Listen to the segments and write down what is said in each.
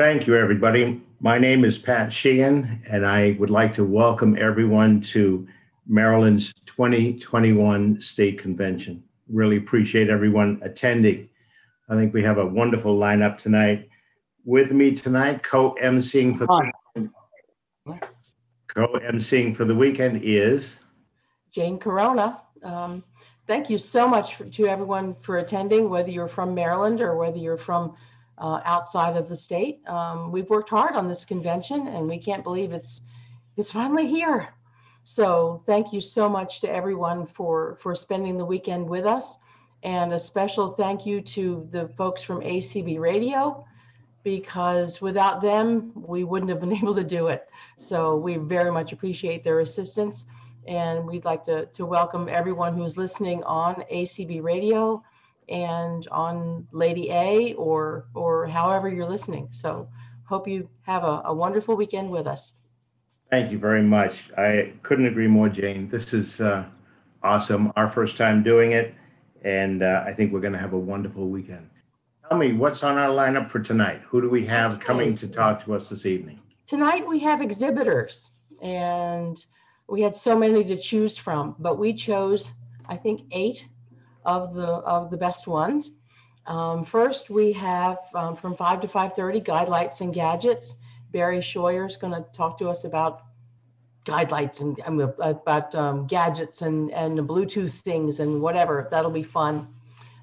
Thank you, everybody. My name is Pat Sheehan, and I would like to welcome everyone to Maryland's 2021 State Convention. Really appreciate everyone attending. I think we have a wonderful lineup tonight. With me tonight, co-emceeing for co-emceeing for the weekend is Jane Corona. Um, thank you so much for, to everyone for attending, whether you're from Maryland or whether you're from uh, outside of the state. Um, we've worked hard on this convention and we can't believe it's it's finally here. So thank you so much to everyone for for spending the weekend with us. And a special thank you to the folks from ACB Radio because without them, we wouldn't have been able to do it. So we very much appreciate their assistance. And we'd like to, to welcome everyone who's listening on ACB Radio and on Lady A or or however you're listening. So hope you have a, a wonderful weekend with us. Thank you very much. I couldn't agree more, Jane. This is uh, awesome. Our first time doing it, and uh, I think we're going to have a wonderful weekend. Tell me, what's on our lineup for tonight? Who do we have coming to talk to us this evening? Tonight we have exhibitors, and we had so many to choose from, but we chose, I think, eight of the of the best ones. Um, first, we have um, from 5 to 5.30, Guidelights and Gadgets. Barry Scheur is going to talk to us about guidelights and um, about um, gadgets and, and Bluetooth things and whatever. That'll be fun.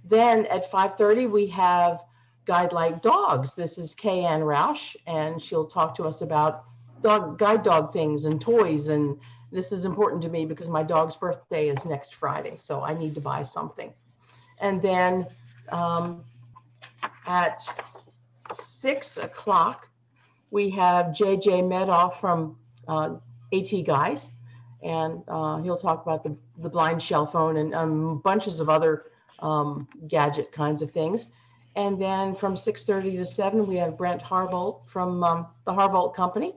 Then at 5.30, we have Guide Like Dogs. This is Kay Ann Roush, and she'll talk to us about dog guide dog things and toys and this is important to me because my dog's birthday is next Friday, so I need to buy something. And then um, at six o'clock, we have JJ Meddaugh from uh, AT Guys, and uh, he'll talk about the, the BlindShell phone and um, bunches of other um, gadget kinds of things. And then from 6.30 to 7, we have Brent Harbolt from um, the Harbolt Company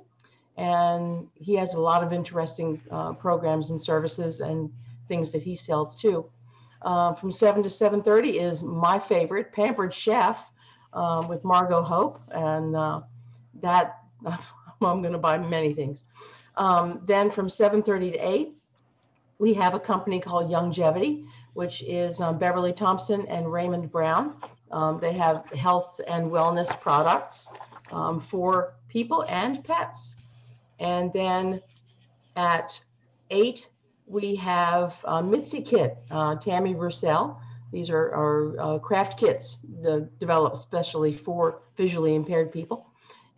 and he has a lot of interesting uh, programs and services and things that he sells too. Uh, from 7 to 7.30 is my favorite, Pampered Chef uh, with Margot Hope. And uh, that, I'm going to buy many things. Um, then from 7.30 to 8, we have a company called Youngevity, which is um, Beverly Thompson and Raymond Brown. Um, they have health and wellness products um, for people and pets. And then at eight, we have uh, Mitzi Kit, uh, Tammy Russell. These are, are uh, craft kits developed specially for visually impaired people.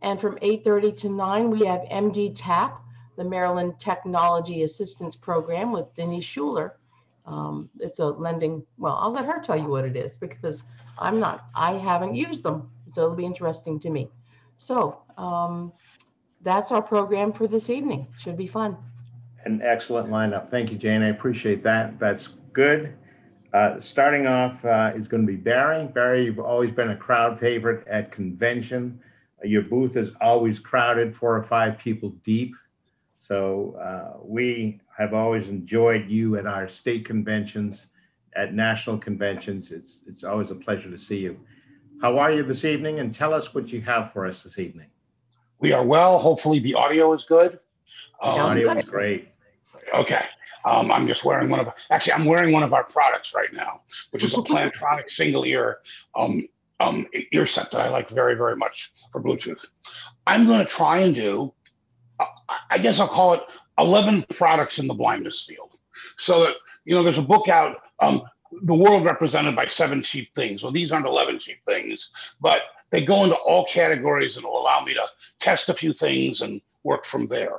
And from 8.30 to 9, we have MD TAP, the Maryland Technology Assistance Program with Denise Schuler. Um, it's a lending, well, I'll let her tell you what it is because I'm not, I haven't used them. So it'll be interesting to me. So um, that's our program for this evening. Should be fun. An excellent lineup. Thank you, Jane. I appreciate that. That's good. Uh, starting off uh, is going to be Barry. Barry, you've always been a crowd favorite at convention. Your booth is always crowded, four or five people deep. So uh, we have always enjoyed you at our state conventions, at national conventions. It's it's always a pleasure to see you. How are you this evening? And tell us what you have for us this evening. We are well. Hopefully the audio is good. Um, audio is great. Okay. Um, I'm just wearing one of, actually, I'm wearing one of our products right now, which is a Plantronic single ear um, um, ear set that I like very, very much for Bluetooth. I'm going to try and do, uh, I guess I'll call it 11 products in the blindness field. So that, you know, there's a book out, um, The World Represented by Seven Cheap Things. Well, these aren't 11 cheap things, but they go into all categories and will allow me to test a few things and work from there.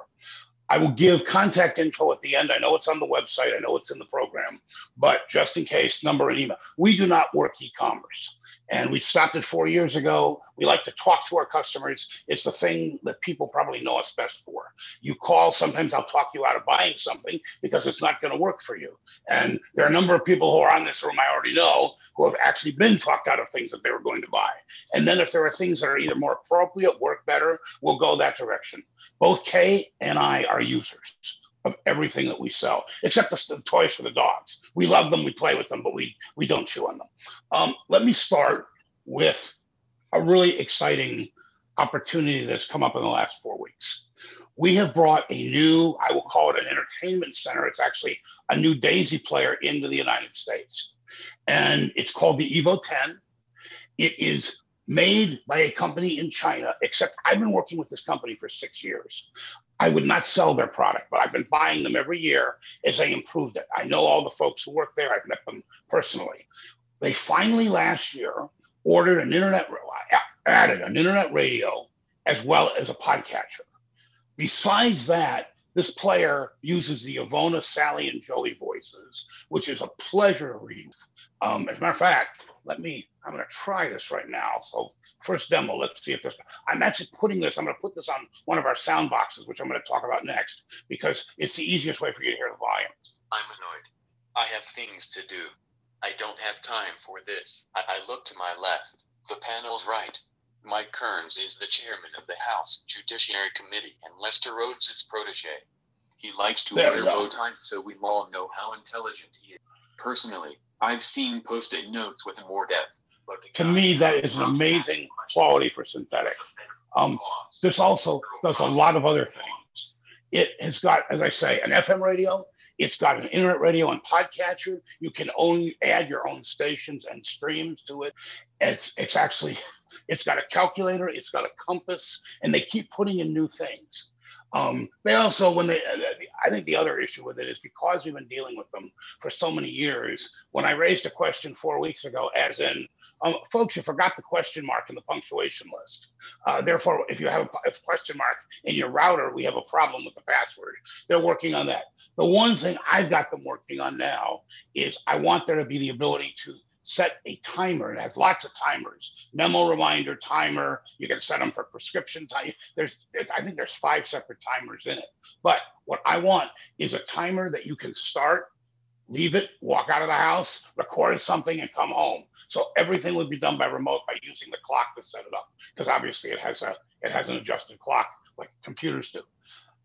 I will give contact info at the end. I know it's on the website. I know it's in the program, but just in case, number and email. We do not work e-commerce. And we stopped it four years ago. We like to talk to our customers. It's the thing that people probably know us best for. You call, sometimes I'll talk you out of buying something because it's not going to work for you. And there are a number of people who are on this room I already know who have actually been talked out of things that they were going to buy. And then if there are things that are either more appropriate, work better, we'll go that direction. Both Kay and I are users of everything that we sell, except the, the, toys for the dogs. We love them, we play with them, but we we don't chew on them. Um, let me start with a really exciting opportunity that's come up in the last four weeks. We have brought a new, I will call it an entertainment center. It's actually a new Daisy player into the United States. And it's called the Evo 10. It is made by a company in China, except I've been working with this company for six years. I would not sell their product, but I've been buying them every year as they improved it. I know all the folks who work there, I've met them personally. They finally last year ordered an internet, added an internet radio as well as a podcatcher. Besides that, this player uses the Ivona, Sally, and Joey voices, which is a pleasure to read. Um, as a matter of fact, let me, I'm going to try this right now. So, first demo, let's see if this, I'm actually putting this, I'm going to put this on one of our sound boxes, which I'm going to talk about next, because it's the easiest way for you to hear the volume. I'm annoyed. I have things to do. I don't have time for this. I, I look to my left. The panel's right. Mike Kearns is the chairman of the House Judiciary Committee, and Lester Rhodes is protege. He likes to wear we bow ties, so we all know how intelligent he is. Personally, I've seen post-it notes with more depth, To me, that is an amazing quality for synthetic. Um, this also does a lot of other things. It has got, as I say, an FM radio. It's got an internet radio and podcatcher. You can own add your own stations and streams to it. It's it's actually it's got a calculator. It's got a compass, and they keep putting in new things. Um, they also, when they, I think the other issue with it is because we've been dealing with them for so many years. When I raised a question four weeks ago, as in, um, folks, you forgot the question mark in the punctuation list. Uh, therefore, if you have a question mark in your router, we have a problem with the password. They're working on that. The one thing I've got them working on now is I want there to be the ability to set a timer. It has lots of timers, memo reminder timer. You can set them for prescription time. There's, I think there's five separate timers in it. But what I want is a timer that you can start, leave it, walk out of the house, record something, and come home. So everything would be done by remote by using the clock to set it up, because obviously it has a it has an adjusted clock like computers do.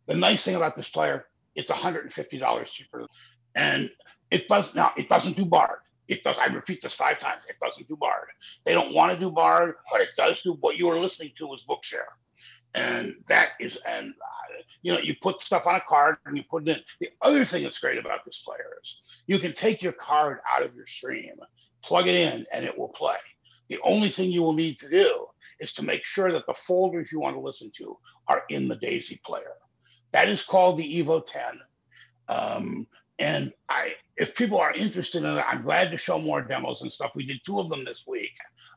The nice thing about this player, it's $150 cheaper, and it does now. It doesn't do BARD. It does. I repeat this five times. It doesn't do BARD. They don't want to do BARD, but it does do what you are listening to is Bookshare, and that is and uh, you know you put stuff on a card and you put it in. The other thing that's great about this player is you can take your card out of your stream, plug it in, and it will play. The only thing you will need to do is to make sure that the folders you want to listen to are in the Daisy player. That is called the Evo 10. Um, and I, if people are interested in it, I'm glad to show more demos and stuff. We did two of them this week,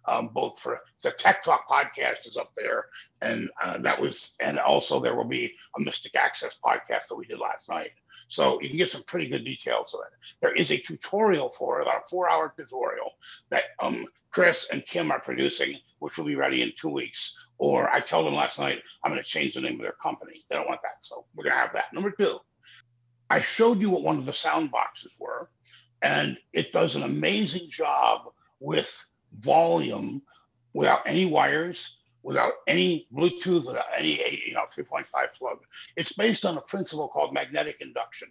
um, both for the Tech Talk podcast is up there, and uh, that was, and also there will be a Mystic Access podcast that we did last night. So you can get some pretty good details of it. There is a tutorial for it, about a four-hour tutorial that um, Chris and Kim are producing, which will be ready in two weeks. Or I told them last night I'm going to change the name of their company. They don't want that, so we're going to have that. Number two, I showed you what one of the sound boxes were, and it does an amazing job with volume without any wires, without any Bluetooth, without any you know 3.5 plug. It's based on a principle called magnetic induction.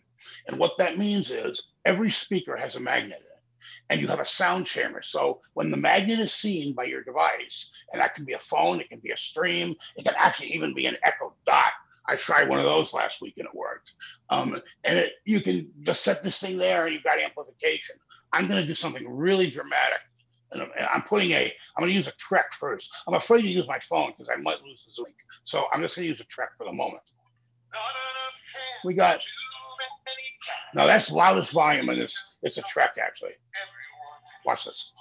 And what that means is every speaker has a magnet in it, and you have a sound chamber. So when the magnet is seen by your device, and that can be a phone, it can be a stream, it can actually even be an Echo Dot. I tried one of those last week and it worked. Um, and it, you can just set this thing there and you've got amplification. I'm going to do something really dramatic. And I'm- putting a, I'm going to use a Trek first. I'm afraid to use my phone because I might lose the link. So I'm just going to use a Trek for the moment. We got, now that's loudest volume in this. It's a Trek actually. Watch this.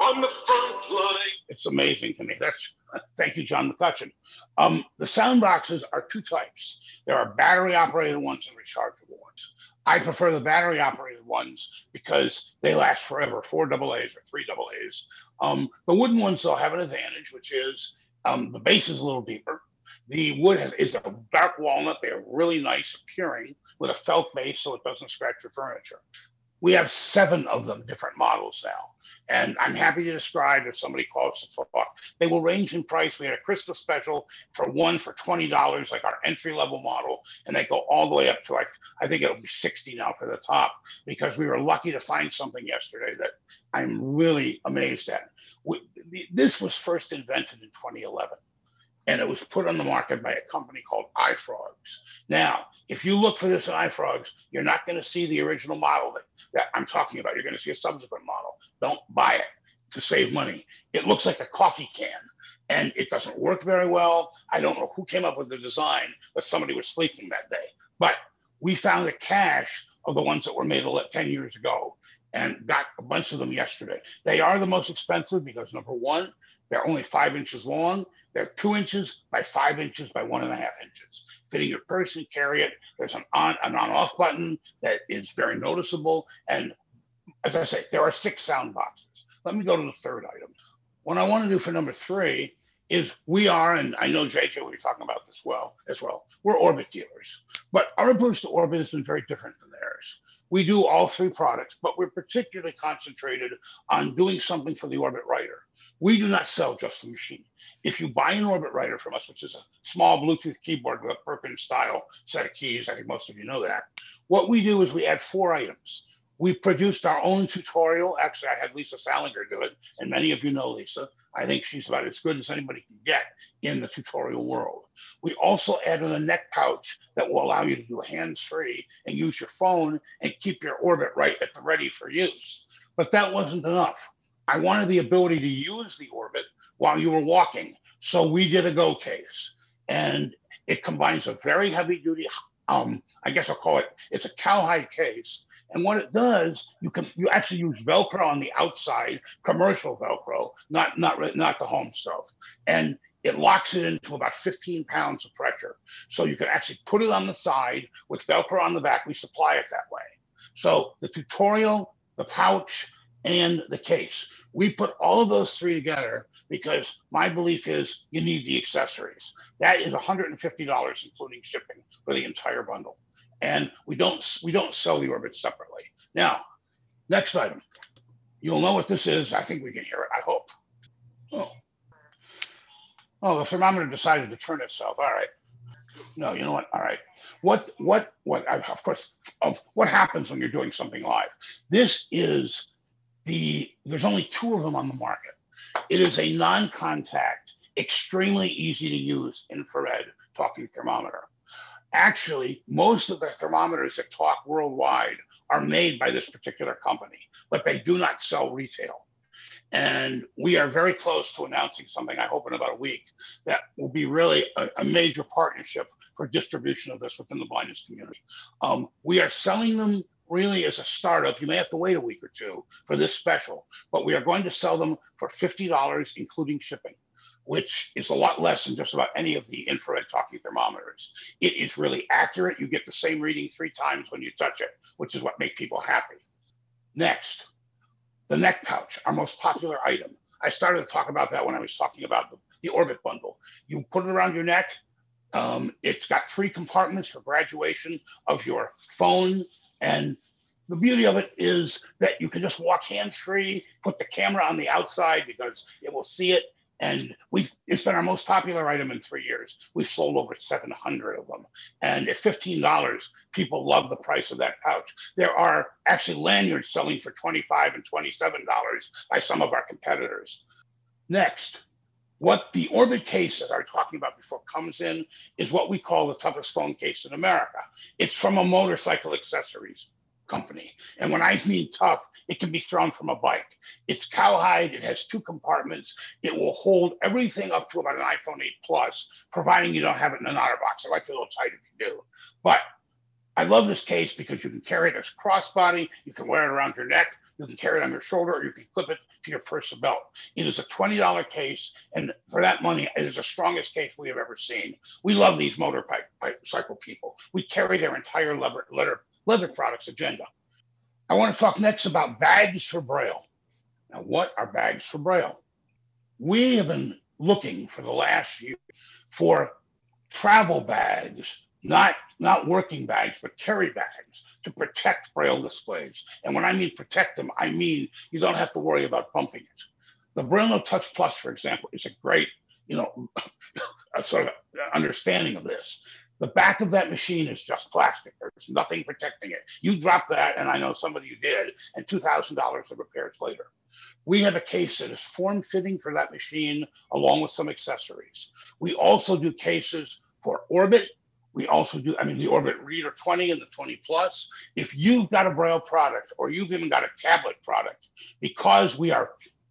On the front line. It's amazing to me. That's thank you, John McCutcheon. Um, the sound boxes are two types. There are battery operated ones and rechargeable ones. I prefer the battery operated ones because they last forever, four double A's or three double A's. Um, the wooden ones though have an advantage, which is um, the base is a little deeper. The wood has, is a dark walnut. They are really nice appearing with a felt base so it doesn't scratch your furniture. We have seven of them, different models now. And I'm happy to describe if somebody calls to talk. They will range in price. We had a Christmas special for one for $20, like our entry level model, and they go all the way up to, I, I think it'll be 60 now for the top, because we were lucky to find something yesterday that I'm really amazed at. we, this was first invented in 2011 and it was put on the market by a company called iFrogs. Now, if you look for this in iFrogs, you're not going to see the original model that, that I'm talking about. You're going to see a subsequent model. Don't buy it to save money. It looks like a coffee can and it doesn't work very well. I don't know who came up with the design, but somebody was sleeping that day. But we found a cache of the ones that were made 10 years ago and got a bunch of them yesterday. They are the most expensive because number one, they're only five inches long. They're two inches by five inches by one and a half inches. Fitting your person, carry it. There's an on an on off button that is very noticeable. And as I say, there are six sound boxes. Let me go to the third item. What I want to do for number three is we are, and I know JJ will be talking about this well as well. We're Orbit dealers, but our approach to Orbit has been very different than theirs. We do all three products, but we're particularly concentrated on doing something for the Orbit writer. We do not sell just the machine. If you buy an Orbit writer from us, which is a small Bluetooth keyboard with a Perkins style set of keys, I think most of you know that. What we do is we add four items. We produced our own tutorial. Actually, I had Lisa Salinger do it, and many of you know Lisa. I think she's about as good as anybody can get in the tutorial world. We also added a neck pouch that will allow you to do hands-free and use your phone and keep your orbit right at the ready for use. But that wasn't enough. I wanted the ability to use the orbit while you were walking. So we did a go case and it combines a very heavy duty, um, I guess I'll call it, it's a cowhide case. And what it does, you can you actually use Velcro on the outside, commercial Velcro, not not not the home stuff, and it locks it into about 15 pounds of pressure. So you can actually put it on the side with Velcro on the back. We supply it that way. So the tutorial, the pouch, and the case. We put all of those three together because my belief is you need the accessories. That is $150 including shipping for the entire bundle. And we don't we don't sell the orbit separately. Now, next item. You'll know what this is. I think we can hear it. I hope. Oh, oh the thermometer decided to turn itself. All right. No, you know what? All right. What what what? Of course, of what happens when you're doing something live. This is the. There's only two of them on the market. It is a non-contact, extremely easy to use infrared talking thermometer. Actually, most of the thermometers that talk worldwide are made by this particular company, but they do not sell retail. And we are very close to announcing something, I hope in about a week, that will be really a, a major partnership for distribution of this within the blindness community. Um, we are selling them really as a startup. You may have to wait a week or two for this special, but we are going to sell them for $50, including shipping which is a lot less than just about any of the infrared talking thermometers. It is really accurate. You get the same reading three times when you touch it, which is what makes people happy. Next, the neck pouch, our most popular item. I started to talk about that when I was talking about the, the Orbit bundle. You put it around your neck. Um, it's got three compartments for graduation of your phone. And the beauty of it is that you can just walk hands free, put the camera on the outside because it will see it and we it's been our most popular item in three years. We've sold over 700 of them. And at $15, people love the price of that pouch. There are actually lanyards selling for 25 and $27 by some of our competitors. Next, what the Orbit case that I was talking about before comes in is what we call the toughest phone case in America. It's from a motorcycle accessories company. And when I mean tough, it can be thrown from a bike. It's cowhide. It has two compartments. It will hold everything up to about an iPhone 8 Plus, providing you don't have it in an OtterBox. I like a little tight if you do. But I love this case because you can carry it as crossbody. You can wear it around your neck. You can carry it on your shoulder, or you can clip it your purse or belt. It is a $20 case, and for that money, it is the strongest case we have ever seen. We love these motorcycle people. We carry their entire leather, leather, leather products agenda. I want to talk next about bags for Braille. Now, what are bags for Braille? We have been looking for the last year for travel bags, not, not working bags, but carry bags to protect Braille displays. And when I mean protect them, I mean you don't have to worry about bumping it. The Braille Touch Plus, for example, is a great, you know, a sort of understanding of this. The back of that machine is just plastic. There's nothing protecting it. You drop that, and I know somebody who did, and $2,000 of repairs later. We have a case that is form fitting for that machine along with some accessories. We also do cases for Orbit. We also do, I mean, the Orbit Reader 20 and the 20 Plus. If you've got a Braille product or you've even got a tablet product, because we are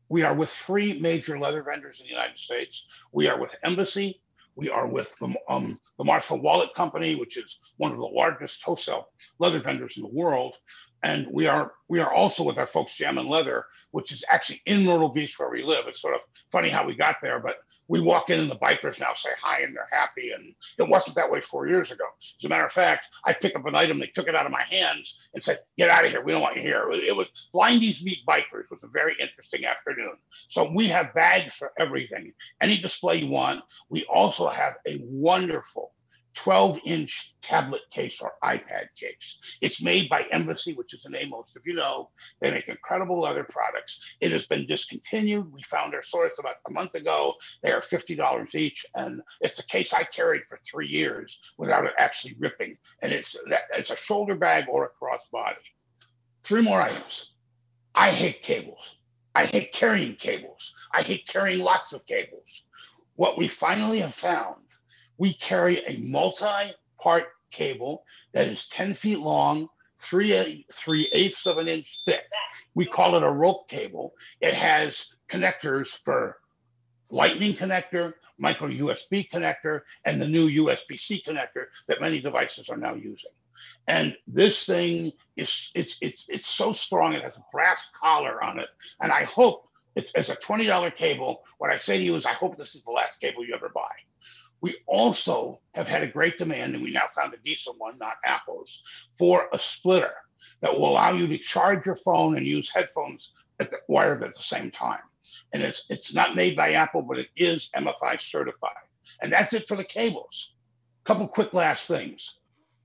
we are with three major leather vendors in the United States. We are with Embassy. We are with the, um, the Marshall Wallet Company, which is one of the largest wholesale leather vendors in the world. And we are we are also with our folks Jam and Leather, which is actually in Myrtle Beach where we live. It's sort of funny how we got there, but we walk in and the bikers now say hi and they're happy. And it wasn't that way four years ago. As a matter of fact, I pick up an item, they took it out of my hands and said, "Get out of here! We don't want you here." It was Blindies Meet Bikers was a very interesting afternoon. So we have bags for everything, any display you want. We also have a wonderful 12 inch tablet case or iPad case. It's made by Embassy, which is a name most of you know. They make incredible leather products. It has been discontinued. We found our source about a month ago. They are $50 each. And it's a case I carried for three years without it actually ripping. And it's, it's a shoulder bag or a crossbody. Three more items. I hate cables. I hate carrying cables. I hate carrying lots of cables. What we finally have found we carry a multi-part cable that is 10 feet long, three, three eighths of an inch thick. We call it a rope cable. It has connectors for lightning connector, micro USB connector, and the new USB-C connector that many devices are now using. And this thing is it's it's it's so strong. It has a brass collar on it, and I hope it's a twenty dollar cable. What I say to you is, I hope this is the last cable you ever buy. We also have had a great demand, and we now found a decent one, not Apple's, for a splitter that will allow you to charge your phone and use headphones at the, wired at the same time. And it's it's not made by Apple, but it is MFI certified. And that's it for the cables. A Couple quick last things.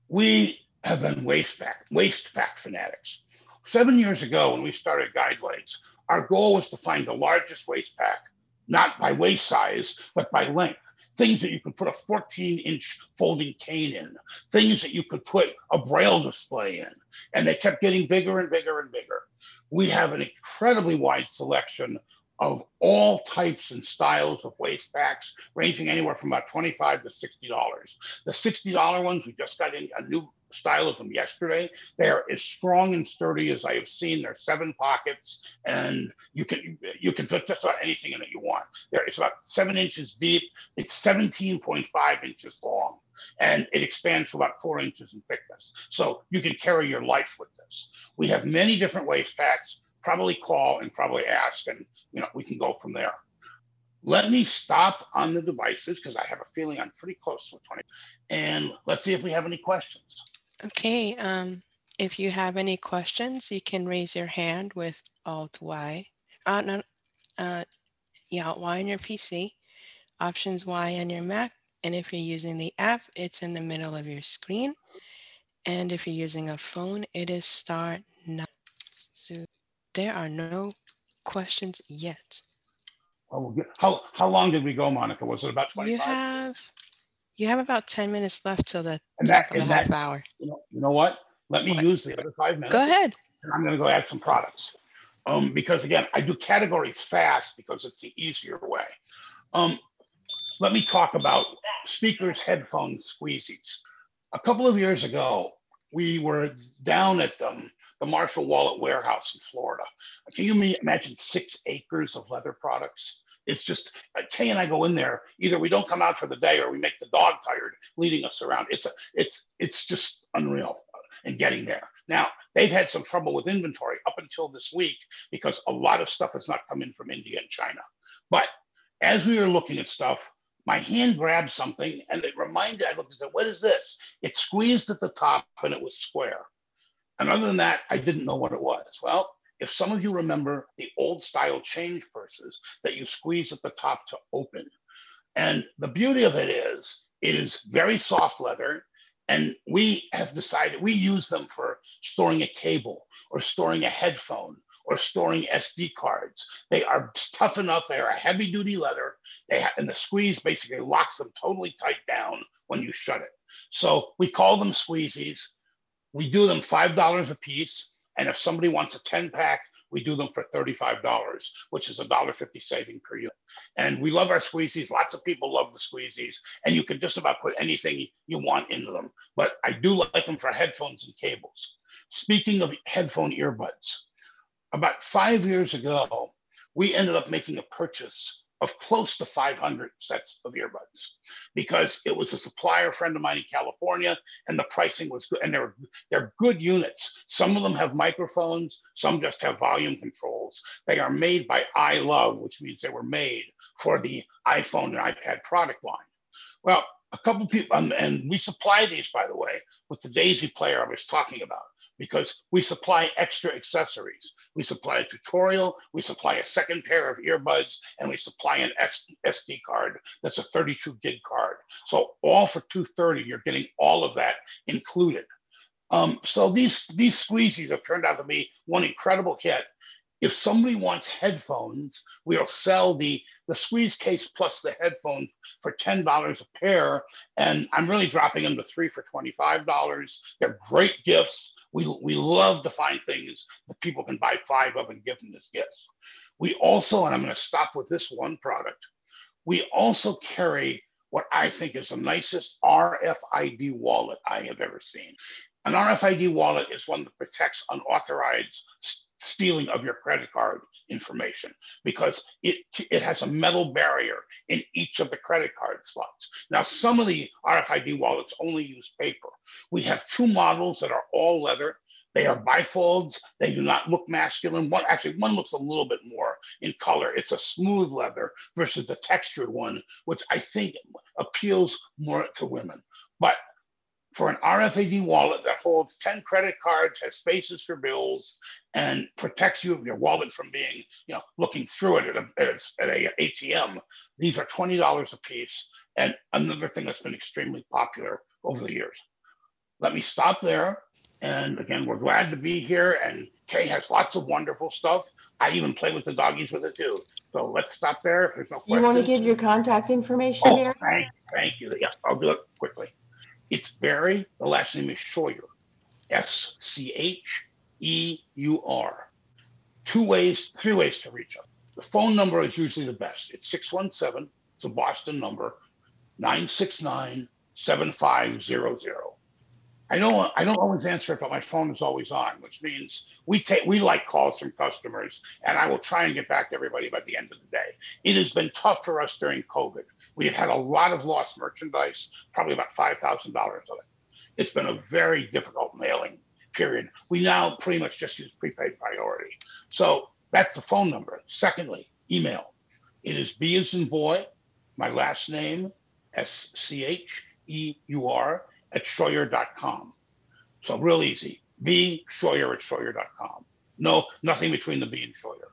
We have been waist pack, waist pack fanatics. Seven years ago, when we started Guidelights, our goal was to find the largest waist pack, not by waist size, but by length things that you could put a 14 inch folding cane in, things that you could put a braille display in. And they kept getting bigger and bigger and bigger. We have an incredibly wide selection of all types and styles of waist packs, ranging anywhere from about 25 to $60. The $60 ones, we just got in a new style of them yesterday. They are as strong and sturdy as I have seen. They're seven pockets, and you can you can fit just about anything in it you want. There, it's about seven inches deep. It's 17.5 inches long, and it expands to about four inches in thickness. So you can carry your life with this. We have many different waist packs. Probably call and probably ask, and you know we can go from there. Let me stop on the devices because I have a feeling I'm pretty close to 20. And let's see if we have any questions. Okay, um, if you have any questions, you can raise your hand with Alt Y. Uh, no, uh, yeah, Alt Y on your PC, Options Y on your Mac, and if you're using the app, it's in the middle of your screen. And if you're using a phone, it is star nine. So there are no questions yet. Oh, how, how long did we go, Monica? Was it about 25? You have you have about 10 minutes left till the And top that- of the half that- hour. You know, you know what? Let me What? use the other five minutes. Go ahead. and I'm gonna go add some products. Um, because again, I do categories fast because it's the easier way. Um, let me talk about speakers, headphones, squeezies. A couple of years ago, we were down at um, the Marshall Wallet warehouse in Florida. Can you imagine six acres of leather products? It's just uh, Kay and I go in there. Either we don't come out for the day, or we make the dog tired leading us around. It's a, it's, it's just unreal in getting there. Now, they've had some trouble with inventory up until this week because a lot of stuff has not come in from India and China. But as we were looking at stuff, my hand grabbed something and it reminded, I looked and said, what is this? It squeezed at the top and it was square. And other than that, I didn't know what it was. Well, if some of you remember the old style change purses that you squeeze at the top to open. And the beauty of it is, it is very soft leather. And we have decided we use them for storing a cable or storing a headphone or storing SD cards. They are tough enough. They are a heavy duty leather. They ha- and the squeeze basically locks them totally tight down when you shut it. So we call them squeezies. We do them $5 a piece. And if somebody wants a 10 pack, we do them for $35, which is a $1.50 saving per unit. And we love our squeezies. Lots of people love the squeezies, and you can just about put anything you want into them. But I do like them for headphones and cables. Speaking of headphone earbuds, about five years ago, we ended up making a purchase of close to 500 sets of earbuds because it was a supplier friend of mine in California and the pricing was good and they're they're good units. Some of them have microphones, some just have volume controls. They are made by iLove, which means they were made for the iPhone and iPad product line. Well, a couple people, um, and we supply these, by the way, with the Daisy player I was talking about because we supply extra accessories. We supply a tutorial, we supply a second pair of earbuds, and we supply an SD card that's a 32 gig card. So all for 230, you're getting all of that included. Um, so these these squeezies have turned out to be one incredible hit. If somebody wants headphones, we'll sell the the squeeze case plus the headphones for ten dollars a pair, and I'm really dropping them to three for twenty five dollars. They're great gifts. We we love to find things that people can buy five of and give them as gifts. We also, and I'm going to stop with this one product. We also carry what I think is the nicest RFID wallet I have ever seen. An RFID wallet is one that protects unauthorized stealing of your credit card information because it, it has a metal barrier in each of the credit card slots. Now, some of the RFID wallets only use paper. We have two models that are all leather. They are bifolds. They do not look masculine. One actually, one looks a little bit more in color. It's a smooth leather versus the textured one, which I think appeals more to women. But for an RFID wallet that holds 10 credit cards, has spaces for bills, and protects you of your wallet from being, you know, looking through it at a, at a, at a ATM. These are $20 a piece. And another thing that's been extremely popular over the years. Let me stop there. And again, we're glad to be here. And Kay has lots of wonderful stuff. I even play with the doggies with it too. So let's stop there if there's no You want to give your contact information Oh, there? thank, thank you. Yeah, I'll do it quickly. It's Barry. The last name is Scheur. S C H E U R. Two ways, three ways to reach us. The phone number is usually the best. It's 617, it's a Boston number, 969 7500. I know I don't always answer it, but my phone is always on, which means we take we like calls from customers, and I will try and get back to everybody by the end of the day. It has been tough for us during COVID. We have had a lot of lost merchandise, probably about five thousand dollars of it. It's been a very difficult mailing period. We now pretty much just use prepaid priority. So that's the phone number. Secondly, email. It is B as in boy, my last name, S C H E U R, at Scheur.com. So real easy. B Scheur at Scheur.com. No, nothing between the B and Scheur.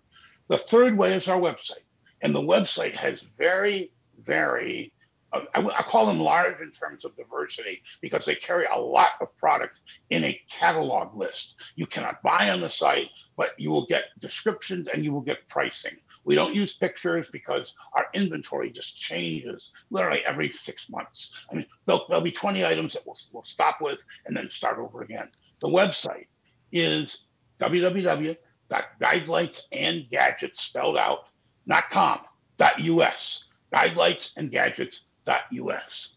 The third way is our website. And the website has very, very, uh, I, I call them large in terms of diversity because they carry a lot of products in a catalog list. You cannot buy on the site, but you will get descriptions and you will get pricing. We don't use pictures because our inventory just changes literally every six months. I mean, there'll, there'll be 20 items that we'll, we'll stop with and then start over again. The website is www.guidelightsandgadgets spelled out, not com, dot us, guidelightsandgadgets.us.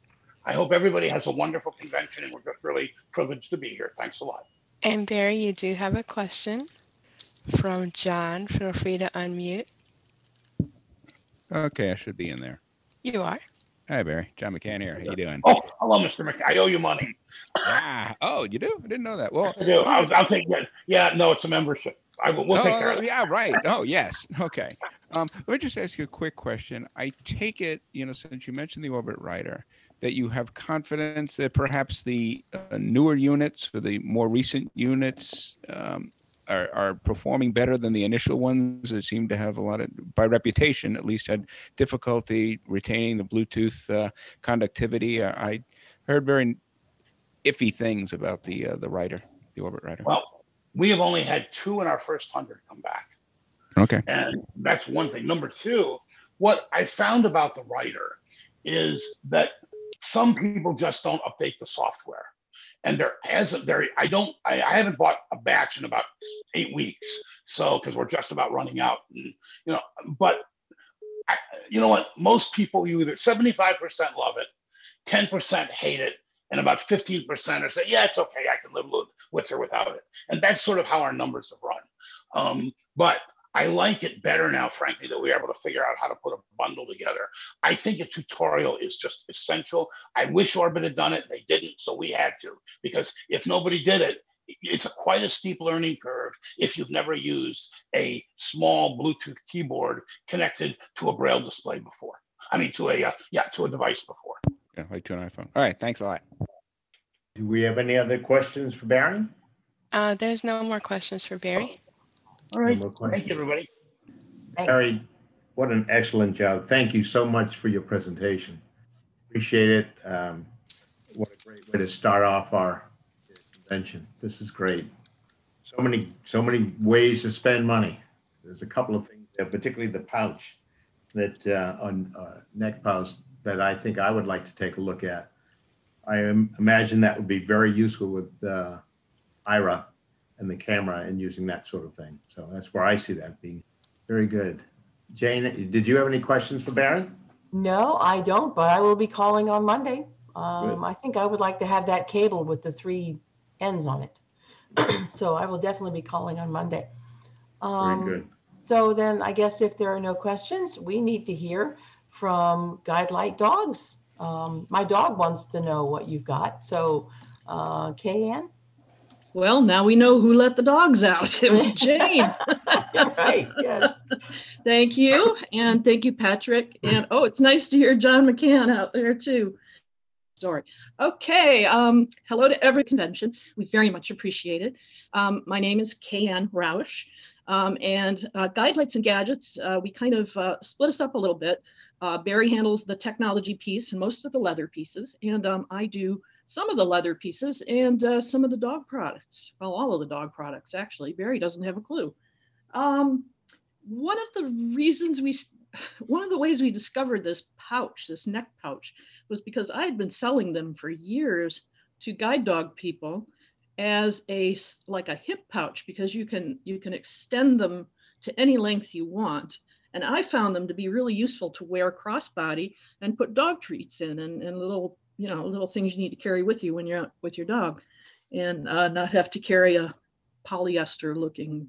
I hope everybody has a wonderful convention and we're just really privileged to be here. Thanks a lot. And Barry, you do have a question from John. Feel free to unmute. Okay, I should be in there. You are. Hi, Barry. John McCann here. How you doing? Oh, hello, Mr. McKay. I owe you money. Ah, oh, you do? I didn't know that. Well, I do. I'll, I'll take that. Yeah, no, it's a membership. I will, we'll oh, take care of it. yeah, right. Oh, yes. Okay. Um, let me just ask you a quick question. I take it, you know, since you mentioned the Orbit Writer, that you have confidence that perhaps the uh, newer units or the more recent units um, are, are performing better than the initial ones that seem to have a lot of, by reputation at least, had difficulty retaining the Bluetooth uh, conductivity. I heard very iffy things about the uh, the Writer, the Orbit Writer. Well, we have only had two in our first hundred come back. Okay. And that's one thing. Number two, what I found about the writer is that some people just don't update the software. and there hasn't there. I don't. I, I haven't bought a batch in about eight weeks. So because we're just about running out, and, you know. But I, you know what? Most people you either seventy five percent love it, ten percent hate it, and about fifteen percent are say, yeah, it's okay. I can live with, or without it. And that's sort of how our numbers have run. Um, but I like it better now, frankly, that we are able to figure out how to put a bundle together. I think a tutorial is just essential. I wish Orbit had done it. They didn't, so we had to. Because if nobody did it, it's quite a steep learning curve if you've never used a small Bluetooth keyboard connected to a Braille display before. I mean, to a uh, yeah, to a device before. Yeah, like to an iPhone. All right, thanks a lot. Do we have any other questions for Barry? Uh, there's no more questions for Barry. All right. No more Thank questions? you, everybody. Thanks. Barry, what an excellent job. Thank you so much for your presentation. Appreciate it. Um, What a great way to start off our convention. This is great. So many, so many ways to spend money. There's a couple of things, there, particularly the pouch that, uh, on uh, neck pouch that I think I would like to take a look at. I im- imagine that would be very useful with uh, Aira and the camera and using that sort of thing. So that's where I see that being very good. Jane, did you have any questions for Barry? No, I don't, but I will be calling on Monday. Good. Um, I think I would like to have that cable with the three ends on it. So I will definitely be calling on Monday. Very Um, good. So then I guess if there are no questions, we need to hear from guide light Dogs. Um, my dog wants to know what you've got. So, uh, Kayanne? Well, now we know who let the dogs out. It was Jane. Right, yes. Thank you. And thank you, Patrick. And oh, it's nice to hear John McCann out there too. Sorry. Okay. Um, hello to every convention. We very much appreciate it. Um, my name is Kayanne Roush. Um, and uh, Guide Lights and Gadgets, uh, we kind of uh, split us up a little bit. Uh, Barry handles the technology piece and most of the leather pieces. And um, I do some of the leather pieces and uh, some of the dog products. Well, all of the dog products, actually. Barry doesn't have a clue. Um, one of the reasons we, one of the ways we discovered this pouch, this neck pouch, was because I had been selling them for years to guide dog people as a like a hip pouch because you can you can extend them to any length you want. And i found them to be really useful to wear crossbody and put dog treats in and, and little you know little things you need to carry with you when you're out with your dog. And uh, not have to carry a polyester looking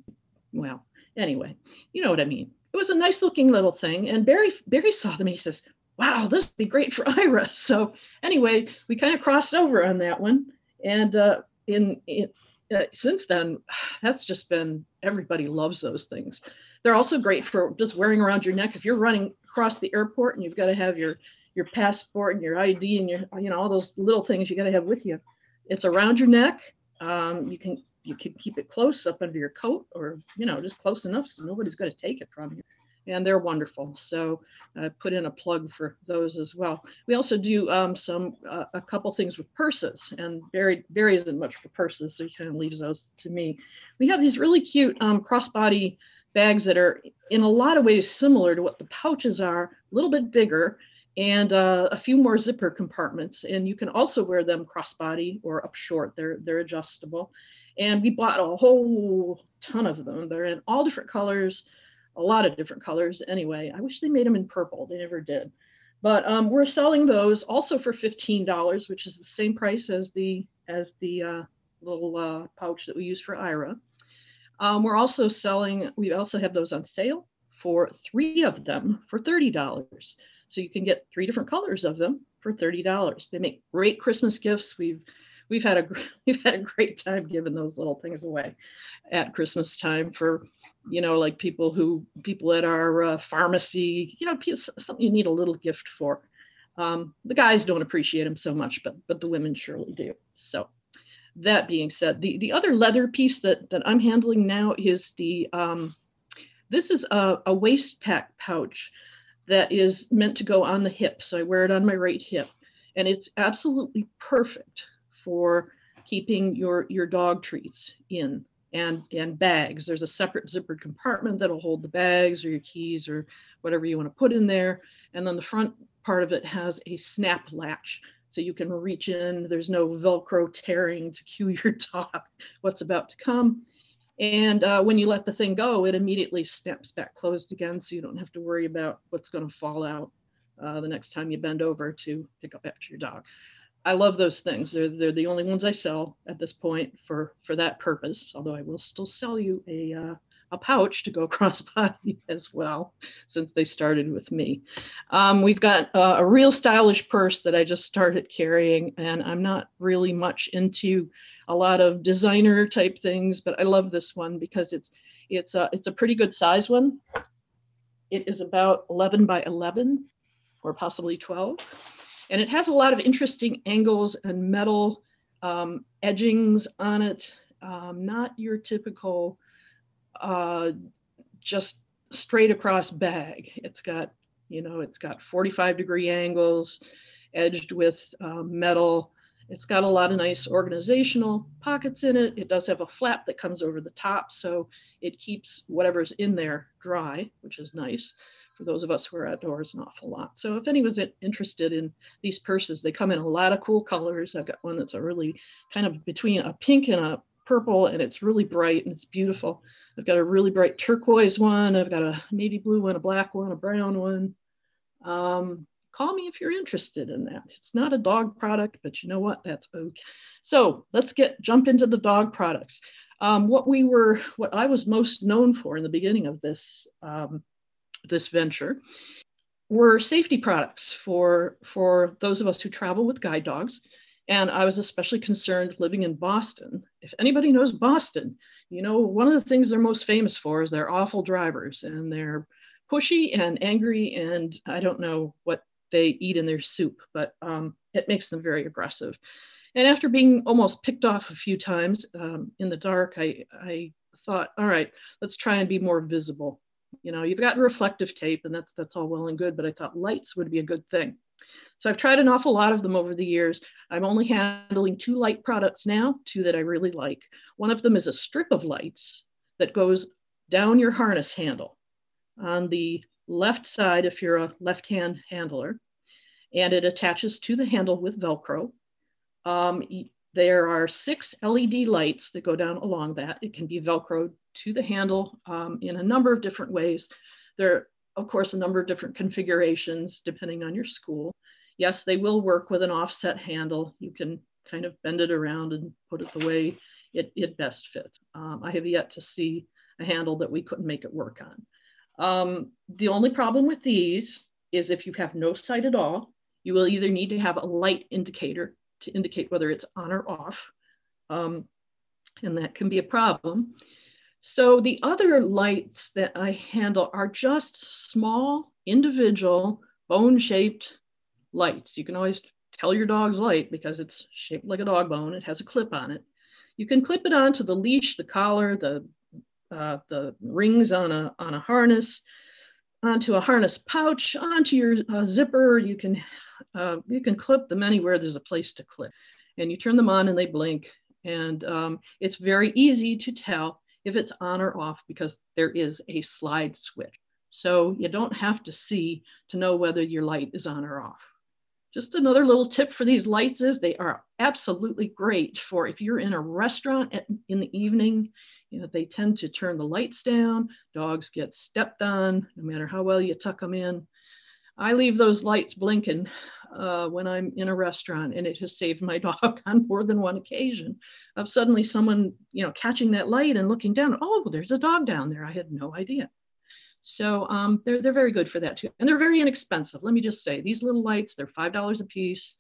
well anyway you know what i mean. It was a nice looking little thing. And barry barry saw them he says wow this would be great for Aira. So anyway we kind of crossed over on that one. And uh, in, in uh, since then that's just been everybody loves those things. They're also great for just wearing around your neck. If you're running across the airport and you've got to have your your passport and your id and your you know all those little things you got to have with you it's around your neck. Um, you can you can keep it close up under your coat or you know just close enough so nobody's going to take it from you and they're wonderful. So uh, put in a plug for those as well. We also do um, some uh, a couple things with purses and barry barry isn't much for purses so he kind of leaves those to me. We have these really cute um, crossbody bags that are in a lot of ways similar to what the pouches are a little bit bigger and uh, a few more zipper compartments and you can also wear them crossbody or up short. They're they're adjustable. And we bought a whole ton of them. They're in all different colors a lot of different colors anyway. I wish they made them in purple. They never did. But um, we're selling those also for $15 which is the same price as the as the uh, little uh, pouch that we use for Aira. Um, we're also selling we also have those on sale for three of them for $30 so you can get three different colors of them for $30 they make great christmas gifts. We've we've had a we've had a great time giving those little things away at christmas time for you know like people who people at our uh, pharmacy you know something you need a little gift for. Um, the guys don't appreciate them so much but but the women surely do. So that being said the the other leather piece that that i'm handling now is the um, this is a, a waist pack pouch that is meant to go on the hip. So i wear it on my right hip and it's absolutely perfect for keeping your your dog treats in and and bags there's a separate zippered compartment that'll hold the bags or your keys or whatever you want to put in there and then the front part of it has a snap latch so you can reach in. There's no Velcro tearing to cue your dog what's about to come. And uh, when you let the thing go, it immediately snaps back closed again, so you don't have to worry about what's going to fall out uh, the next time you bend over to pick up after your dog. I love those things. They're they're the only ones I sell at this point for for that purpose. Although I will still sell you a uh, a pouch to go crossbody as well, since they started with me. Um, we've got uh, a real stylish purse that I just started carrying, and I'm not really much into a lot of designer type things, but I love this one because it's it's a it's a pretty good size one. It is about 11 by 11 or possibly 12. And it has a lot of interesting angles and metal um, edgings on it. Um, not your typical uh, just straight across bag. It's got, you know, it's got 45 degree angles edged with uh, metal. It's got a lot of nice organizational pockets in it. It does have a flap that comes over the top, so it keeps whatever's in there dry, which is nice for those of us who are outdoors an awful lot. So if anyone's interested in these purses, they come in a lot of cool colors. I've got one that's a really kind of between a pink and a purple and it's really bright and it's beautiful. I've got a really bright turquoise one. I've got a navy blue one, a black one, a brown one. Um, call me if you're interested in that. It's not a dog product, but you know what? That's okay. So let's get jump into the dog products. Um, what we were, what I was most known for in the beginning of this um, this venture were safety products for for those of us who travel with guide dogs. And i was especially concerned living in boston. If anybody knows boston you know one of the things they're most famous for is their awful drivers and they're pushy and angry and i don't know what they eat in their soup but um, it makes them very aggressive. And after being almost picked off a few times um, in the dark I, I thought all right let's try and be more visible you know, you've got reflective tape and that's that's all well and good, but I thought lights would be a good thing. So I've tried an awful lot of them over the years. I'm only handling two light products now, two that I really like. One of them is a strip of lights that goes down your harness handle on the left side if you're a left-hand handler, and it attaches to the handle with Velcro. Um, there are six LED lights that go down along that. It can be Velcroed to the handle um, in a number of different ways. There are, of course, a number of different configurations depending on your school. Yes, they will work with an offset handle. You can kind of bend it around and put it the way it, it best fits. Um, I have yet to see a handle that we couldn't make it work on. Um, the only problem with these is if you have no sight at all, you will either need to have a light indicator to indicate whether it's on or off. Um, and that can be a problem. So the other lights that I handle are just small, individual, bone-shaped lights. You can always tell your dog's light because it's shaped like a dog bone. It has a clip on it. You can clip it onto the leash, the collar, the uh, the rings on a on a harness, onto a harness pouch, onto your uh, zipper. You can uh, you can clip them anywhere there's a place to clip, and you turn them on and they blink. And um, it's very easy to tell if it's on or off because there is a slide switch. So you don't have to see to know whether your light is on or off. Just another little tip for these lights is they are absolutely great for if you're in a restaurant at, in the evening, you know, they tend to turn the lights down, dogs get stepped on, no matter how well you tuck them in. I leave those lights blinking uh, when I'm in a restaurant, and it has saved my dog on more than one occasion of suddenly someone, you know, catching that light and looking down. Oh, there's a dog down there. I had no idea. So um, they're they're very good for that too, and they're very inexpensive. Let me just say, these little lights they're five dollars a piece.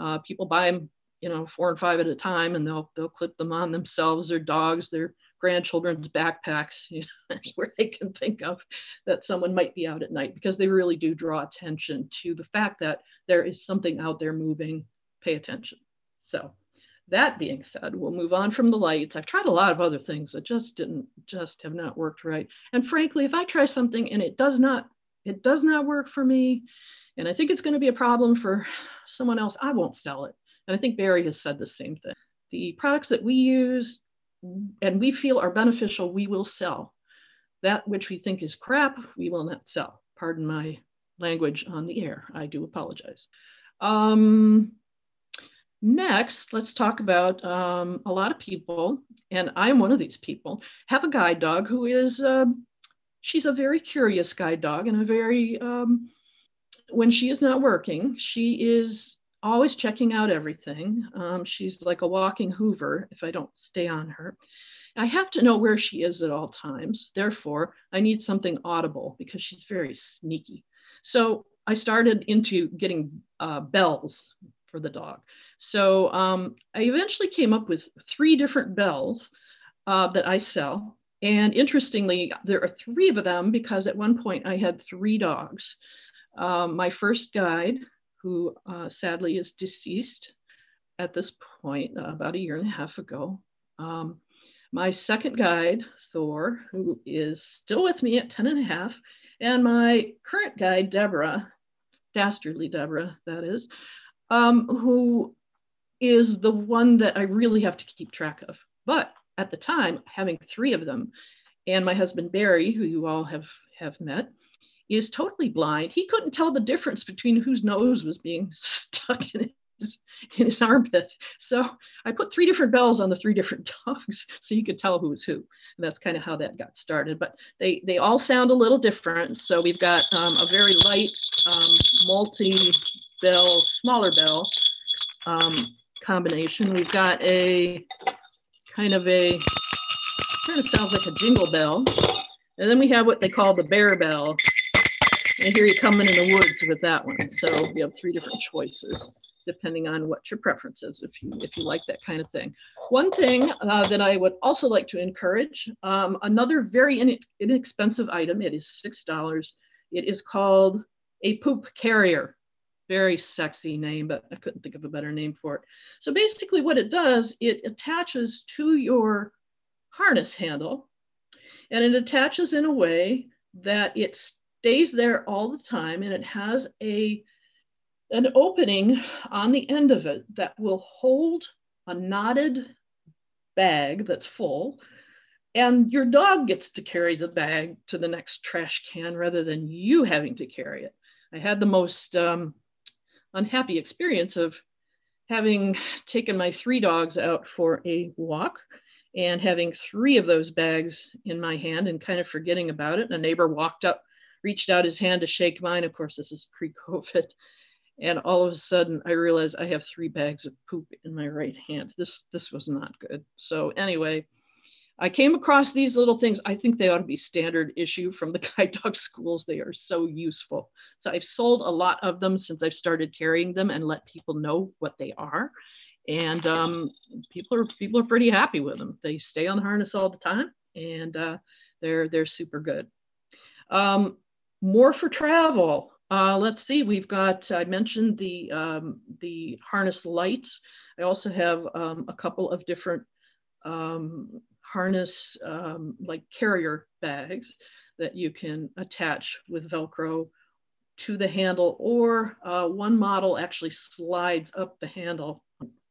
Uh, people buy them, you know, four and five at a time, and they'll they'll clip them on themselves, their dogs, their grandchildren's backpacks, you know, anywhere they can think of that someone might be out at night because they really do draw attention to the fact that there is something out there moving. Pay attention. So, that being said, we'll move on from the lights. I've tried a lot of other things that just didn't, just have not worked right. And frankly, if I try something and it does not, it does not work for me, and I think it's going to be a problem for someone else, I won't sell it. And I think Barry has said the same thing. The products that we use and we feel are beneficial, we will sell. That which we think is crap, we will not sell. Pardon my language on the air. I do apologize. Um, Next, let's talk about um, a lot of people, and I'm one of these people, have a guide dog who is, uh, she's a very curious guide dog and a very, um, when she is not working, she is always checking out everything. Um, she's like a walking Hoover if I don't stay on her. I have to know where she is at all times. Therefore, I need something audible because she's very sneaky. So I started into getting uh, bells for the dog. So um, I eventually came up with three different bells uh, that I sell. And interestingly, there are three of them because at one point I had three dogs. Um, my first guide, who uh, sadly is deceased at this point, uh, about a year and a half ago. Um, my second guide, Thor, who is still with me at 10 and a half, and my current guide, Deborah, dastardly Deborah, that is, um, who is the one that I really have to keep track of. But at the time, having three of them, and my husband Barry, who you all have have met, is totally blind. He couldn't tell the difference between whose nose was being stuck in his, in his armpit. So I put three different bells on the three different dogs so you could tell who was who. And that's kind of how that got started. But they, they all sound a little different. So we've got um, a very light um, multi bell, smaller bell um, combination. We've got a kind of a, kind of sounds like a jingle bell. And then we have what they call the bear bell. And here you're coming in the woods with that one. So you have three different choices depending on what your preference is, if you, if you like that kind of thing. One thing uh, that I would also like to encourage, um, another very in inexpensive item, it is $6. It is called a poop carrier. Very sexy name, but I couldn't think of a better name for it. So basically what it does, it attaches to your harness handle and it attaches in a way that it stays there all the time and it has a an opening on the end of it that will hold a knotted bag that's full and your dog gets to carry the bag to the next trash can rather than you having to carry it. I had the most um, unhappy experience of having taken my three dogs out for a walk and having three of those bags in my hand and kind of forgetting about it. And a neighbor walked up, reached out his hand to shake mine. Of course, this is pre COVID. And all of a sudden, I realized I have three bags of poop in my right hand. This this was not good. So anyway, I came across these little things. I think they ought to be standard issue from the guide dog schools. They are so useful. So I've sold a lot of them since I've started carrying them and let people know what they are. And um, people are people are pretty happy with them. They stay on the harness all the time, and uh, they're they're super good. Um, more for travel. Uh, let's see, we've got, I mentioned the, um, the harness lights. I also have um, a couple of different um, harness, um, like carrier bags that you can attach with Velcro to the handle, or uh, one model actually slides up the handle,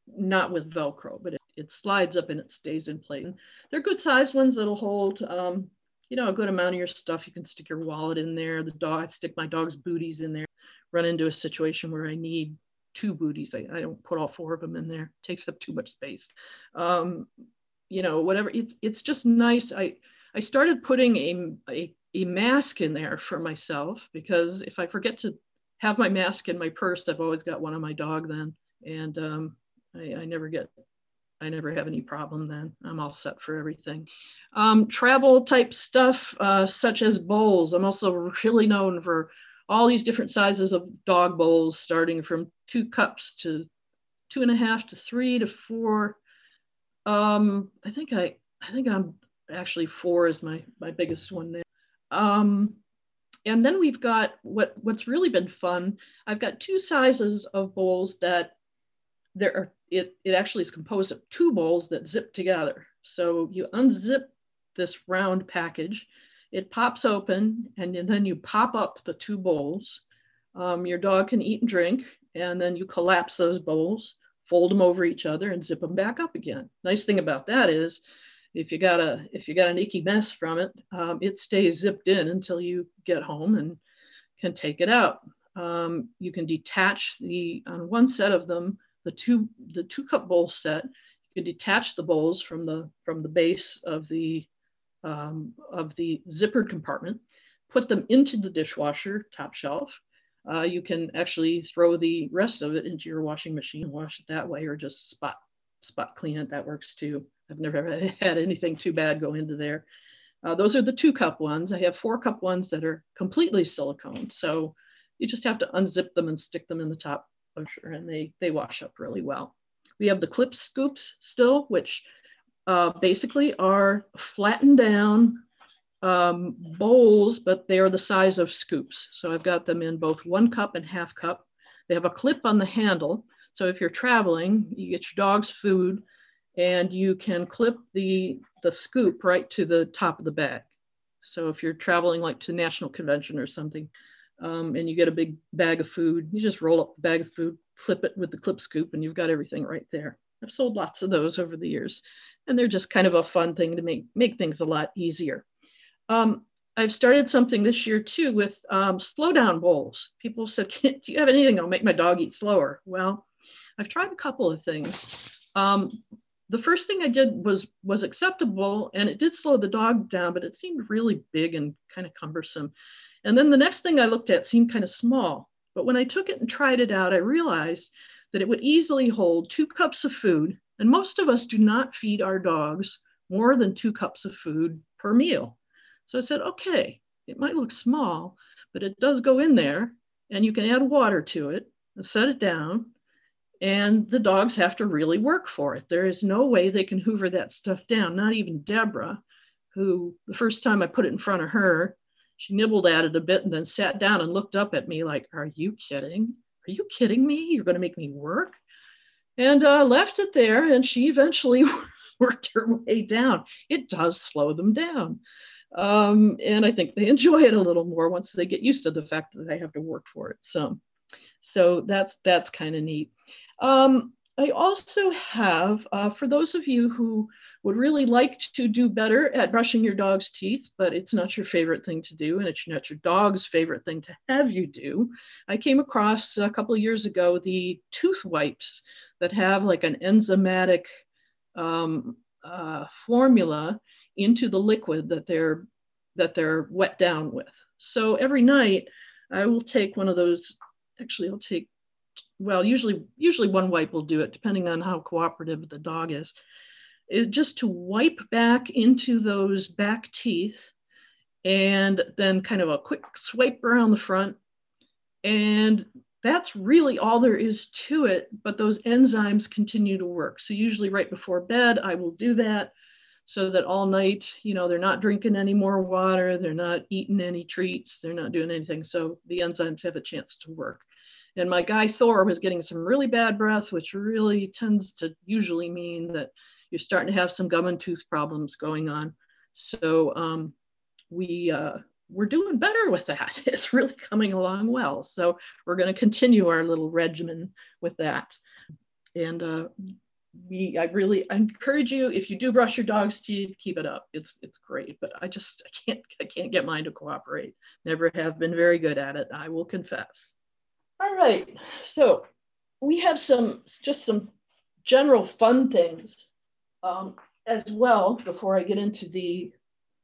not with Velcro, but it, it slides up and it stays in place. They're good sized ones that'll hold um, you know, a good amount of your stuff. You can stick your wallet in there. The dog, I stick my dog's booties in there. Run into a situation where I need two booties. I, I don't put all four of them in there. It takes up too much space. Um, you know, whatever. It's it's just nice. I I started putting a, a a mask in there for myself because if I forget to have my mask in my purse, I've always got one on my dog then, and um, I, I never get I never have any problem then. I'm all set for everything. Um, travel type stuff, uh, such as bowls. I'm also really known for all these different sizes of dog bowls, starting from two cups to two and a half to three to four. Um, I think I, I think I'm actually four is my my biggest one there. Um, and then we've got what what's really been fun. I've got two sizes of bowls that there are it, it actually is composed of two bowls that zip together. So you unzip this round package, it pops open, and then you pop up the two bowls. Um, your dog can eat and drink, and then you collapse those bowls, fold them over each other, and zip them back up again. Nice thing about that is, if you got a if you got an icky mess from it, um, it stays zipped in until you get home and can take it out. Um, you can detach the on one set of them the two the two cup bowl set. You can detach the bowls from the from the base of the um, of the zippered compartment, put them into the dishwasher top shelf. Uh, you can actually throw the rest of it into your washing machine and wash it that way, or just spot spot clean it. That works too. I've never had anything too bad go into there. Uh, those are the two cup ones. I have four cup ones that are completely silicone. So you just have to unzip them and stick them in the top washer and they, they wash up really well. We have the clip scoops still, which uh, basically are flattened down um, bowls, but they are the size of scoops. So I've got them in both one cup and half cup. They have a clip on the handle. So if you're traveling, you get your dog's food and you can clip the, the scoop right to the top of the bag. So if you're traveling like to National Convention or something, um, and you get a big bag of food, you just roll up the bag of food, clip it with the clip scoop, and you've got everything right there. I've sold lots of those over the years, and they're just kind of a fun thing to make make things a lot easier. Um, I've started something this year too with um, slow bowls. People said, "Do you have anything that'll make my dog eat slower?" Well, I've tried a couple of things. Um, the first thing I did was was acceptable, and it did slow the dog down, but it seemed really big and kind of cumbersome. And then the next thing I looked at seemed kind of small. But when I took it and tried it out, I realized that it would easily hold two cups of food. And most of us do not feed our dogs more than two cups of food per meal. So I said, okay, it might look small, but it does go in there and you can add water to it and set it down. And the dogs have to really work for it. There is no way they can hoover that stuff down, not even Deborah, who the first time I put it in front of her, she nibbled at it a bit and then sat down and looked up at me like, Are you kidding? Are you kidding me? You're going to make me work? And uh, left it there, and she eventually worked her way down. It does slow them down. Um, and I think they enjoy it a little more once they get used to the fact that they have to work for it. So, so that's that's kind of neat. Um, I also have, uh, for those of you who would really like to do better at brushing your dog's teeth, but it's not your favorite thing to do, and it's not your dog's favorite thing to have you do, I came across a couple of years ago the tooth wipes that have like an enzymatic um, uh, formula into the liquid that they're that they're wet down with. So every night I will take one of those. Actually, I'll take well, usually usually one wipe will do it, depending on how cooperative the dog is. Is just to wipe back into those back teeth, and then kind of a quick swipe around the front, and that's really all there is to it. But those enzymes continue to work. So usually right before bed, I will do that so that all night, you know, they're not drinking any more water, they're not eating any treats, they're not doing anything. So the enzymes have a chance to work. And my guy Thor was getting some really bad breath, which really tends to usually mean that you're starting to have some gum and tooth problems going on. So um, we uh, we're doing better with that. It's really coming along well. So we're going to continue our little regimen with that. And uh, we, I really encourage you if you do brush your dog's teeth, keep it up. It's it's great. But I just I can't I can't get mine to cooperate. Never have been very good at it. I will confess. All right, so we have some, just some general fun things um, as well before I get into the,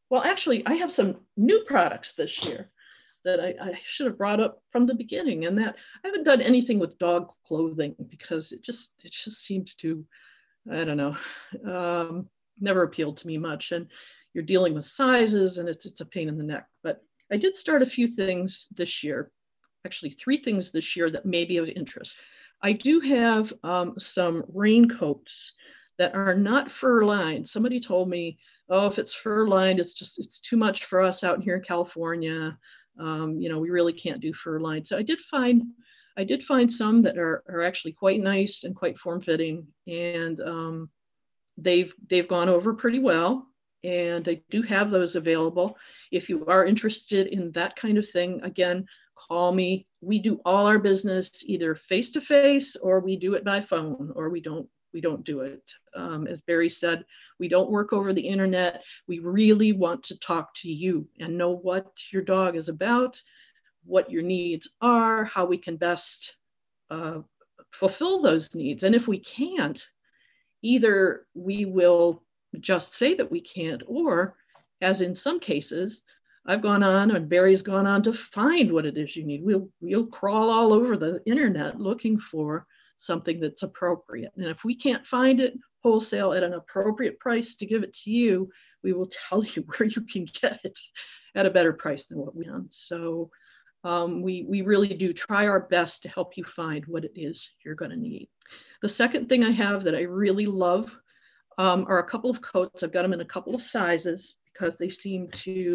well, actually, I have some new products this year that I, I, should have brought up from the beginning and that I haven't done anything with dog clothing because it just, it just seems to, I don't know, um, never appealed to me much. And you're dealing with sizes and it's, it's a pain in the neck. But I did start a few things this year actually three things this year that may be of interest. I do have um, some raincoats that are not fur lined. Somebody told me, oh, if it's fur lined, it's just, it's too much for us out here in California. Um, you know, we really can't do fur lined. So I did find, I did find some that are, are actually quite nice and quite form fitting and um, they've, they've gone over pretty well and I do have those available. If you are interested in that kind of thing, again, call me. We do all our business either face to face or we do it by phone or we don't we don't do it. Um, as Barry said, we don't work over the internet. We really want to talk to you and know what your dog is about, what your needs are, how we can best uh, fulfill those needs. And if we can't, either we will just say that we can't, or as in some cases, I've gone on and Barry's gone on to find what it is you need. We'll we'll crawl all over the internet looking for something that's appropriate. And if we can't find it wholesale at an appropriate price to give it to you, we will tell you where you can get it at a better price than what we on. So um, we, we really do try our best to help you find what it is you're going to need. The second thing I have that I really love um, are a couple of coats. I've got them in a couple of sizes because they seem to,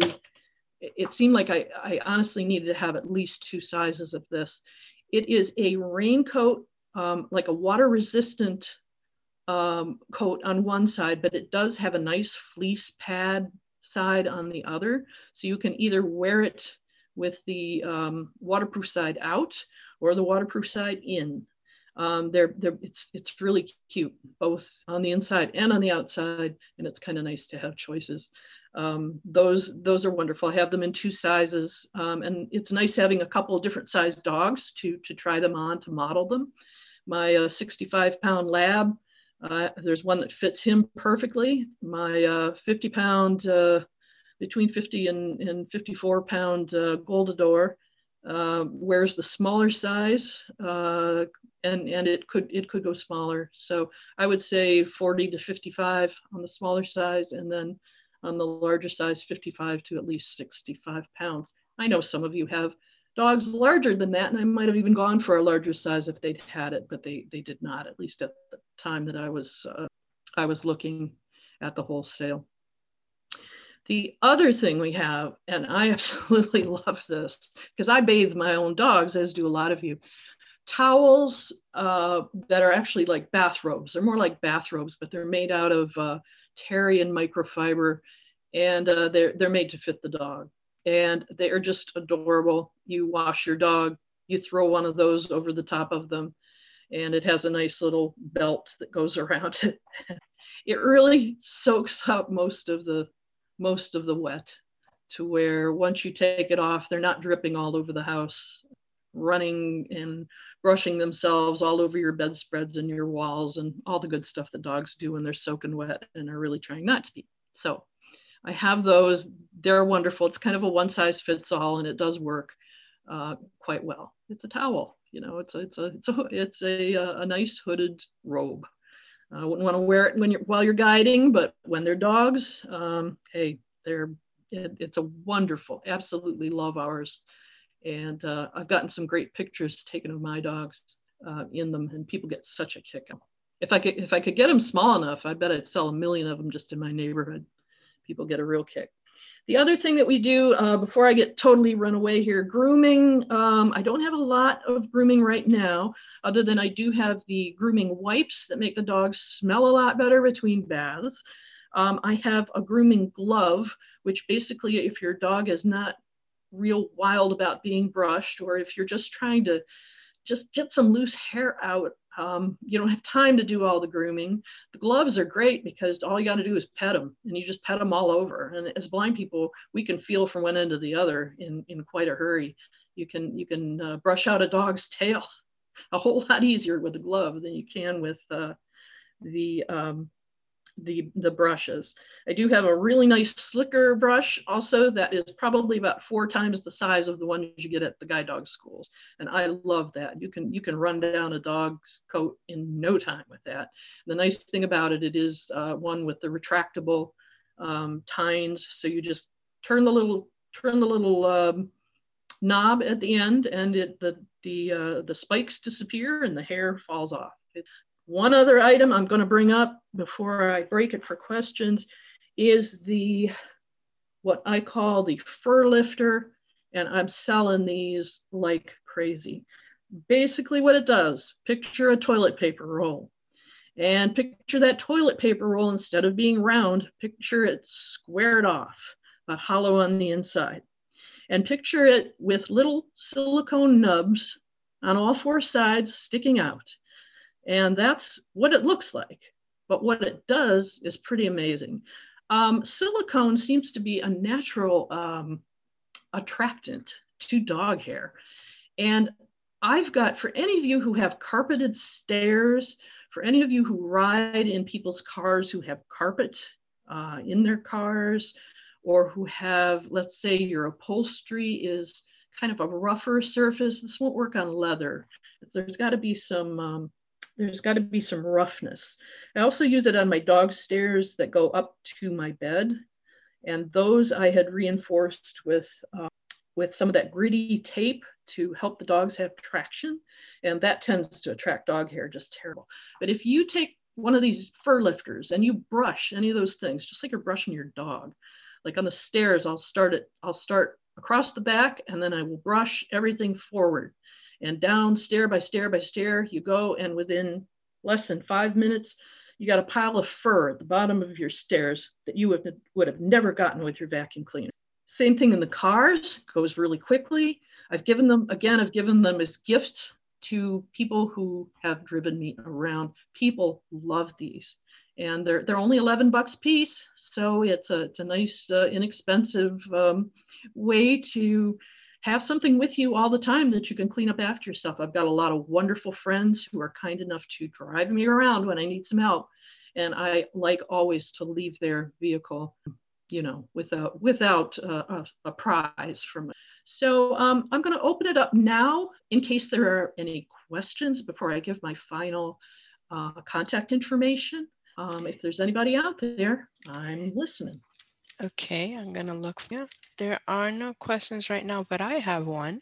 it seemed like I, I honestly needed to have at least two sizes of this. It is a raincoat, um, like a water resistant um, coat on one side, but it does have a nice fleece pad side on the other. So you can either wear it with the um, waterproof side out or the waterproof side in. Um, they're, they're, it's, it's really cute, both on the inside and on the outside, and it's kind of nice to have choices. Um, those, those are wonderful. I have them in two sizes, um, and it's nice having a couple of different sized dogs to, to try them on, to model them. My uh, 65 pound lab, uh, there's one that fits him perfectly. My uh, 50 pound, uh, between 50 and, and 54 pound uh, Goldador uh, wears the smaller size uh, and, and it could it could go smaller. So I would say 40 to 55 on the smaller size and then on the larger size 55 to at least 65 pounds. I know some of you have dogs larger than that and I might have even gone for a larger size if they'd had it, but they, they did not, at least at the time that I was, uh, I was looking at the wholesale. The other thing we have, and I absolutely love this because I bathe my own dogs, as do a lot of you, towels uh, that are actually like bathrobes. They're more like bathrobes, but they're made out of uh, terry and microfiber, and uh, they're they're made to fit the dog, and they are just adorable. You wash your dog, you throw one of those over the top of them, and it has a nice little belt that goes around it. it really soaks up most of the most of the wet to where once you take it off, they're not dripping all over the house, running and brushing themselves all over your bedspreads and your walls and all the good stuff that dogs do when they're soaking wet and are really trying not to be. So I have those. They're wonderful. It's kind of a one size fits all and it does work uh, quite well. It's a towel, you know, it's a, it's a, it's a, it's a, a nice hooded robe. I wouldn't want to wear it when you're while you're guiding, but when they're dogs, um, hey, they're it, it's a wonderful, absolutely love ours. And uh, I've gotten some great pictures taken of my dogs uh, in them, and people get such a kick. If I could, if I could get them small enough, I bet I'd sell a million of them just in my neighborhood. People get a real kick. The other thing that we do uh, before I get totally run away here, grooming. Um, I don't have a lot of grooming right now, other than I do have the grooming wipes that make the dogs smell a lot better between baths. Um, I have a grooming glove, which basically, if your dog is not real wild about being brushed, or if you're just trying to just get some loose hair out um, you don't have time to do all the grooming. The gloves are great because all you got to do is pet them and you just pet them all over. And as blind people, we can feel from one end to the other in, in quite a hurry. You can, you can uh, brush out a dog's tail a whole lot easier with a glove than you can with uh, the um, the, the brushes. I do have a really nice slicker brush also that is probably about four times the size of the ones you get at the guide dog schools. And I love that. You can, you can run down a dog's coat in no time with that. The nice thing about it, it is uh, one with the retractable um, tines. So you just turn the little, turn the little um, knob at the end and it, the, the, uh, the spikes disappear and the hair falls off. One other item I'm going to bring up before I break it for questions is the what I call the fur lifter, and I'm selling these like crazy. Basically, what it does picture a toilet paper roll, and picture that toilet paper roll instead of being round, picture it squared off, but hollow on the inside. And picture it with little silicone nubs on all four sides sticking out. And that's what it looks like. But what it does is pretty amazing. Um, silicone seems to be a natural um, attractant to dog hair. And I've got for any of you who have carpeted stairs, for any of you who ride in people's cars who have carpet uh, in their cars, or who have, let's say, your upholstery is kind of a rougher surface. This won't work on leather. There's got to be some. Um, there's got to be some roughness. I also use it on my dog stairs that go up to my bed, and those I had reinforced with uh, with some of that gritty tape to help the dogs have traction, and that tends to attract dog hair just terrible. But if you take one of these fur lifters and you brush any of those things, just like you're brushing your dog, like on the stairs, I'll start it. I'll start across the back, and then I will brush everything forward and down stair by stair by stair you go and within less than five minutes you got a pile of fur at the bottom of your stairs that you would, would have never gotten with your vacuum cleaner. Same thing in the cars goes really quickly. I've given them again i've given them as gifts to people who have driven me around. People love these and they're they're only 11 bucks a piece so it's a it's a nice uh, inexpensive um, way to have something with you all the time that you can clean up after yourself. I've got a lot of wonderful friends who are kind enough to drive me around when I need some help. And I like always to leave their vehicle, you know, without without uh, a, a, prize from. So um, I'm going to open it up now in case there are any questions before I give my final uh, contact information. Um, if there's anybody out there, I'm listening. Okay, I'm gonna look. Yeah, there are no questions right now, but I have one.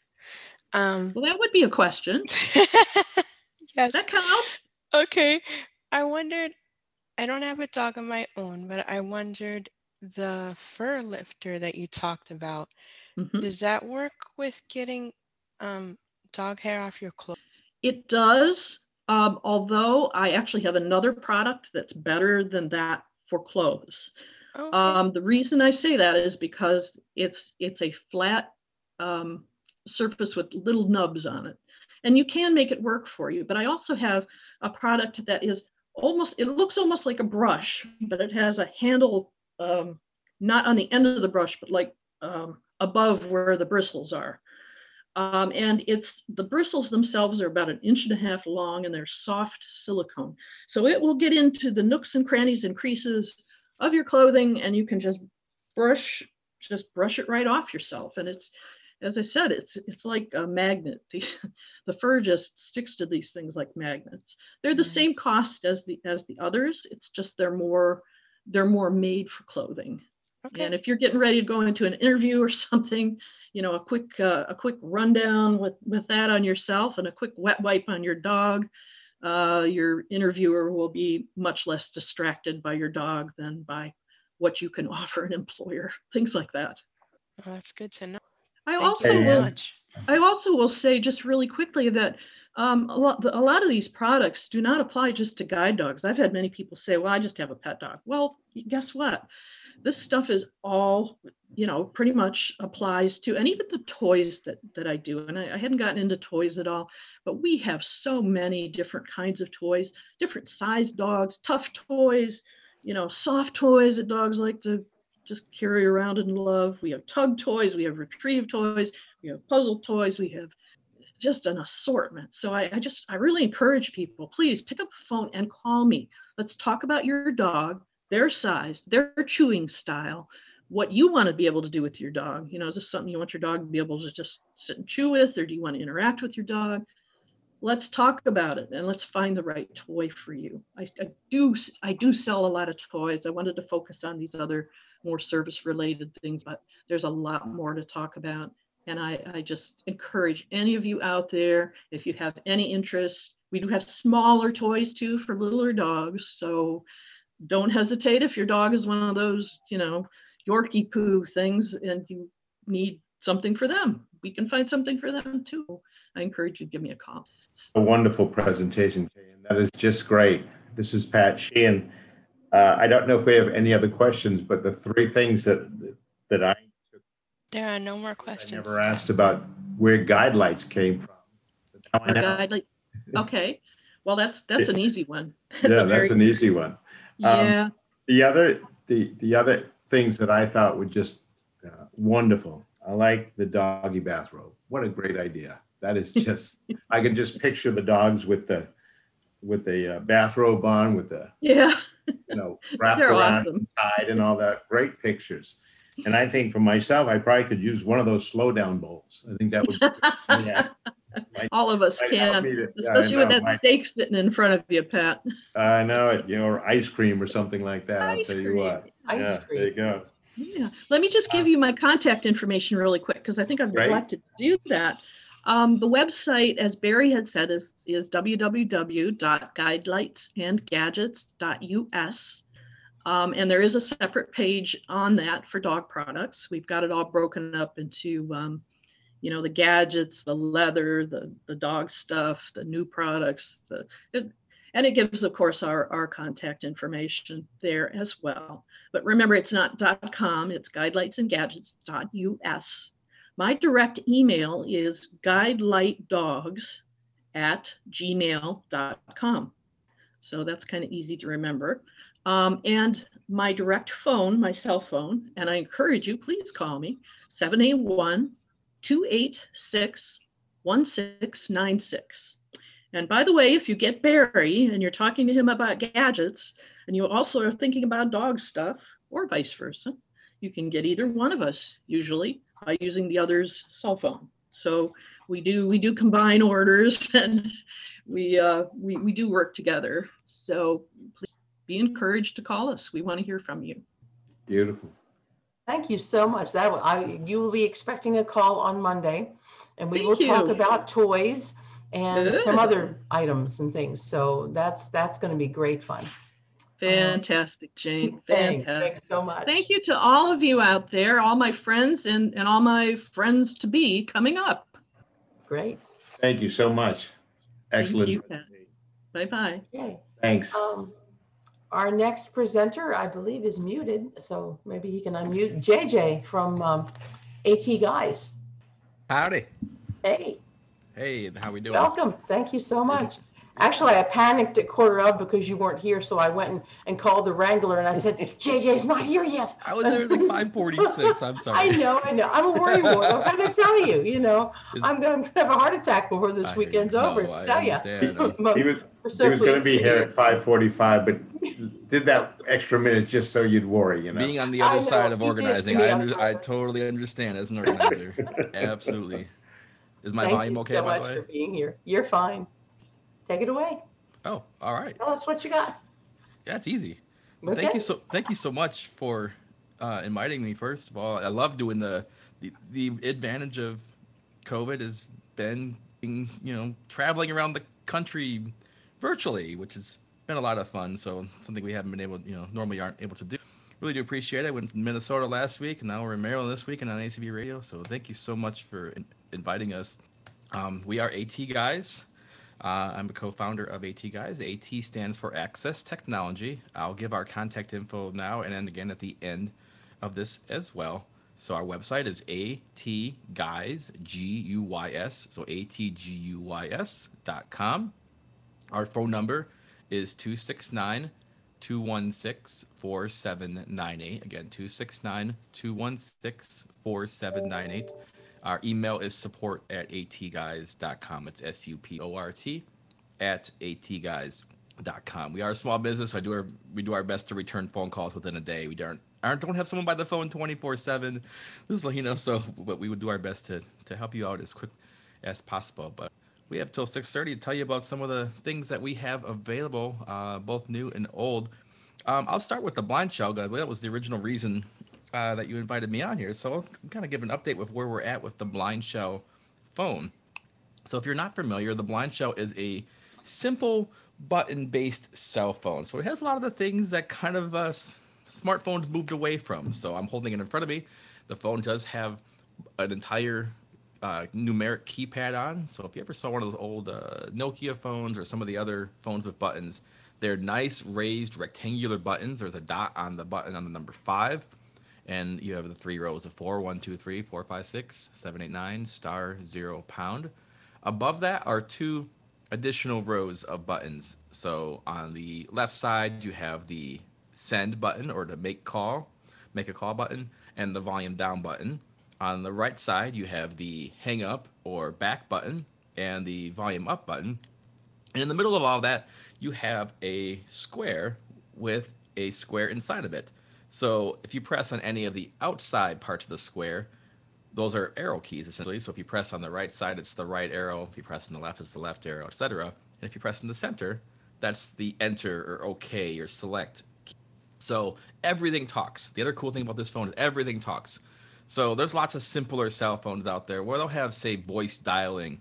Um, well, that would be a question. yes. That counts. Okay. I wondered, I don't have a dog of my own, but I wondered the fur lifter that you talked about, mm-hmm. does that work with getting um, dog hair off your clothes? It does. Um, although I actually have another product that's better than that for clothes. Okay. Um, the reason I say that is because it's it's a flat um, surface with little nubs on it, and you can make it work for you. But I also have a product that is almost it looks almost like a brush, but it has a handle um, not on the end of the brush, but like um, above where the bristles are. Um, and it's the bristles themselves are about an inch and a half long and they're soft silicone. So it will get into the nooks and crannies and creases of your clothing and you can just brush just brush it right off yourself. And it's as i said it's it's like a magnet. The, the fur just sticks to these things like magnets. They're the nice. same cost as the as the others. It's just they're more they're more made for clothing. Okay. and if you're getting ready to go into an interview or something you know a quick uh, a quick rundown with with that on yourself and a quick wet wipe on your dog uh, your interviewer will be much less distracted by your dog than by what you can offer an employer, things like that. Well, that's good to know. I Thank also will, much. I also will say just really quickly that um, a, lot, a lot of these products do not apply just to guide dogs. I've had many people say, well, I just have a pet dog. Well, guess what? This stuff is all you know pretty much applies to and even the toys that that i do and I, I, hadn't gotten into toys at all but we have so many different kinds of toys different size dogs tough toys you know soft toys that dogs like to just carry around and love. We have tug toys we have retrieve toys we have puzzle toys we have just an assortment. So I, I just i really encourage people please pick up a phone and call me. Let's talk about your dog their size, their chewing style, what you want to be able to do with your dog. You know, is this something you want your dog to be able to just sit and chew with, or do you want to interact with your dog? Let's talk about it and let's find the right toy for you. I, I do I do sell a lot of toys. I wanted to focus on these other more service related things, but there's a lot more to talk about. And I, I just encourage any of you out there, if you have any interest, we do have smaller toys too for littler dogs. So don't hesitate if your dog is one of those, you know, Yorkie poo things and you need something for them. We can find something for them too. I encourage you to give me a call. A wonderful presentation, Kay, and that is just great. This is Pat Sheehan. Uh, I don't know if we have any other questions, but the three things that that I there are no more questions. I never asked about where guidelights came from. Guide okay, well that's that's an easy one. That's yeah, that's an easy one. Um, yeah. The other the the other things that I thought were just uh, wonderful. I like the doggy bathrobe. What a great idea! That is just, I can just picture the dogs with the, with the uh, bathrobe on, with the, Yeah, you know, wrapped They're around awesome. and tied and all that. Great pictures. And I think for myself, I probably could use one of those slow down bowls. I think that would, yeah. All of us can, me to- yeah, especially with that might- steak sitting in front of you, Pat. I know it, you know, or ice cream or something like that. I'll Ice tell you cream. what. Ice Yeah, there you go. Yeah, let me just give you my contact information really quick, because I think I've Right. neglected to do that. Um, the website, as Barry had said, is, is www.guidelightsandgadgets.us. Um, and there is a separate page on that for dog products. We've got it all broken up into, um, you know, the gadgets, the leather, the, the dog stuff, the new products, the, it, and it gives, of course, our, our contact information there as well. But remember, it's not .com, it's guidelightsandgadgets.us. My direct email is guidelightdogs at gmail.com. So that's kind of easy to remember. Um, and my direct phone, my cell phone, and I encourage you, please call me 781 286 1696. And by the way, if you get Barry and you're talking to him about gadgets, and you also are thinking about dog stuff, or vice versa, you can get either one of us usually by using the other's cell phone. So we do we do combine orders and we uh, we we do work together. So please be encouraged to call us. We want to hear from you. Beautiful. Thank you so much. That, I, you will be expecting a call on Monday. And we will Thank talk about toys and some other items and things. So that's, that's going to be great fun. Fantastic, Jane. Thanks, Fantastic. thanks so much. Thank you to all of you out there, all my friends and, and all my friends to be coming up. Great. Thank you so much. Excellent. Bye bye. Okay. Thanks. Um, our next presenter, I believe, is muted, so maybe he can unmute JJ from um, AT Guys. Howdy. Hey, Hey, how we doing? welcome. Thank you so much. Actually, I panicked at quarter of because you weren't here, so I went and, and called the Wrangler and I said, JJ's not here yet. I was there at like 546. I'm sorry. I know, I know. I'm a worrywart. I'm going to tell you, you know, Is- I'm going to have a heart attack before this I hear you. weekend's over. I tell ya. understand. Um, But He was, we're he was gonna be here at five forty-five, but did that extra minute just so you'd worry, you know? Being on the other know, side of he did to organizing, I under, I totally understand as an organizer. Absolutely. Is my Thank volume you okay, so by the much way? for being here. You're fine. Take it away. Oh, all right. Tell us what you got. Yeah, it's easy. Well, Thank you so thank you so much for uh, inviting me. First of all, I love doing the, the the advantage of COVID has been being, you know traveling around the country virtually, which has been a lot of fun. So something we haven't been able, you know, normally aren't able to do. Really do appreciate it. I went from Minnesota last week, and now we're in Maryland this week and on ACB Radio. So thank you so much for in- inviting us. Um, we are AT Guys. Uh, I'm a co-founder of AT Guys. AT stands for Access Technology. I'll give our contact info now and then again at the end of this as well. So our website is atguys, G-U-Y-S, so atguys dot com. Our phone number is 269 216 4798. Again, 269 216 4798. Our email is support at atguys.com. It's S U P O R T at atguys.com. We are a small business. So I do our, we do our best to return phone calls within a day. We don't aren't don't have someone by the phone 24 7. This is you know, so but we would do our best to to help you out as quick as possible. But we have till 6:30 to tell you about some of the things that we have available, uh, both new and old. Um, I'll start with the BlindShell. That was the original reason uh, that you invited me on here. So I'll kind of give an update with where we're at with the BlindShell phone. So if you're not familiar, the BlindShell is a simple button-based cell phone. So it has a lot of the things that kind of uh, smartphones moved away from. So I'm holding it in front of me. The phone does have an entire uh, numeric keypad on. So if you ever saw one of those old uh, Nokia phones or some of the other phones with buttons, they're nice raised rectangular buttons. There's a dot on the button on the number five. And you have the three rows of four, one, two, three, four, five, six, seven, eight, nine, star, zero, pound. Above that are two additional rows of buttons. So on the left side, you have the send button or the make call, make a call button, and the volume down button. On the right side, you have the hang up or back button and the volume up button. And in the middle of all that, you have a square with a square inside of it. So if you press on any of the outside parts of the square, those are arrow keys essentially. So if you press on the right side, it's the right arrow. If you press on the left, it's the left arrow, etc. And if you press in the center, that's the enter or OK or select. key. So everything talks. The other cool thing about this phone is everything talks. So there's lots of simpler cell phones out there where they'll have say voice dialing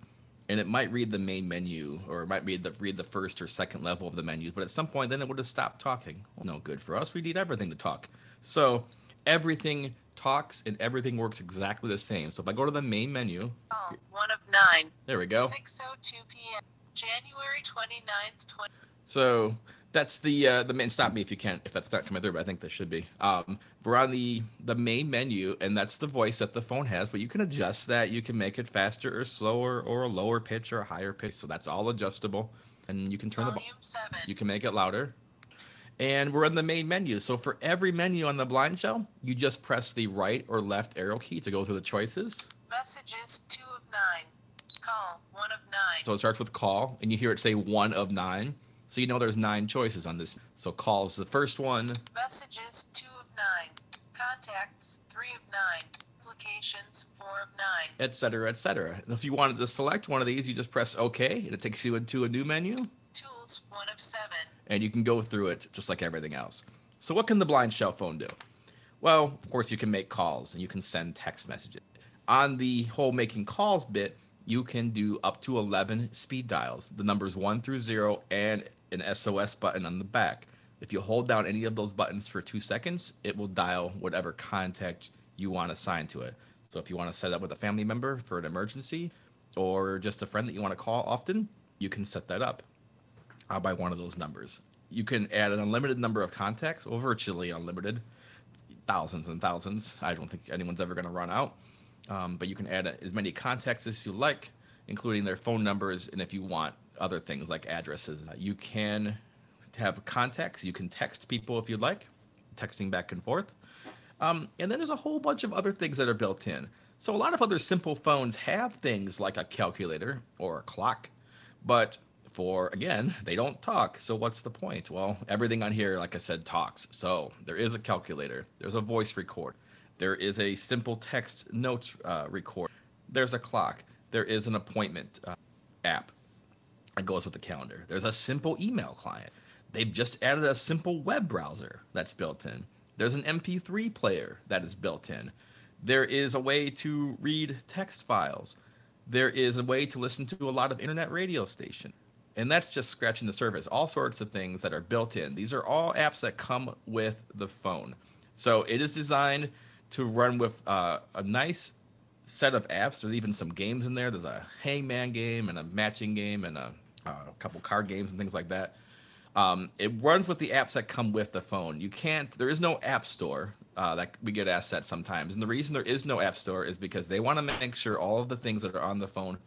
and it might read the main menu or it might read the read the first or second level of the menus, but at some point then it would have stopped talking. Well, no good for us. We need everything to talk. So everything talks and everything works exactly the same. So if I go to the main menu, Call one of nine. there we go. 6:02 p.m. January 29th, 20. So that's the uh, the main. Stop me if you can't if that's not coming through, but I think that should be. Um, we're on the the main menu, and that's the voice that the phone has. But you can adjust that. You can make it faster or slower, or a lower pitch or a higher pitch. So that's all adjustable, and you can turn the. Volume 7. You can make it louder. And we're in the main menu. So for every menu on the BlindShell, you just press the right or left arrow key to go through the choices. Messages 2 of 9. Call 1 of 9. So it starts with call, and you hear it say one of nine. So you know there's nine choices on this. So call is the first one. Messages 2 of 9. Contacts 3 of 9. Applications 4 of 9. et cetera, et cetera. And if you wanted to select one of these, you just press OK, and it takes you into a new menu, Tools 1 of 7. and you can go through it just like everything else. So, what can the BlindShell phone do? Well, of course, you can make calls and you can send text messages. On the whole making calls bit, you can do up to 11 speed dials, the numbers 1 through 0, and an SOS button on the back. If you hold down any of those buttons for two seconds, it will dial whatever contact you want to assign to it. So if you want to set up with a family member for an emergency or just a friend that you want to call often, you can set that up uh, by one of those numbers. You can add an unlimited number of contacts, or virtually unlimited, thousands and thousands. I don't think anyone's ever going to run out. Um, but you can add as many contacts as you like, including their phone numbers, and if you want other things like addresses. Uh, you can have contacts. You can text people if you'd like, texting back and forth. Um, and then there's a whole bunch of other things that are built in. So a lot of other simple phones have things like a calculator or a clock, but for again, they don't talk. So what's the point? Well, everything on here, like I said, talks. So there is a calculator, there's a voice record, there is a simple text notes uh, record, there's a clock, there is an appointment uh, app that goes with the calendar. There's a simple email client. They've just added a simple web browser that's built in. There's an MP3 player that is built in. There is a way to read text files. There is a way to listen to a lot of internet radio station. And that's just scratching the surface. All sorts of things that are built in. These are all apps that come with the phone. So it is designed to run with uh, a nice set of apps. There's even some games in there. There's a hangman game and a matching game and a, uh, a couple card games and things like that. Um, it runs with the apps that come with the phone. You can't. There is no app store uh, that we get asked that sometimes, and the reason there is no app store is because they want to make sure all of the things that are on the phone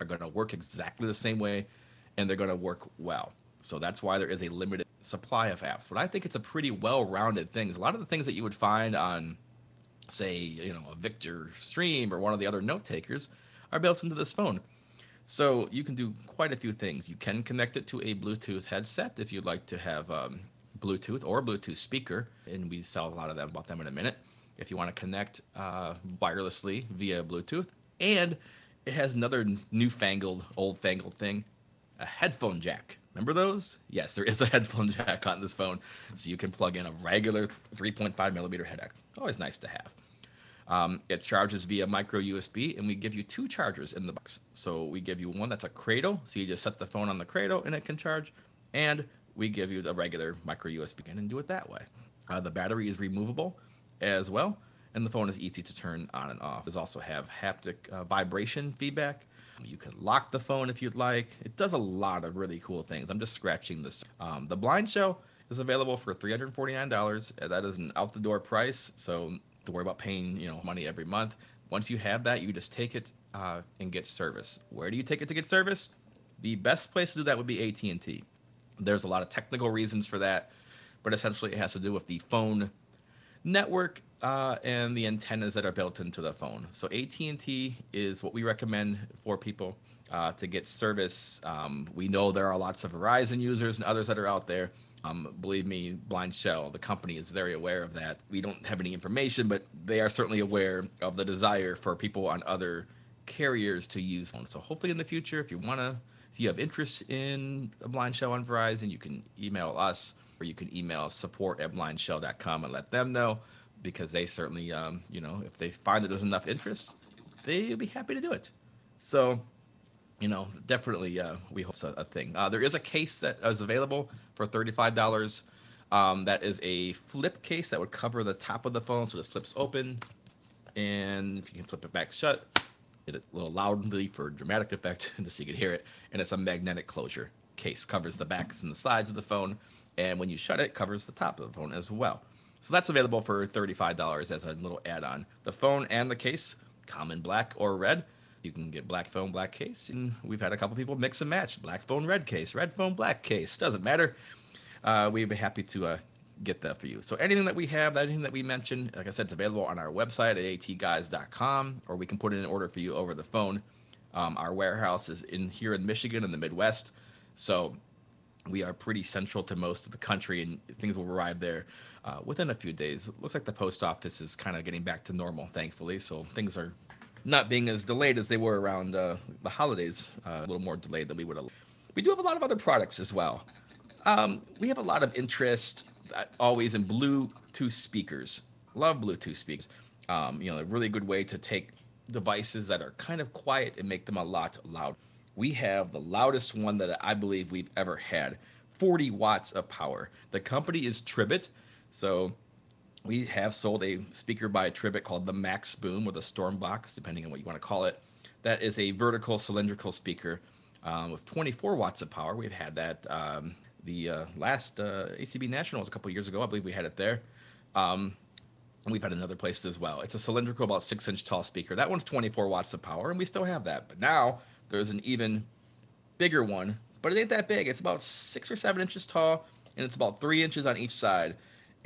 are going to work exactly the same way, and they're going to work well. So that's why there is a limited supply of apps. But I think it's a pretty well-rounded thing. A lot of the things that you would find on, say, you know, a Victor Stream or one of the other note takers are built into this phone. So you can do quite a few things. You can connect it to a Bluetooth headset if you'd like to have um, Bluetooth or Bluetooth speaker, and we sell a lot of them. About them in a minute. If you want to connect uh, wirelessly via Bluetooth, and it has another newfangled, old-fangled thing, a headphone jack. Remember those? Yes, there is a headphone jack on this phone, so you can plug in a regular 3.5 millimeter head jack. Always nice to have. Um, it charges via micro USB, and we give you two chargers in the box. So we give you one that's a cradle, so you just set the phone on the cradle and it can charge, and we give you the regular micro USB and do it that way. Uh, the battery is removable as well, and the phone is easy to turn on and off. It also have haptic uh, vibration feedback. You can lock the phone if you'd like. It does a lot of really cool things. I'm just scratching this. Um, the BlindShell is available for $349. Uh, That is an out the door price, so to worry about paying you know money every month. Once you have that, you just take it uh, and get service. Where do you take it to get service? The best place to do that would be AT and T. There's a lot of technical reasons for that, but essentially it has to do with the phone network uh, and the antennas that are built into the phone. So AT&T is what we recommend for people uh, to get service. Um, we know there are lots of Verizon users and others that are out there. Um, believe me, BlindShell, the company is very aware of that. We don't have any information, but they are certainly aware of the desire for people on other carriers to use. So hopefully in the future, if you want to, if you have interest in a BlindShell on Verizon, you can email us or you can email support at blindshell.com and let them know because they certainly, um, you know, if they find that there's enough interest, they'll be happy to do it. So, you know, definitely, uh, we hope so, a thing. Uh, there is a case that is available for $35. Um, that is a flip case that would cover the top of the phone, so this flips open, and if you can flip it back shut, it a little loudly for dramatic effect, just so you can hear it. And it's a magnetic closure case, covers the backs and the sides of the phone, and when you shut it, covers the top of the phone as well. So that's available for $35 as a little add-on. The phone and the case come in black or red. You can get black phone, black case, and we've had a couple people mix and match. Black phone, red case, red phone, black case. Doesn't matter. Uh, we'd be happy to uh, get that for you. So anything that we have, anything that we mentioned, like I said, it's available on our website at atguys.com, or we can put it in order for you over the phone. Um, our warehouse is in here in Michigan in the Midwest, so we are pretty central to most of the country, and things will arrive there uh, within a few days. Looks like the post office is kind of getting back to normal, thankfully. So things are not being as delayed as they were around uh, the holidays. Uh, a little more delayed than we would have. We do have a lot of other products as well. Um, we have a lot of interest uh, always in Bluetooth speakers. Love Bluetooth speakers. Um, you know, a really good way to take devices that are kind of quiet and make them a lot loud. We have the loudest one that I believe we've ever had 40 watts of power. The company is Tribit. So we have sold a speaker by Tribit called the Max Boom or the Storm Box, depending on what you want to call it. That is a vertical cylindrical speaker um, with 24 watts of power. We've had that. Um, the uh, last uh, ACB Nationals a couple years ago, I believe we had it there. Um, and we've had another place as well. It's a cylindrical, about six inch tall speaker. That one's 24 watts of power, and we still have that. But now there's an even bigger one, but it ain't that big. It's about six or seven inches tall, and it's about three inches on each side.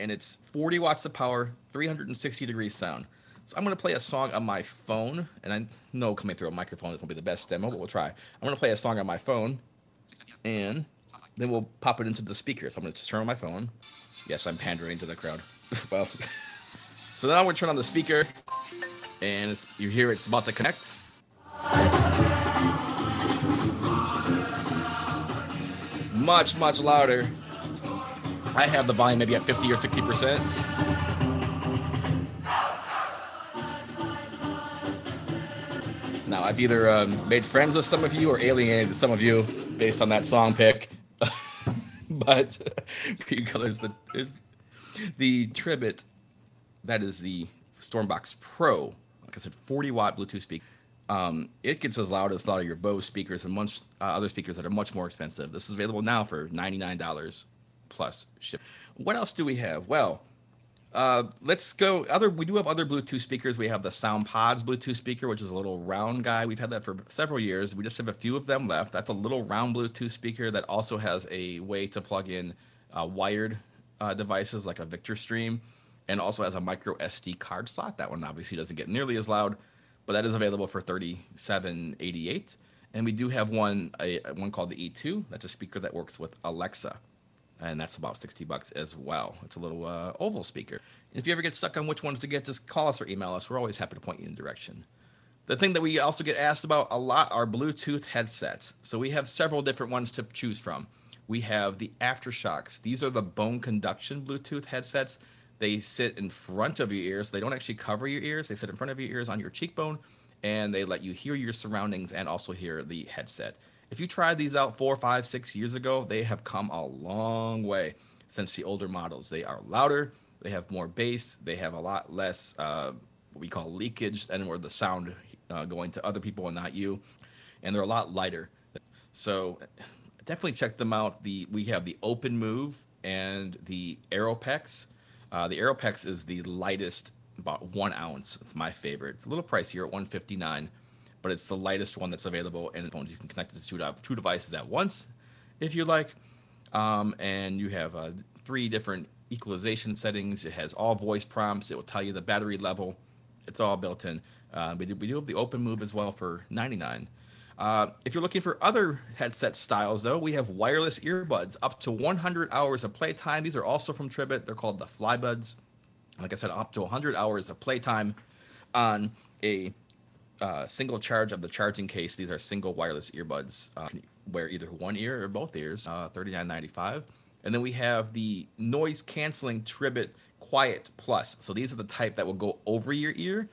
And it's 40 watts of power, 360 degrees sound. So I'm to play a song on my phone, and I know coming through a microphone is to be the best demo, but we'll try. I'm to play a song on my phone, and then we'll pop it into the speaker. So I'm to just turn on my phone. Yes, I'm pandering to the crowd. well, so now we're turning on the speaker, and you hear it's about to connect. Much, much louder. I have the volume maybe at 50 or 60%. Now, I've either um, made friends with some of you or alienated some of you based on that song pick. but Green the, is the Tribit. That is the Stormbox Pro. Like I said, 40 watt Bluetooth speaker. Um, it gets as loud as a lot of your Bose speakers and much uh, other speakers that are much more expensive. This is available now for $99 plus ship. What else do we have? Well, uh, let's go. Other we do have other Bluetooth speakers. We have the SoundPods Bluetooth speaker, which is a little round guy. We've had that for several years. We just have a few of them left. That's a little round Bluetooth speaker that also has a way to plug in uh, wired uh, devices like a Victor Stream, and also has a micro SD card slot. That one obviously doesn't get nearly as loud, but that is available for thirty-seven eighty-eight. And we do have one a one called the E2. That's a speaker that works with Alexa and that's about 60 bucks as well. It's a little uh, oval speaker. And if you ever get stuck on which ones to get, just call us or email us. We're always happy to point you in the direction. The thing that we also get asked about a lot are Bluetooth headsets. So we have several different ones to choose from. We have the AfterShokz. These are the bone conduction Bluetooth headsets. They sit in front of your ears. They don't actually cover your ears. They sit in front of your ears on your cheekbone, and they let you hear your surroundings and also hear the headset. If you tried these out four, five, six years ago, they have come a long way since the older models. They are louder, they have more bass, they have a lot less uh, what we call leakage, and where the sound uh, going to other people and not you, and they're a lot lighter. So definitely check them out. The we have the Open Move and the Aeropex. Uh, the Aeropex is the lightest, about one ounce. It's my favorite. It's a little pricier at 159 but it's the lightest one that's available and phones you can connect it to two, two devices at once if you like um, and you have uh, three different equalization settings. It has all voice prompts. It will tell you the battery level. It's all built in. Uh, we, do, we do have the open move as well for 99. Uh, if you're looking for other headset styles, though, we have wireless earbuds up to 100 hours of playtime. These are also from Tribit. They're called the Flybuds. Like I said, up to 100 hours of playtime on a uh, single charge of the charging case. These are single wireless earbuds. Uh, wear either one ear or both ears. Uh, 39.95. And then we have the noise canceling Tribit Quiet Plus. So these are the type that will go over your ear,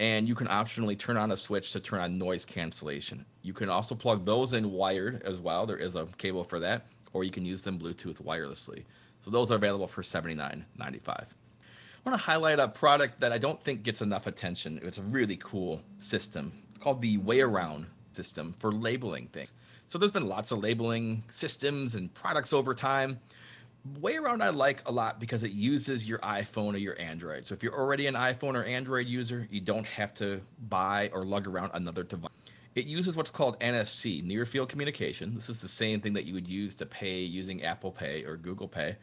and you can optionally turn on a switch to turn on noise cancellation. You can also plug those in wired as well. There is a cable for that, or you can use them Bluetooth wirelessly. So those are available for 79.95. I want to highlight a product that I don't think gets enough attention. It's a really cool system called the Way Around system for labeling things. So there's been lots of labeling systems and products over time. Way Around I like a lot because it uses your iPhone or your Android. So if you're already an iPhone or Android user, you don't have to buy or lug around another device. It uses what's called NFC, near field communication. This is the same thing that you would use to pay using Apple Pay or Google Pay.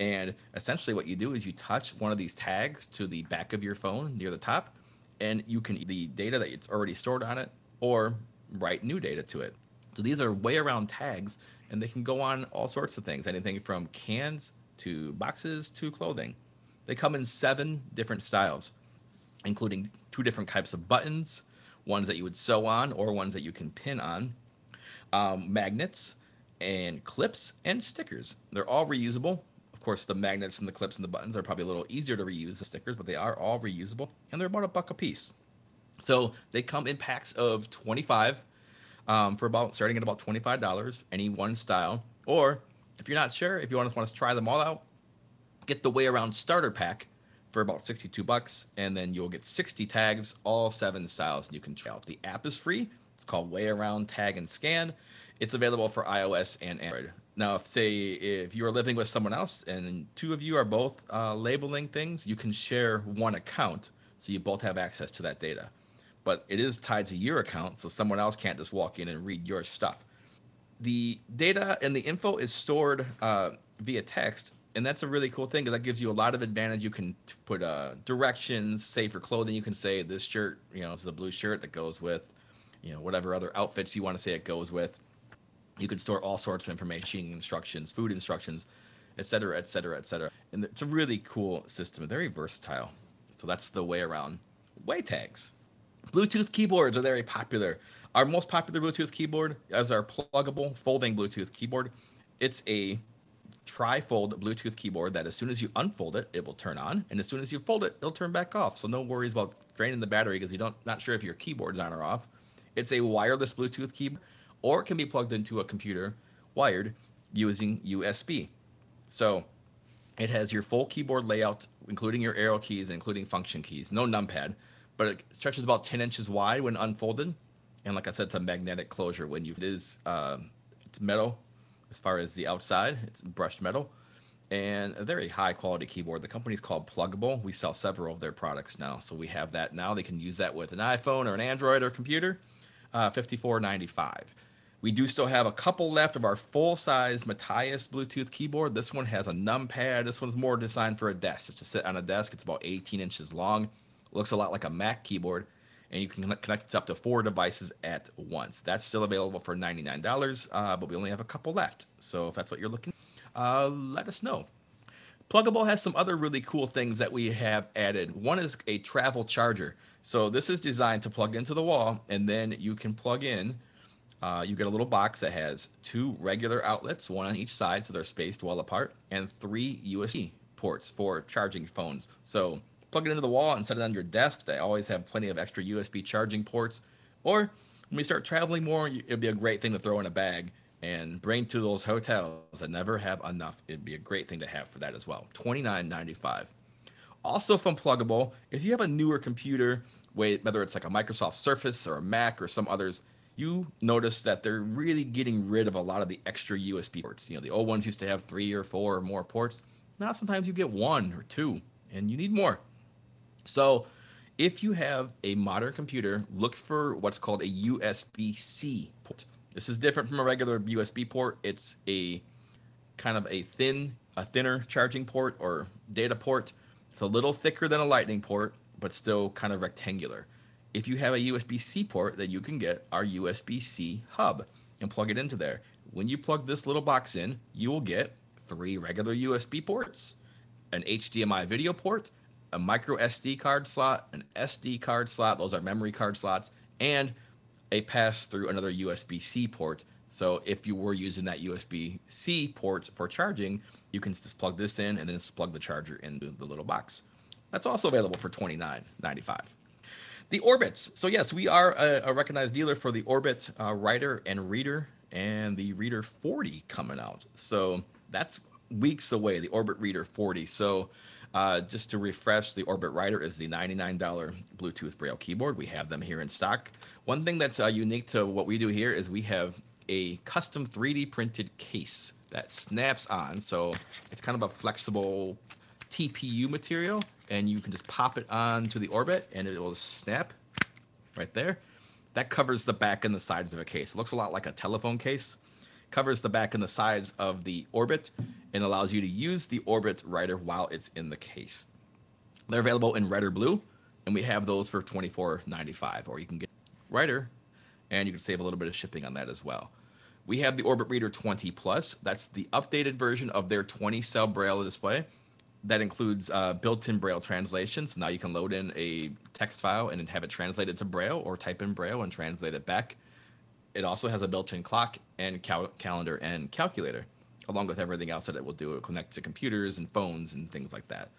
And essentially, what you do is you touch one of these tags to the back of your phone near the top, and you can the data that it's already stored on it, or write new data to it. So these are way around tags, and they can go on all sorts of things, anything from cans to boxes to clothing. They come in seven different styles, including two different types of buttons, ones that you would sew on or ones that you can pin on, um, magnets, and clips and stickers. They're all reusable. Course, the magnets and the clips and the buttons are probably a little easier to reuse the stickers, but they are all reusable and they're about a buck a piece. So they come in packs of 25 um, for about starting at about $25, any one style. Or if you're not sure, if you want to, want to try them all out, get the way around starter pack for about 62 bucks and then you'll get 60 tags all seven styles and you can try out the app is free it's called way around tag and scan it's available for ios and android now if say if you're living with someone else and two of you are both uh, labeling things you can share one account so you both have access to that data but it is tied to your account so someone else can't just walk in and read your stuff the data and the info is stored uh, via text and that's a really cool thing because that gives you a lot of advantage. You can put uh, directions, say for clothing, you can say this shirt, you know, this is a blue shirt that goes with, you know, whatever other outfits you want to say it goes with. You can store all sorts of information, instructions, food instructions, et cetera, et cetera, et cetera. And it's a really cool system, very versatile. So that's the way around. Way tags. Bluetooth keyboards are very popular. Our most popular Bluetooth keyboard is our pluggable folding Bluetooth keyboard. It's a tri-fold Bluetooth keyboard that as soon as you unfold it, it will turn on, and as soon as you fold it, it'll turn back off. So no worries about draining the battery because you don't not sure if your keyboard's on or off. It's a wireless Bluetooth keyboard, or it can be plugged into a computer wired using USB. So it has your full keyboard layout, including your arrow keys, including function keys. No numpad, but it stretches about 10 inches wide when unfolded. And like I said, it's a magnetic closure when you it is uh, it's metal as far as the outside. It's brushed metal and a very high quality keyboard. The company's called Pluggable. We sell several of their products now. So we have that now. They can use that with an iPhone or an Android or computer. Uh, 54.95. We do still have a couple left of our full size Matias Bluetooth keyboard. This one has a numpad. This one's more designed for a desk. It's to sit on a desk. It's about 18 inches long. looks a lot like a Mac keyboard and you can connect it up to four devices at once. That's still available for $99, uh, but we only have a couple left. So if that's what you're looking, uh, let us know. Pluggable has some other really cool things that we have added. One is a travel charger. So this is designed to plug into the wall, and then you can plug in. Uh, you get a little box that has two regular outlets, one on each side, so they're spaced well apart, and three USB ports for charging phones. So plug it into the wall and set it on your desk. They always have plenty of extra USB charging ports. Or when we start traveling more, it'd be a great thing to throw in a bag and bring to those hotels that never have enough. It'd be a great thing to have for that as well. $29.95. Also from Pluggable, if you have a newer computer, whether it's like a Microsoft Surface or a Mac or some others, you notice that they're really getting rid of a lot of the extra USB ports. You know, the old ones used to have three or four or more ports. Now sometimes you get one or two, and you need more. So if you have a modern computer, look for what's called a USB C port. This is different from a regular USB port. It's a kind of a thin a thinner charging port or data port. It's a little thicker than a lightning port, but still kind of rectangular. If you have a USB-C port, that you can get our USB-C hub and plug it into there. When you plug this little box in, you will get three regular USB ports, an HDMI video port, a micro SD card slot, an SD card slot, those are memory card slots, and a pass through another USB C port. So if you were using that USB C port for charging, you can just plug this in and then just plug the charger into the little box. That's also available for $29.95. The Orbits. So yes, we are a, a recognized dealer for the Orbit uh, writer and reader, and the Reader 40 coming out. So that's weeks away. The Orbit Reader 40. So uh, just to refresh, the Orbit Writer is the $99 Bluetooth Braille keyboard. We have them here in stock. One thing that's uh, unique to what we do here is we have a custom 3D printed case that snaps on. So it's kind of a flexible TPU material, and you can just pop it onto the Orbit, and it will snap right there. That covers the back and the sides of a case. It looks a lot like a telephone case. Covers the back and the sides of the Orbit and allows you to use the Orbit writer while it's in the case. They're available in red or blue, and we have those for $24.95. Or you can get writer, and you can save a little bit of shipping on that as well. We have the Orbit Reader 20 Plus. That's the updated version of their 20 cell Braille display. That includes uh, built-in Braille translation. So Now you can load in a text file and have it translated to Braille, or type in Braille and translate it back. It also has a built-in clock and cal- calendar and calculator, along with everything else that it will do. It will connect to computers and phones and things like that.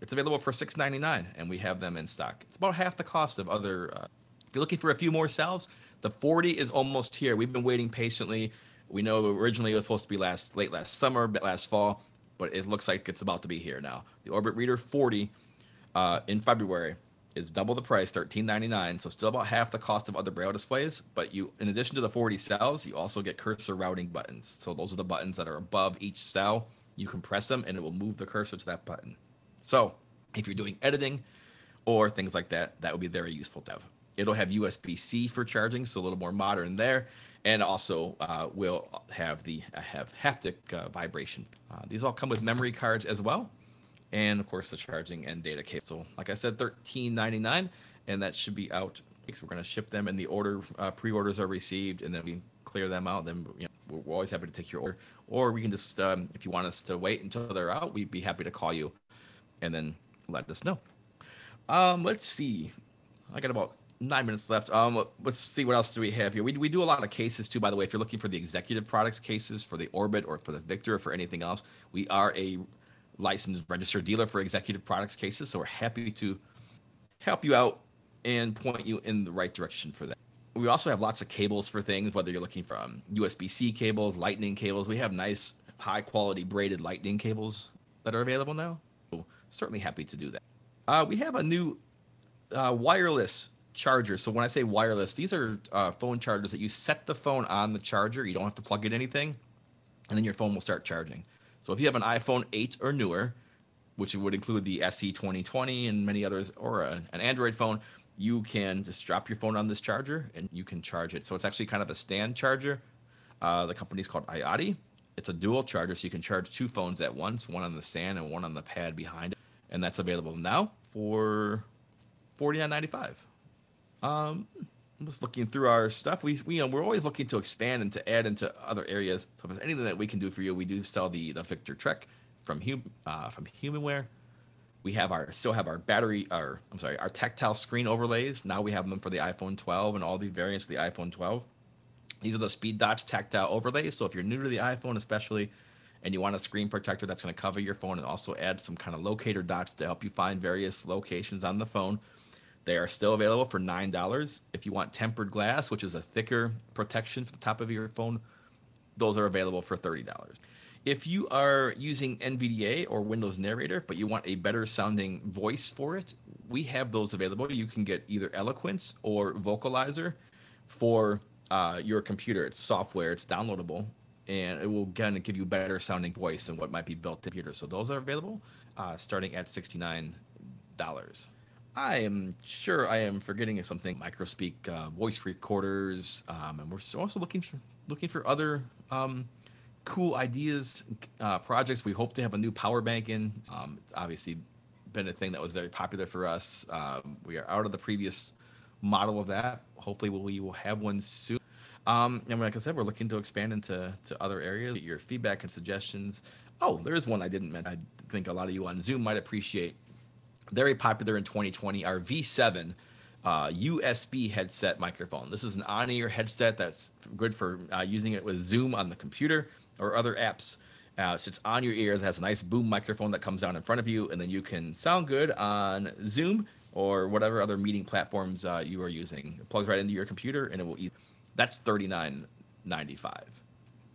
It's available for $6.99, and we have them in stock. It's about half the cost of other. Uh, if you're looking for a few more cells, the 40 is almost here. We've been waiting patiently. We know originally it was supposed to be last late last summer, but last fall, but it looks like it's about to be here now. The Orbit Reader 40 uh, in February is double the price, $13.99. So still about half the cost of other Braille displays. But you, in addition to the 40 cells, you also get cursor routing buttons. So those are the buttons that are above each cell. You can press them, and it will move the cursor to that button. So if you're doing editing or things like that, that would be very useful have. It'll have USB C for charging, so a little more modern there, and also uh, will have the uh, have haptic uh, vibration. Uh, these all come with memory cards as well, and of course the charging and data case. So, like I said, thirteen ninety nine, and that should be out. So we're going to ship them, and the order uh, pre-orders are received, and then we clear them out. Then you know, we're always happy to take your order, or we can just um, if you want us to wait until they're out, we'd be happy to call you, and then let us know. Um, let's see. I got about nine minutes left. Um, let's see what else do we have here. We, we do a lot of cases too, by the way. If you're looking for the executive products cases for the Orbit or for the Victor or for anything else, we are a licensed registered dealer for executive products cases. So we're happy to help you out and point you in the right direction for that. We also have lots of cables for things, whether you're looking for um, USB-C cables, lightning cables. We have nice, high quality braided lightning cables that are available now. So certainly happy to do that. Uh, we have a new uh, wireless charger. So when I say wireless, these are uh, phone chargers that you set the phone on the charger. You don't have to plug in anything, and then your phone will start charging. So if you have an iPhone 8 or newer, which would include the SE 2020 and many others, or a, an Android phone, you can just drop your phone on this charger and you can charge it. So it's actually kind of a stand charger. Uh, the company's called iOttie. It's a dual charger, so you can charge two phones at once, one on the stand and one on the pad behind it. And that's available now for $49.95. Um, I'm just looking through our stuff. We, we we're always looking to expand and to add into other areas. So if there's anything that we can do for you, we do sell the the Victor Trek from hum, uh, from Humanware. We have our still have our battery, our I'm sorry, our tactile screen overlays. Now we have them for the iPhone 12 and all the variants of the iPhone 12. These are the Speed Dots tactile overlays. So if you're new to the iPhone, especially, and you want a screen protector that's going to cover your phone and also add some kind of locator dots to help you find various locations on the phone, they are still available for $9. If you want tempered glass, which is a thicker protection for the top of your phone, those are available for $30. If you are using NVDA or Windows Narrator, but you want a better sounding voice for it, we have those available. You can get either Eloquence or Vocalizer for uh, your computer. It's software, it's downloadable, and it will kind of give you better sounding voice than what might be built in computer. So those are available uh, starting at $69. I am sure I am forgetting something. Microspeak uh, voice recorders, um, and we're also looking for looking for other um, cool ideas, uh, projects. We hope to have a new power bank in. Um, it's obviously been a thing that was very popular for us. Um, we are out of the previous model of that. Hopefully, we will have one soon. Um, and like I said, we're looking to expand into to other areas. Your feedback and suggestions. Oh, there's one I didn't mention. I think a lot of you on Zoom might appreciate. Very popular in 2020. Our V7 uh, USB headset microphone. This is an on-ear headset that's good for uh, using it with Zoom on the computer or other apps. Uh, sits on your ears, has a nice boom microphone that comes down in front of you, and then you can sound good on Zoom or whatever other meeting platforms uh, you are using. It plugs right into your computer, and it will. E- that's thirty nine ninety five.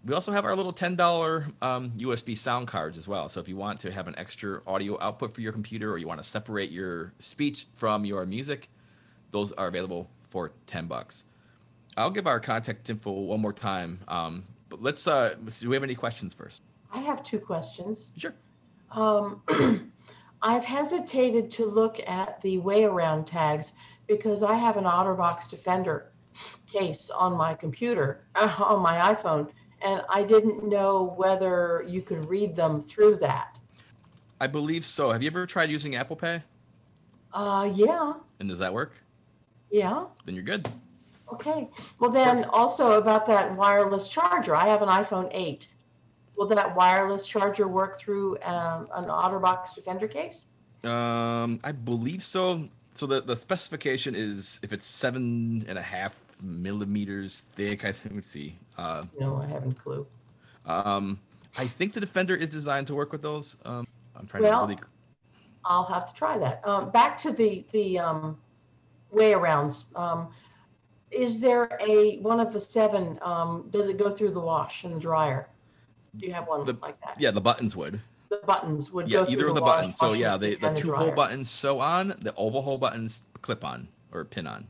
We also have our little ten dollar um, USB sound cards as well. So if you want to have an extra audio output for your computer, or you want to separate your speech from your music, those are available for ten bucks. I'll give our contact info one more time. Um, but let's. Uh, do we have any questions first? I have two questions. Sure. Um, I've hesitated to look at the way around tags because I have an OtterBox Defender case on my computer, uh, on my iPhone, and I didn't know whether you could read them through that. I believe so. Have you ever tried using Apple Pay? Uh, yeah, And does that work? yeah. Then you're good. Okay. Well, then also about that wireless charger, I have an iPhone 8. Will that wireless charger work through um, an OtterBox Defender case? Um, I believe so. So the, the specification is if it's seven and a half millimeters thick. I think. Let's see. Uh, No, I haven't clue. um, I think the Defender is designed to work with those. Um, I'm trying Well- to really. I'll have to try that. Um, back to the the um, way arounds. Um, is there a one of the seven? Um, does it go through the wash and the dryer? Do you have one The- like that? Yeah, the buttons would. The buttons would Yeah, go through either of the wash- buttons. So yeah, the, machine the two hole buttons sew on, the oval hole buttons clip on or pin on.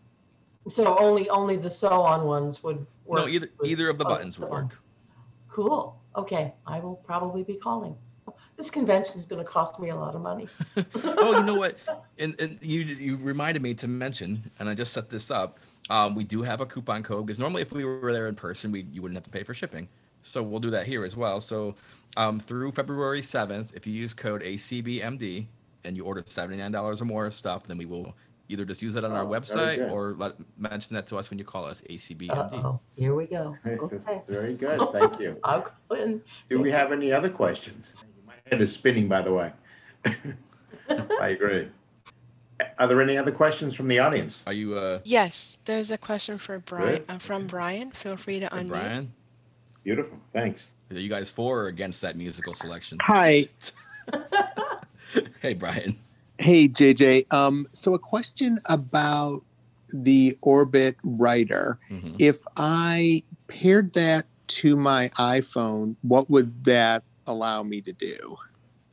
So only only the sew on ones would work. No, either either of the buttons would work. Cool. Okay, I will probably be calling. This convention is going to cost me a lot of money. oh, you know what? And, and you you reminded me to mention, and I just set this up. Um, we do have a coupon code because normally if we were there in person, we you wouldn't have to pay for shipping. So we'll do that here as well. So um, through February seventh, if you use code ACBMD and you order seventy nine dollars or more of stuff, then we will either just use it on our Oh, very website good. or let mention that to us when you call us ACBMD. Uh-oh, here we go. Okay. Very good, thank you. I'll go in. Do we have any other questions? My head is spinning, by the way. I agree. Are there any other questions from the audience? Are you uh Yes, there's a question for Brian uh, from Brian. Feel free to hey, unmute. Brian? Beautiful, thanks. Are you guys for or against that musical selection? Hi. hey Brian. Hey, JJ. Um, so a question about the Orbit Writer. Mhm. If I paired that to my iPhone, what would that allow me to do?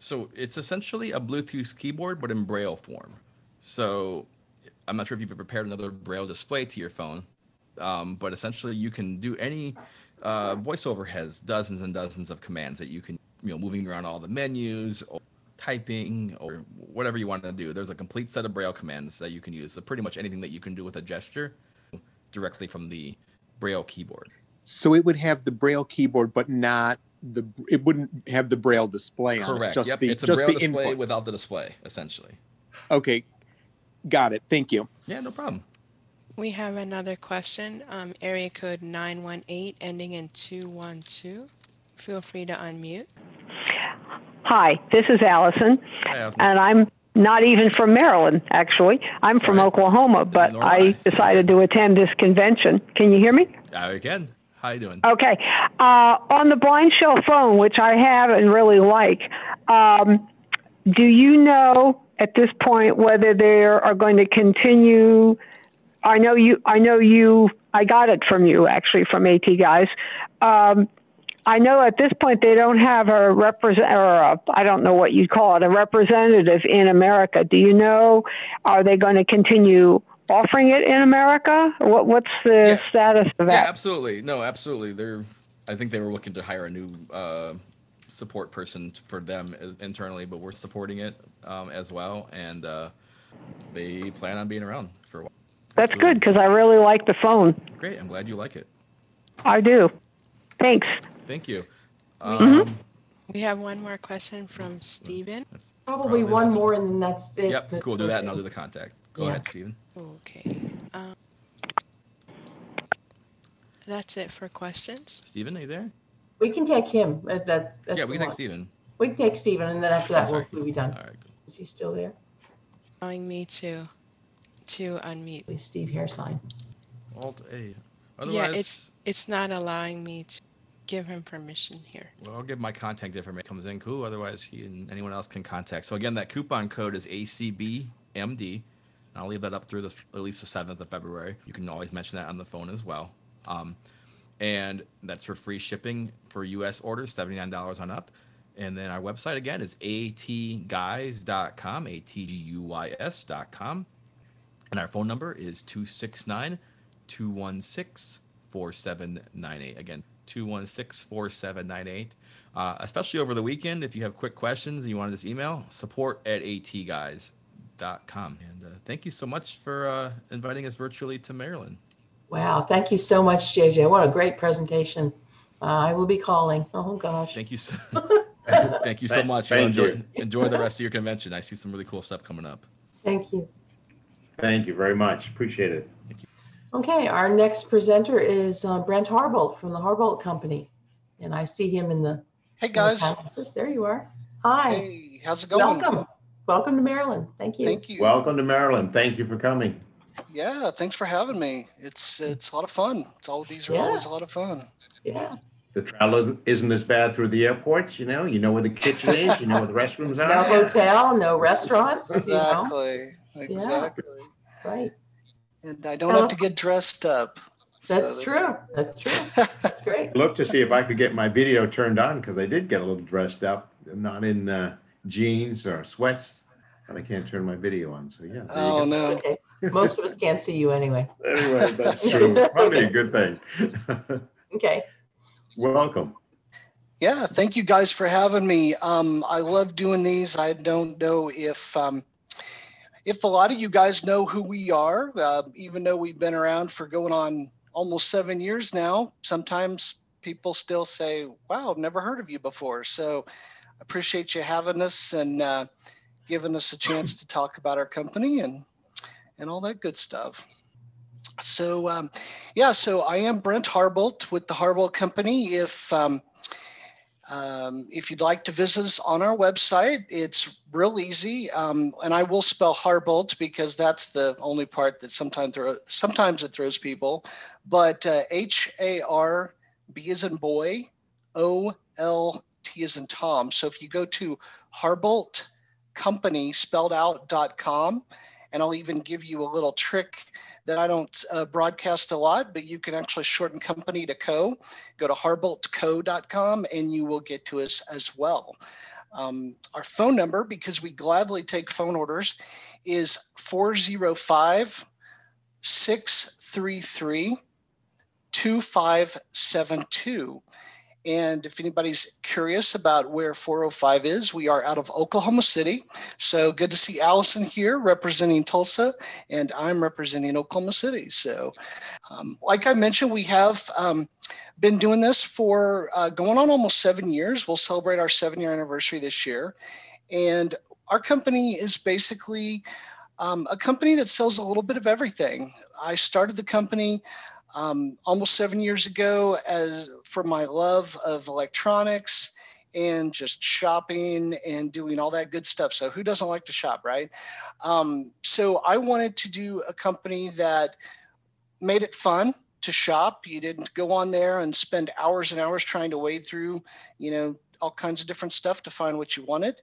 So it's essentially a Bluetooth keyboard, but in Braille form. So I'm not sure if you've ever paired another Braille display to your phone, um, but essentially you can do any. Uh, VoiceOver has dozens and dozens of commands that you can, you know, moving around all the menus or typing or whatever you want to do. There's a complete set of Braille commands that you can use. So pretty much anything that you can do with a gesture directly from the Braille keyboard. So it would have the Braille keyboard, but not the. It wouldn't have the Braille display on it. Correct. Just yep. the it's a just Braille the display input. without the display, essentially. Okay, got it. Thank you. Yeah, no problem. We have another question. Um, area code 918 ending in 212. Feel free to unmute. Hi, this is Allison, Hi, Allison. and I'm not even from Maryland, actually. I'm from Right. Oklahoma, but I decided to attend this convention. Can you hear me? Uh, again, how you doing? Okay. Uh, on the BlindShell phone, which I have and really like, um, do you know at this point whether they are going to continue? I know you. I know you. I got it from you actually from AT guys. Um, I know at this point they don't have a represent or a, I don't know what you call it a representative in America. Do you know? Are they going to continue offering it in America? What, what's the Yeah. status of Yeah, that? absolutely. No, absolutely. They're. I think they were looking to hire a new uh, support person for them internally, but we're supporting it um, as well, and uh, they plan on being around for a while. That's Absolutely. good because I really like the phone. Great. I'm glad you like it. I do. Thanks. Thank you. Um, We have one more question from Steven. that's Probably probably one that's- more and then that's it. Yep, cool. Do that and I'll do the contact. Go Yeah. ahead, Steven. Okay. Um, that's it for questions. Steven, are you there? We can take him. uh, That's, that's yeah, the we can take one. Steven. We can take Stephen and then after that we'll, sorry. we'll be done. All right. good. Is he still there? Allowing me to to unmute. Please, Steve Hairsign. Alt A. Yeah, it's it's not allowing me to give him permission here. well, I'll give my contact information comes in. Cool. Otherwise, he and anyone else can contact. So again, that coupon code is ACBMD. And I'll leave that up through the at least the seventh of February. You can always mention that on the phone as well. Um, and that's for free shipping for U.S. orders, seventy nine dollars on up. And then our website again is atguys.com, atguys.com. And our phone number is 269 216 4798. Again, 216 4798. Uh, especially over the weekend, if you have quick questions and you want to just email, support at atguys.com. And uh, thank you so much for uh, inviting us virtually to Maryland. Wow, thank you so much, JJ. What a great presentation. Uh, I will be calling. Oh, gosh. Thank you so, thank you so much. thank enjoy, you. enjoy the rest of your convention. I see some really cool stuff coming up. Thank you. Thank you very much. Appreciate it. Okay, our next presenter is uh, Brent Harbolt from the Harbolt Company. And I see him in the. Hey in the guys. There you are. Hi, hey, how's it going? welcome. Welcome to Maryland. Thank you. Thank you. Welcome to Maryland. Thank you for coming. Yeah, thanks for having me. It's it's a lot of fun. It's all these are Yeah. always a lot of fun. Yeah. The travel isn't as bad through the airports, you know, you know where the kitchen is, you know where the restrooms are. No hotel, no restaurants, you know, Exactly. Exactly. right. And I don't have to get dressed up. That's So- true. That's true. That's great. Look to see if I could get my video turned on because I did get a little dressed up, not in uh, jeans or sweats, but I can't turn my video on. So yeah. there you Oh go. no. Okay. Most of us can't see you anyway. Anyway, that's true. Probably a good thing. Okay. Welcome. Yeah, thank you guys for having me. Um, I love doing these. I don't know if um, if a lot of you guys know who we are, uh, even though we've been around for going on almost seven years now. Sometimes people still say, "Wow, I've never heard of you before." So, appreciate you having us and uh, giving us a chance to talk about our company and and all that good stuff. So, um, yeah, so I am Brent Harbolt with the Harbolt Company. If um, um, if you'd like to visit us on our website, it's real easy. Um, and I will spell Harbolt because that's the only part that sometimes throw, sometimes it throws people. But uh, H A R B is in boy, O L T is in Tom. So if you go to Harbolt Company spelled out.com, and I'll even give you a little trick that I don't uh, broadcast a lot, but you can actually shorten company to co. Go to harboltco.com and you will get to us as well. Um, our phone number, because we gladly take phone orders, is 405 633 2572. And if anybody's curious about where 405 is, we are out of Oklahoma City. So good to see Allison here representing Tulsa, and I'm representing Oklahoma City. So, um, like I mentioned, we have um, been doing this for uh, going on almost seven years. We'll celebrate our seven year anniversary this year. And our company is basically um, a company that sells a little bit of everything. I started the company um, almost seven years ago as for my love of electronics and just shopping and doing all that good stuff. So who doesn't like to shop, right? Um, so I wanted to do a company that made it fun to shop. You didn't go on there and spend hours and hours trying to wade through, you know, all kinds of different stuff to find what you wanted.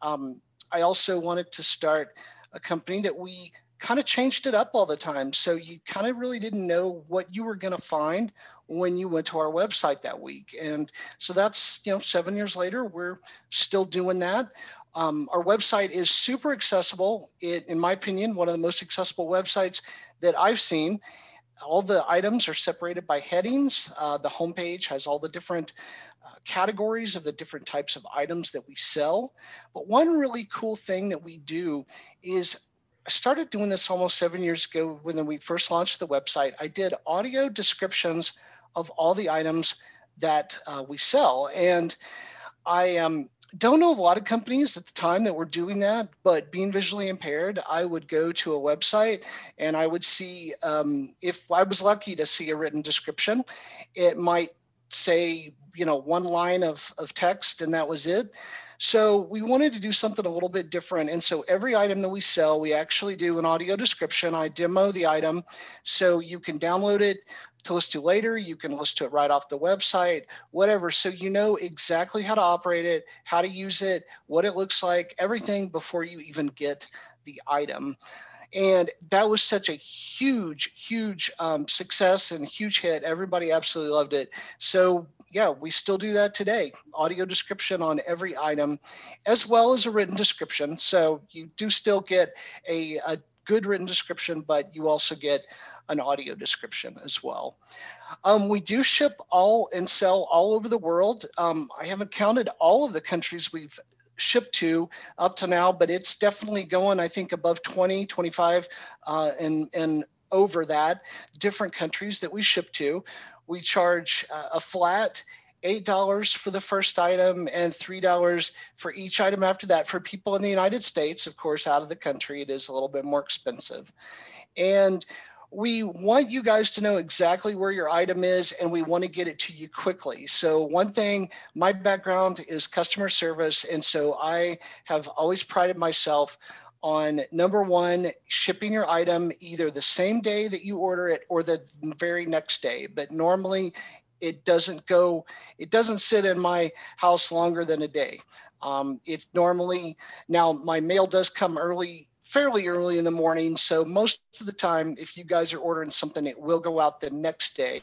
Um, I also wanted to start a company that we kind of changed it up all the time. So you kind of really didn't know what you were going to find when you went to our website that week. And so that's, you know, seven years later, we're still doing that. Um, our website is super accessible. It, in my opinion, one of the most accessible websites that I've seen. All the items are separated by headings. Uh, the homepage has all the different uh, categories of the different types of items that we sell. But one really cool thing that we do is I started doing this almost seven years ago when we first launched the website. I did audio descriptions of all the items that uh, we sell. And I um, don't know of a lot of companies at the time that were doing that, but being visually impaired, I would go to a website and I would see um, if I was lucky to see a written description, it might say, you know, one line of, of text and that was it. So we wanted to do something a little bit different. And so every item that we sell, we actually do an audio description. I demo the item so you can download it to listen to later. You can listen to it right off the website, whatever. So you know exactly how to operate it, how to use it, what it looks like, everything before you even get the item. And that was such a huge, huge um, success and huge hit. Everybody absolutely loved it. So yeah, we still do that today. Audio description on every item, as well as a written description. So you do still get a, a good written description, but you also get an audio description as well. Um, we do ship all and sell all over the world. Um, I haven't counted all of the countries we've shipped to up to now, but it's definitely going, I think, above 20, 25, uh, and, and over that, different countries that we ship to. We charge uh, a flat $8 for the first item and $3 for each item after that. For people in the United States, of course, out of the country, it is a little bit more expensive. And we want you guys to know exactly where your item is and we want to get it to you quickly. So one thing, my background is customer service. And so I have always prided myself on number one, shipping your item either the same day that you order it or the very next day. But normally it doesn't go, it doesn't sit in my house longer than a day. Um, it's normally, now my mail does come early fairly early in the morning. So most of the time, if you guys are ordering something, it will go out the next day.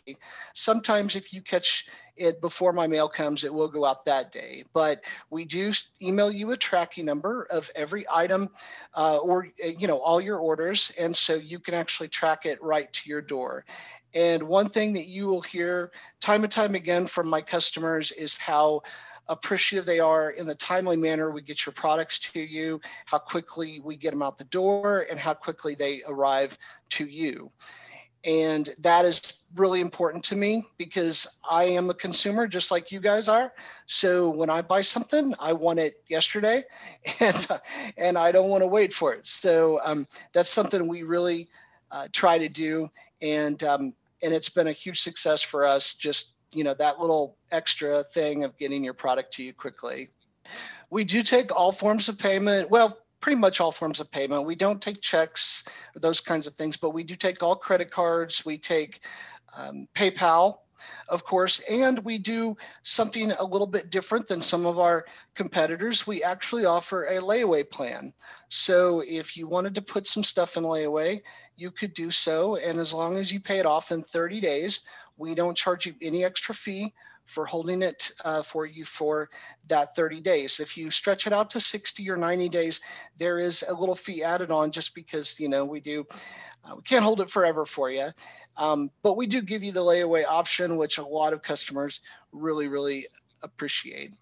Sometimes if you catch it before my mail comes, it will go out that day. But we do email you a tracking number of every item uh, or, you know, all your orders. And so you can actually track it right to your door. And one thing that you will hear time and time again from my customers is how appreciative they are in the timely manner we get your products to you, how quickly we get them out the door, and how quickly they arrive to you. And that is really important to me because I am a consumer just like you guys are. So when I buy something, I want it yesterday and, and I don't want to wait for it. So um, that's something we really uh, try to do. And, um, and it's been a huge success for us just you know that little extra thing of getting your product to you quickly we do take all forms of payment well pretty much all forms of payment we don't take checks those kinds of things but we do take all credit cards we take um, paypal of course and we do something a little bit different than some of our competitors. We actually offer a layaway plan. So if you wanted to put some stuff in layaway you could do so. And as long as you pay it off in 30 days we don't charge you any extra fee for holding it uh, for you for that 30 days. If you stretch it out to 60 or 90 days, there is a little fee added on just because, you know, we do, uh, we can't hold it forever for you. Um, but we do give you the layaway option, which a lot of customers really, really appreciate.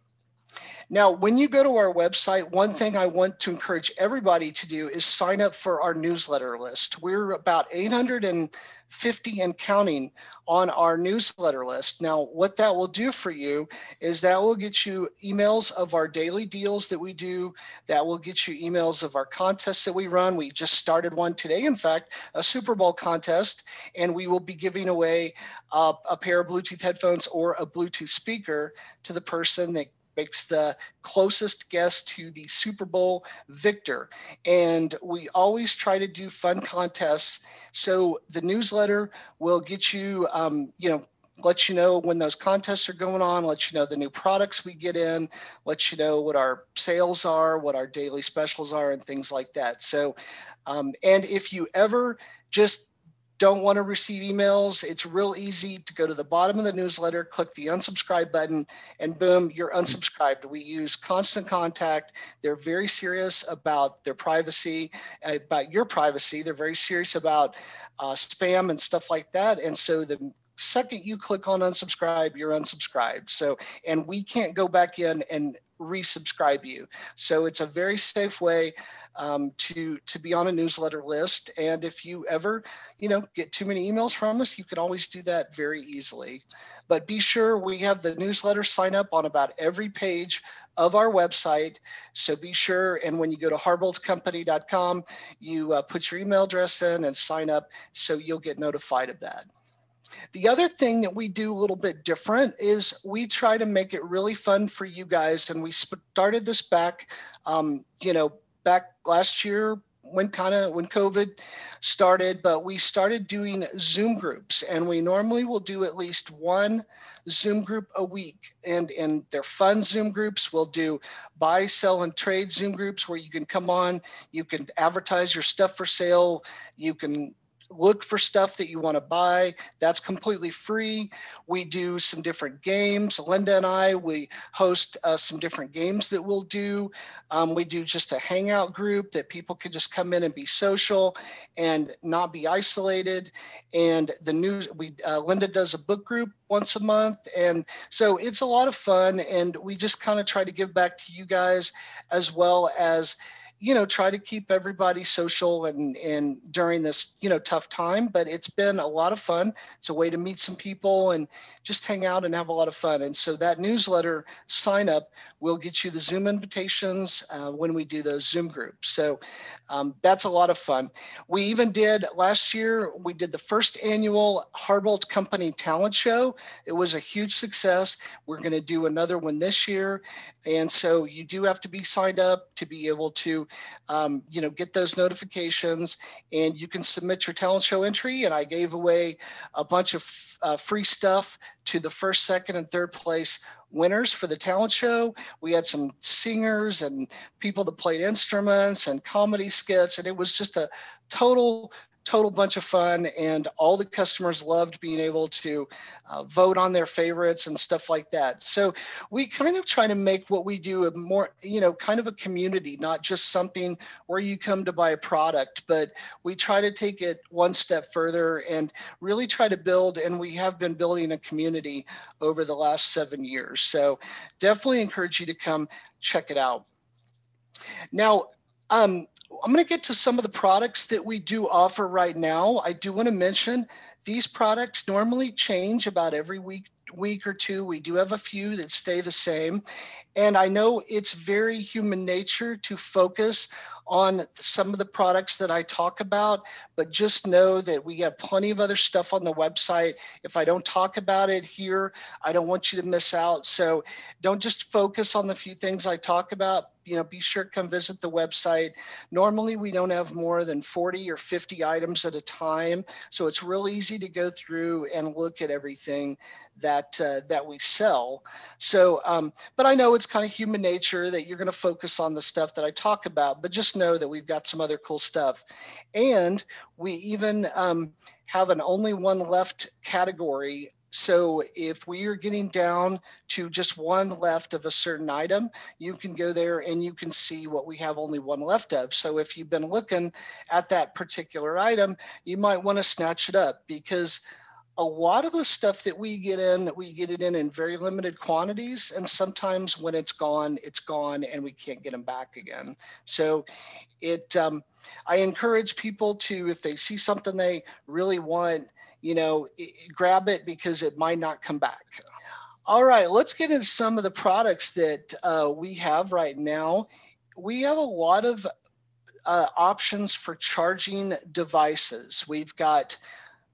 Now, when you go to our website, one thing I want to encourage everybody to do is sign up for our newsletter list. We're about 850 and counting on our newsletter list. Now, what that will do for you is that will get you emails of our daily deals that we do. That will get you emails of our contests that we run. We just started one today, in fact, a Super Bowl contest, and we will be giving away a, a pair of Bluetooth headphones or a Bluetooth speaker to the person that makes the closest guess to the Super Bowl victor. And we always try to do fun contests. So the newsletter will get you, um, you know, let you know when those contests are going on, let you know the new products we get in, let you know what our sales are, what our daily specials are, and things like that. So, um, and if you ever just don't want to receive emails, it's real easy to go to the bottom of the newsletter, click the unsubscribe button, and boom, you're unsubscribed. We use constant contact. They're very serious about their privacy, about your privacy. They're very serious about uh, spam and stuff like that. And so the second you click on unsubscribe, you're unsubscribed. So, and we can't go back in and resubscribe you. So it's a very safe way um, to to be on a newsletter list. And if you ever, you know, get too many emails from us, you can always do that very easily. But be sure we have the newsletter sign up on about every page of our website. So be sure, and when you go to harboltcompany.com, you uh, put your email address in and sign up so you'll get notified of that. The other thing that we do a little bit different is we try to make it really fun for you guys. And we started this back, um, you know, back last year when kind of when COVID started, but we started doing Zoom groups and we normally will do at least one Zoom group a week. And, and they're fun Zoom groups. We'll do buy, sell, and trade Zoom groups where you can come on, you can advertise your stuff for sale, you can look for stuff that you want to buy. That's completely free. We do some different games. Linda and I, we host uh, some different games that we'll do. Um, we do just a hangout group that people can just come in and be social and not be isolated. And the news, we uh, Linda does a book group once a month. And so it's a lot of fun. And we just kind of try to give back to you guys as well as you know try to keep everybody social and and during this you know tough time but it's been a lot of fun. It's a way to meet some people and just hang out and have a lot of fun. And so that newsletter sign up will get you the zoom invitations uh, when we do those zoom groups. So um, that's a lot of fun. We even did last year we did the first annual harbolt company talent show. It was a huge success. We're going to do another one this year. And so you do have to be signed up to be able to um, you know, get those notifications and you can submit your talent show entry. And I gave away a bunch of uh, free stuff to the first, second, and third place winners for the talent show. We had some singers and people that played instruments and comedy skits, and it was just a total total bunch of fun and all the customers loved being able to uh, vote on their favorites and stuff like that. So we kind of try to make what we do a more you know kind of a community not just something where you come to buy a product but we try to take it one step further and really try to build and we have been building a community over the last seven years. So definitely encourage you to come check it out. Now um, I'm going to get to some of the products that we do offer right now. I do want to mention these products normally change about every week week or two. We do have a few that stay the same. And I know it's very human nature to focus on some of the products that I talk about, but just know that we have plenty of other stuff on the website. If I don't talk about it here, I don't want you to miss out. So don't just focus on the few things I talk about. You know, be sure to come visit the website. Normally, we don't have more than 40 or 50 items at a time. So it's real easy to go through and look at everything that uh, that we sell. So, um, but I know it's kind of human nature that you're going to focus on the stuff that I talk about, but just know that we've got some other cool stuff. And we even um, have an only one left category. So if we are getting down to just one left of a certain item, you can go there and you can see what we have only one left of. So if you've been looking at that particular item, you might want to snatch it up because a lot of the stuff that we get in, that we get it in in very limited quantities. And sometimes when it's gone, it's gone and we can't get them back again. So it, um, I encourage people to, if they see something they really want, you know, it, grab it because it might not come back. All right, let's get into some of the products that uh, we have right now. We have a lot of uh, options for charging devices. We've got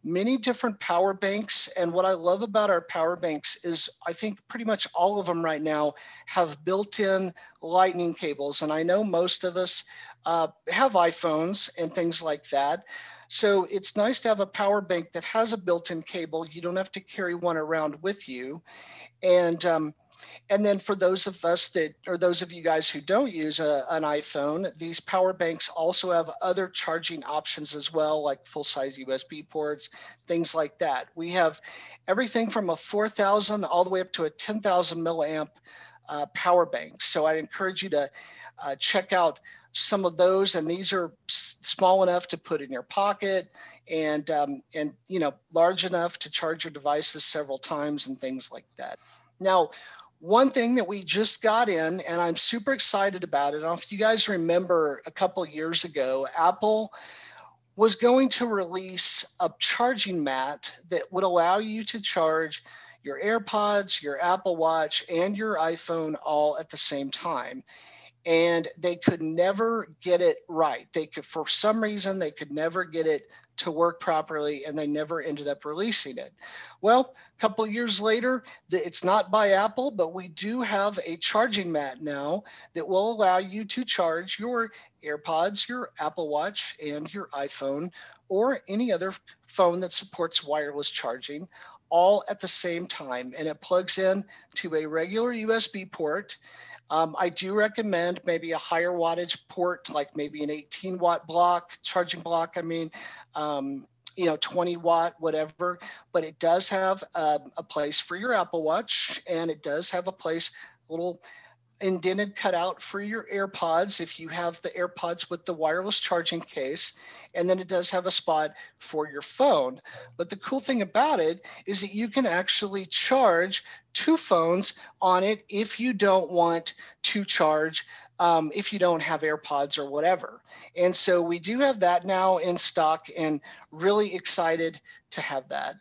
many different power banks. And what I love about our power banks is I think pretty much all of them right now have built in lightning cables. And I know most of us uh, have iPhones and things like that. So it's nice to have a power bank that has a built in cable. You don't have to carry one around with you. And um, and then for those of us that, or those of you guys who don't use a, an iPhone, these power banks also have other charging options as well, like full size USB ports, things like that. We have everything from a 4,000 all the way up to a 10,000 milliamp uh, power bank. So I'd encourage you to uh, check out some of those and these are small enough to put in your pocket and um, and you know large enough to charge your devices several times and things like that now one thing that we just got in, and I'm super excited about it. I don't know if you guys remember a couple years ago, Apple was going to release a charging mat that would allow you to charge your AirPods, your Apple Watch, and your iPhone all at the same time. And they could never get it right. They could, for some reason, they could never get it to work properly and they never ended up releasing it. Well, a couple years later, it's not by Apple, but we do have a charging mat now that will allow you to charge your AirPods, your Apple Watch, and your iPhone, or any other phone that supports wireless charging all at the same time. And it plugs in to a regular USB port. Um, I do recommend maybe a higher wattage port, like maybe an 18 watt block, charging block. I mean, um, you know, 20 watt, whatever, but it does have a, a place for your Apple Watch and it does have a place, little indented cutout for your AirPods if you have the AirPods with the wireless charging case. And then it does have a spot for your phone. But the cool thing about it is that you can actually charge two phones on it if you don't want to charge um, if you don't have AirPods or whatever. And so we do have that now in stock and really excited to have that.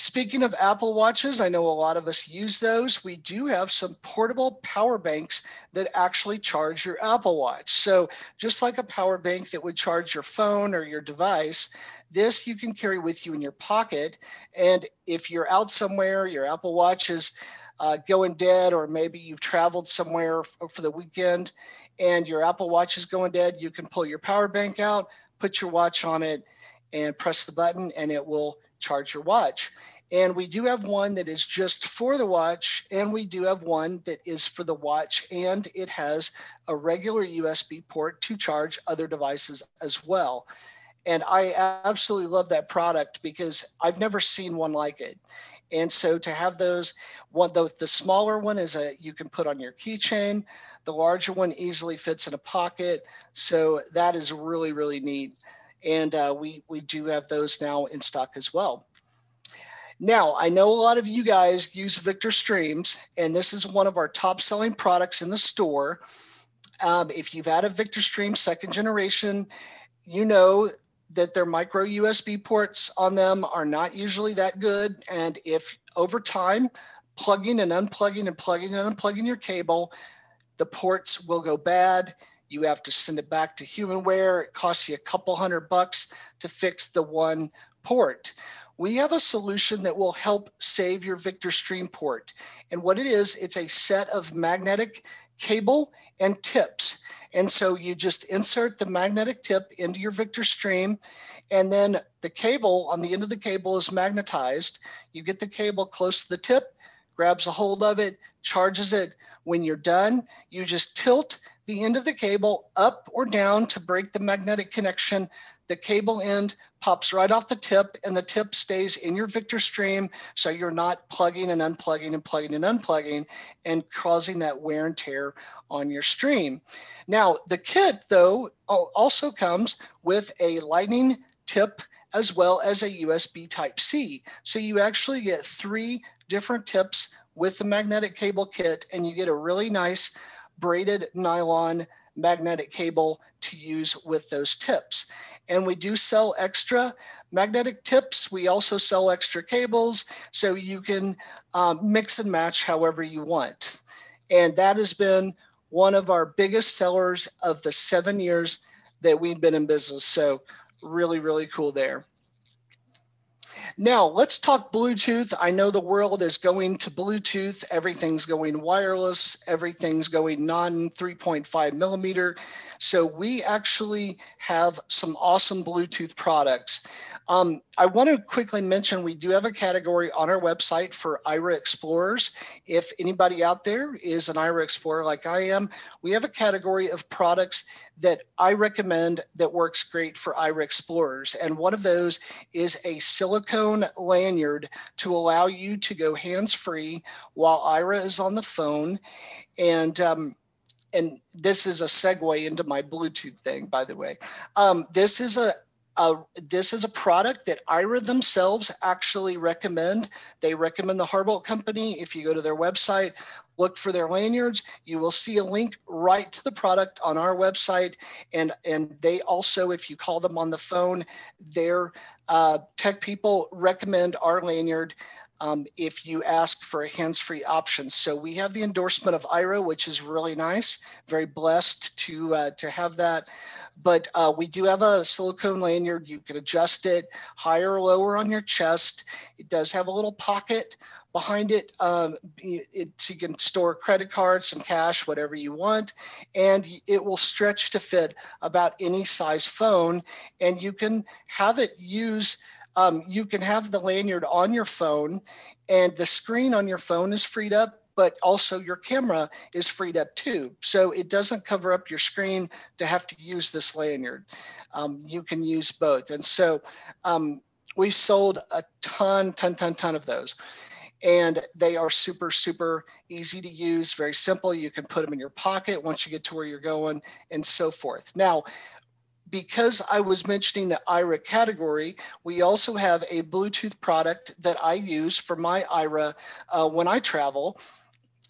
Speaking of Apple Watches, I know a lot of us use those. We do have some portable power banks that actually charge your Apple Watch. So just like a power bank that would charge your phone or your device, this you can carry with you in your pocket. And if you're out somewhere, your Apple Watch is uh, going dead, or maybe you've traveled somewhere for the weekend and your Apple Watch is going dead, you can pull your power bank out, put your watch on it, and press the button, and it will charge your watch. And we do have one that is just for the watch, and we do have one that is for the watch, and it has a regular USB port to charge other devices as well. And I absolutely love that product because I've never seen one like it. And so to have those, one the, the smaller one is a you can put on your keychain. The larger one easily fits in a pocket. So that is really really neat. And uh, we we do have those now in stock as well. Now, I know a lot of you guys use Victor Streams, and this is one of our top selling products in the store. Um, if you've had a Victor Stream second generation, you know that their micro USB ports on them are not usually that good. And if over time, plugging and unplugging and plugging and unplugging your cable, the ports will go bad. You have to send it back to Humanware. It costs you a couple hundred bucks to fix the one port we have a solution that will help save your Victor Stream port. And what it is, it's a set of magnetic cable and tips. And so you just insert the magnetic tip into your Victor Stream, and then the cable on the end of the cable is magnetized. You get the cable close to the tip, grabs a hold of it, charges it. When you're done, you just tilt the end of the cable up or down to break the magnetic connection the cable end pops right off the tip and the tip stays in your Victor stream. So you're not plugging and unplugging and plugging and unplugging and causing that wear and tear on your stream. Now, the kit though also comes with a lightning tip as well as a USB type C. So you actually get three different tips with the magnetic cable kit and you get a really nice braided nylon magnetic cable to use with those tips. And we do sell extra magnetic tips. We also sell extra cables so you can um, mix and match however you want. And that has been one of our biggest sellers of the seven years that we've been in business. So really, really cool there. Now, let's talk Bluetooth. I know the world is going to Bluetooth. Everything's going wireless. Everything's going non 3.5 millimeter. So we actually have some awesome Bluetooth products. Um, I want to quickly mention we do have a category on our website for Aira Explorers. If anybody out there is an Aira Explorer like I am, we have a category of products that I recommend that works great for Aira Explorers. And one of those is a silicone lanyard to allow you to go hands free while Aira is on the phone. And um, and this is a segue into my Bluetooth thing, by the way. Um, this is a Uh, this is a product that Aira themselves actually recommend. They recommend the Harbolt Company. If you go to their website, look for their lanyards, you will see a link right to the product on our website. And, and they also, if you call them on the phone, their uh, tech people recommend our lanyard um, if you ask for a hands-free option. So we have the endorsement of Aira, which is really nice. Very blessed to uh, to have that. But uh, we do have a silicone lanyard. You can adjust it higher or lower on your chest. It does have a little pocket behind it. Um, it you can store credit cards, some cash, whatever you want, and it will stretch to fit about any size phone. And you can have it use um, you can have the lanyard on your phone and the screen on your phone is freed up, but also your camera is freed up too. So it doesn't cover up your screen to have to use this lanyard. Um, you can use both. And so um, we sold a ton, ton, ton, ton of those. And they are super, super easy to use, very simple. You can put them in your pocket once you get to where you're going and so forth. Now, because I was mentioning the Aira category, we also have a Bluetooth product that I use for my Aira uh, when I travel.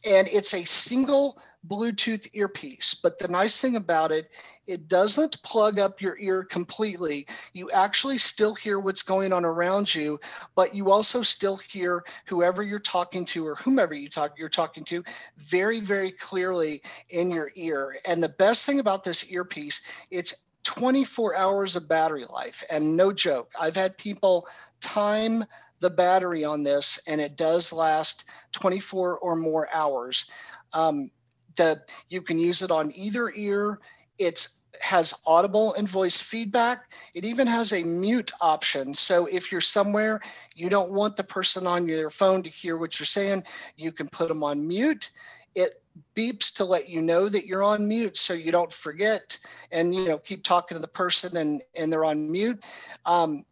And it's a single Bluetooth earpiece. But the nice thing about it, it doesn't plug up your ear completely. You actually still hear what's going on around you, but you also still hear whoever you're talking to or whomever you talk you're talking to very, very clearly in your ear. And the best thing about this earpiece, it's 24 hours of battery life. And no joke, I've had people time the battery on this and it does last 24 or more hours. Um, that you can use it on either ear. It's has audible and voice feedback. It even has a mute option. So if you're somewhere you don't want the person on your phone to hear what you're saying, you can put them on mute. It beeps to let you know that you're on mute so you don't forget and you know keep talking to the person and and they're on mute um,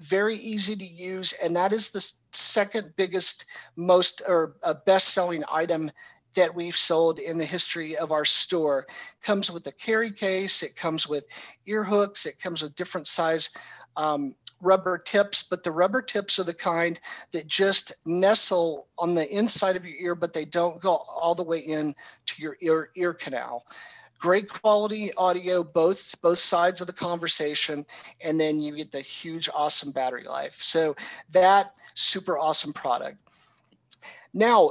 very easy to use and that is the second biggest most or uh, best selling item that we've sold in the history of our store comes with a carry case it comes with ear hooks it comes with different size um, rubber tips, but the rubber tips are the kind that just nestle on the inside of your ear, but they don't go all the way in to your ear, ear canal. Great quality audio, both both sides of the conversation, and then you get the huge, awesome battery life. So that super awesome product. Now,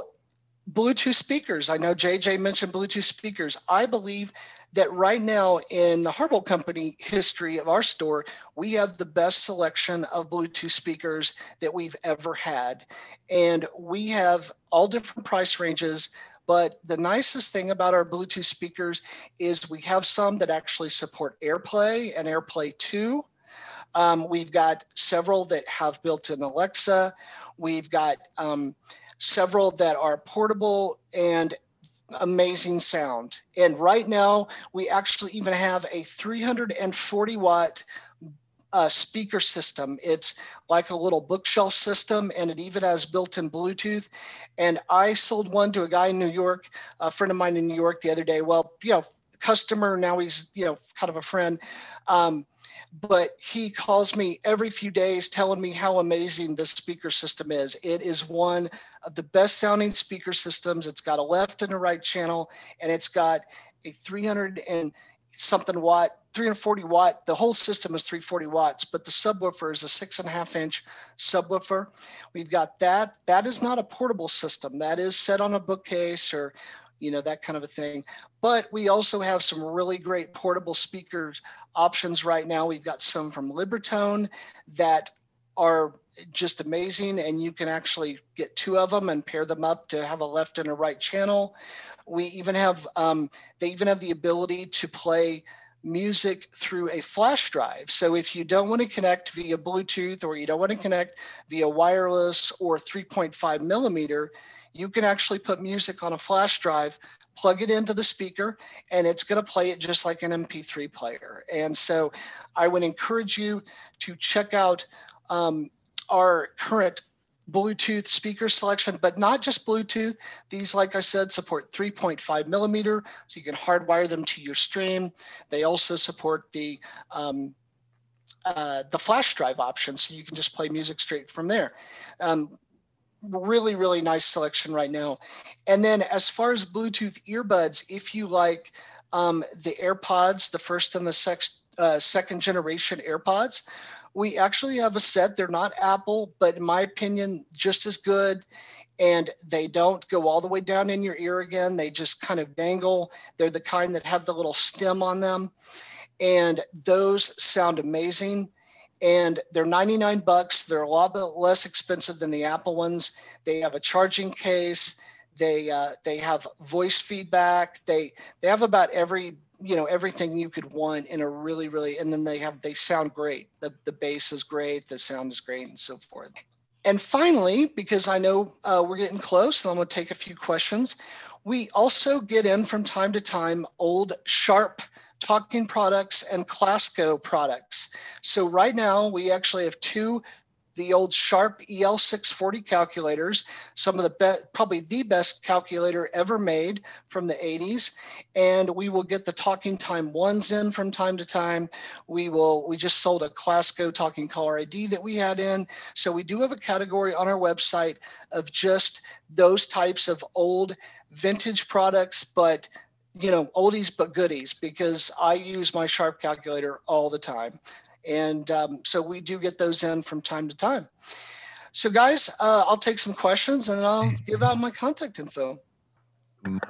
Bluetooth speakers. I know JJ mentioned Bluetooth speakers. I believe that right now in the Harbolt Company history of our store, we have the best selection of Bluetooth speakers that we've ever had. And we have all different price ranges. But the nicest thing about our Bluetooth speakers is we have some that actually support AirPlay and AirPlay 2. Um, we've got several that have built in Alexa. We've got um, several that are portable and amazing sound. And right now, we actually even have a 340 watt uh, speaker system. It's like a little bookshelf system, and it even has built-in Bluetooth. And I sold one to a guy in New York, a friend of mine in New York the other day. Well, you know, customer now he's you know kind of a friend. Um, but he calls me every few days telling me how amazing this speaker system is. It is one of the best sounding speaker systems. It's got a left and a right channel, and it's got a 300 and something watt, 340 watt. The whole system is 340 watts, but the subwoofer is a six and a half inch subwoofer. We've got that. That is not a portable system. That is set on a bookcase or you know, that kind of a thing. But we also have some really great portable speakers options right now. We've got some from Libertone that are just amazing and you can actually get two of them and pair them up to have a left and a right channel. We even have, um, they even have the ability to play music through a flash drive. So if you don't want to connect via Bluetooth or you don't want to connect via wireless or 3.5 millimeter, you can actually put music on a flash drive, plug it into the speaker, and it's going to play it just like an MP3 player. And so I would encourage you to check out um, our current Bluetooth speaker selection, but not just Bluetooth. These, like I said, support 3.5 millimeter, so you can hardwire them to your stream. They also support the um, uh, the flash drive option, so you can just play music straight from there. Um, really, really nice selection right now. And then as far as Bluetooth earbuds, if you like um, the AirPods, the first and the sex, uh, second generation AirPods, we actually have a set. They're not Apple, but in my opinion, just as good. And they don't go all the way down in your ear again. They just kind of dangle. They're the kind that have the little stem on them. And those sound amazing. And they're 99 bucks. They're a lot less expensive than the Apple ones. They have a charging case. They uh, they have voice feedback. They they have about every you know everything you could want in a really really and then they have they sound great the the bass is great the sound is great and so forth and finally because i know uh, we're getting close and i'm going to take a few questions we also get in from time to time old sharp talking products and Clasco products. So right now we actually have two the old Sharp EL640 calculators, some of the best, probably the best calculator ever made from the 80s. And we will get the talking time ones in from time to time. We will, we just sold a Clasco talking caller ID that we had in. So we do have a category on our website of just those types of old vintage products, but you know, oldies but goodies because I use my Sharp calculator all the time. And um, so we do get those in from time to time. So, guys, uh, I'll take some questions and I'll give out my contact info. Do you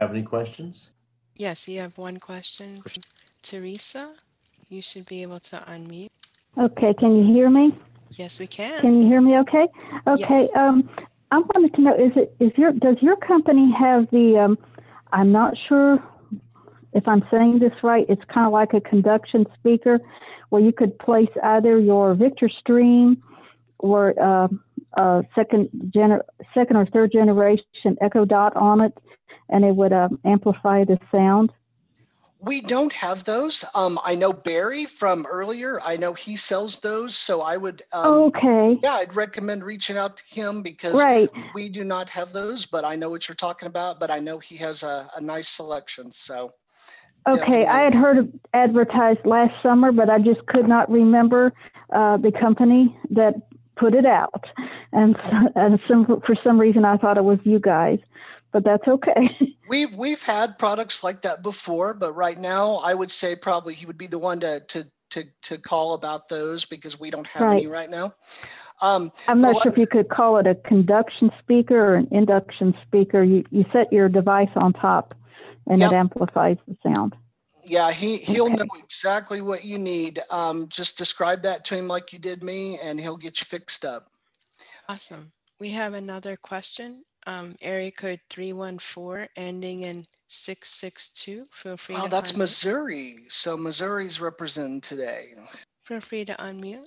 have any questions? Yes, you have one question. from Teresa, you should be able to unmute. Okay, can you hear me? Yes, we can. Can you hear me okay? Okay, Yes. um, I wanted to know, is it, is your, does your company have the, um, I'm not sure if I'm saying this right, it's kind of like a conduction speaker where you could place either your Victor Stream or, uh, uh, second gener, second or third generation Echo Dot on it, and it would, uh, amplify the sound? We don't have those. Um, I know Barry from earlier. I know he sells those. So I would, um, Okay. yeah, I'd recommend reaching out to him because Right. we do not have those, but I know what you're talking about. But I know he has a, a nice selection. So Okay, I had heard advertised last summer, but I just could not remember uh, the company that put it out, and, so- and some, for some reason I thought it was you guys, but that's okay. we've we've had products like that before, but right now I would say probably he would be the one to to to, to call about those because we don't have any Right. right now. Um, I'm not sure if you could call it a conduction speaker or an induction speaker. You you set your device on top, and Yep. it amplifies the sound. Yeah, he he'll know exactly what you need. Um, just describe that to him like you did me, and he'll get you fixed up. Awesome. We have another question. Um, area code 314 ending in 662. Feel free Oh, to that's unmute. Missouri. So Missouri's represented today. Feel free to unmute.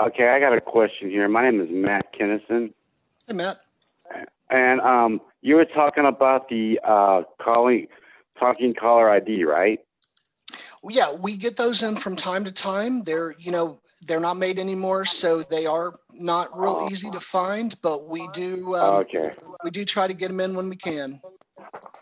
Okay, I got a question here. My name is Matt Kennison, Hey, Matt. And um, you were talking about the uh, calling, talking caller ID, right? Yeah, we get those in from time to time. They're, you know, they're not made anymore, so they are not real easy to find. But we do, um, Okay, we do try to get them in when we can.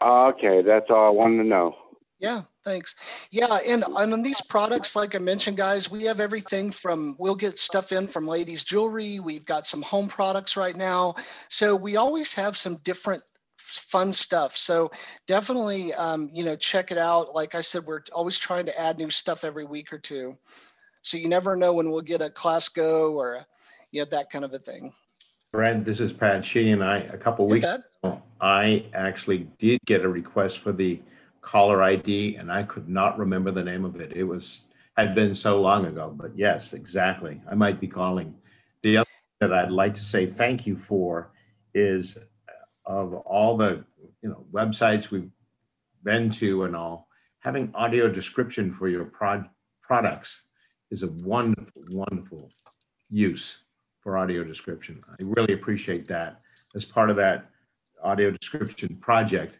okay, that's all I wanted to know. Yeah, thanks. Yeah, and, and on these products, like I mentioned, guys, we have everything from we'll get stuff in from ladies' jewelry. We've got some home products right now. So we always have some different fun stuff. So definitely, um, you know, check it out. Like I said, we're always trying to add new stuff every week or two. So you never know when we'll get a Clasco or a, yeah, that kind of a thing. Brad, this is Pat Sheehan. I, a couple weeks ago, I actually did get a request for the caller ID and I could not remember the name of it. It was, had been so long ago, but yes, exactly. I might be calling. The other that I'd like to say thank you for is uh, of all the, you know, websites we've been to and all, having audio description for your prod, products is a wonderful, wonderful use for audio description. I really appreciate that. As part of that audio description project,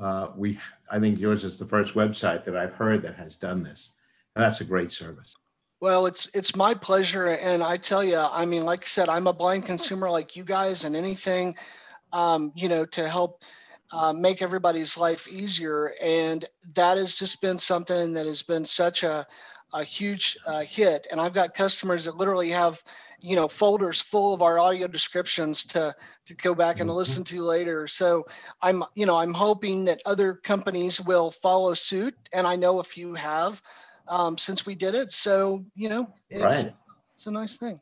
uh, we, I think yours is the first website that I've heard that has done this. And that's a great service. Well, it's it's my pleasure, and I tell you, I mean, like I said, I'm a blind consumer like you guys, and anything, um, you know, to help uh, make everybody's life easier, and that has just been something that has been such a a huge uh, hit. And I've got customers that literally have, you know, folders full of our audio descriptions to to go back and listen to later. So I'm, you know, I'm hoping that other companies will follow suit, and I know a few have um, since we did it. So you know, it's Right. it's a nice thing.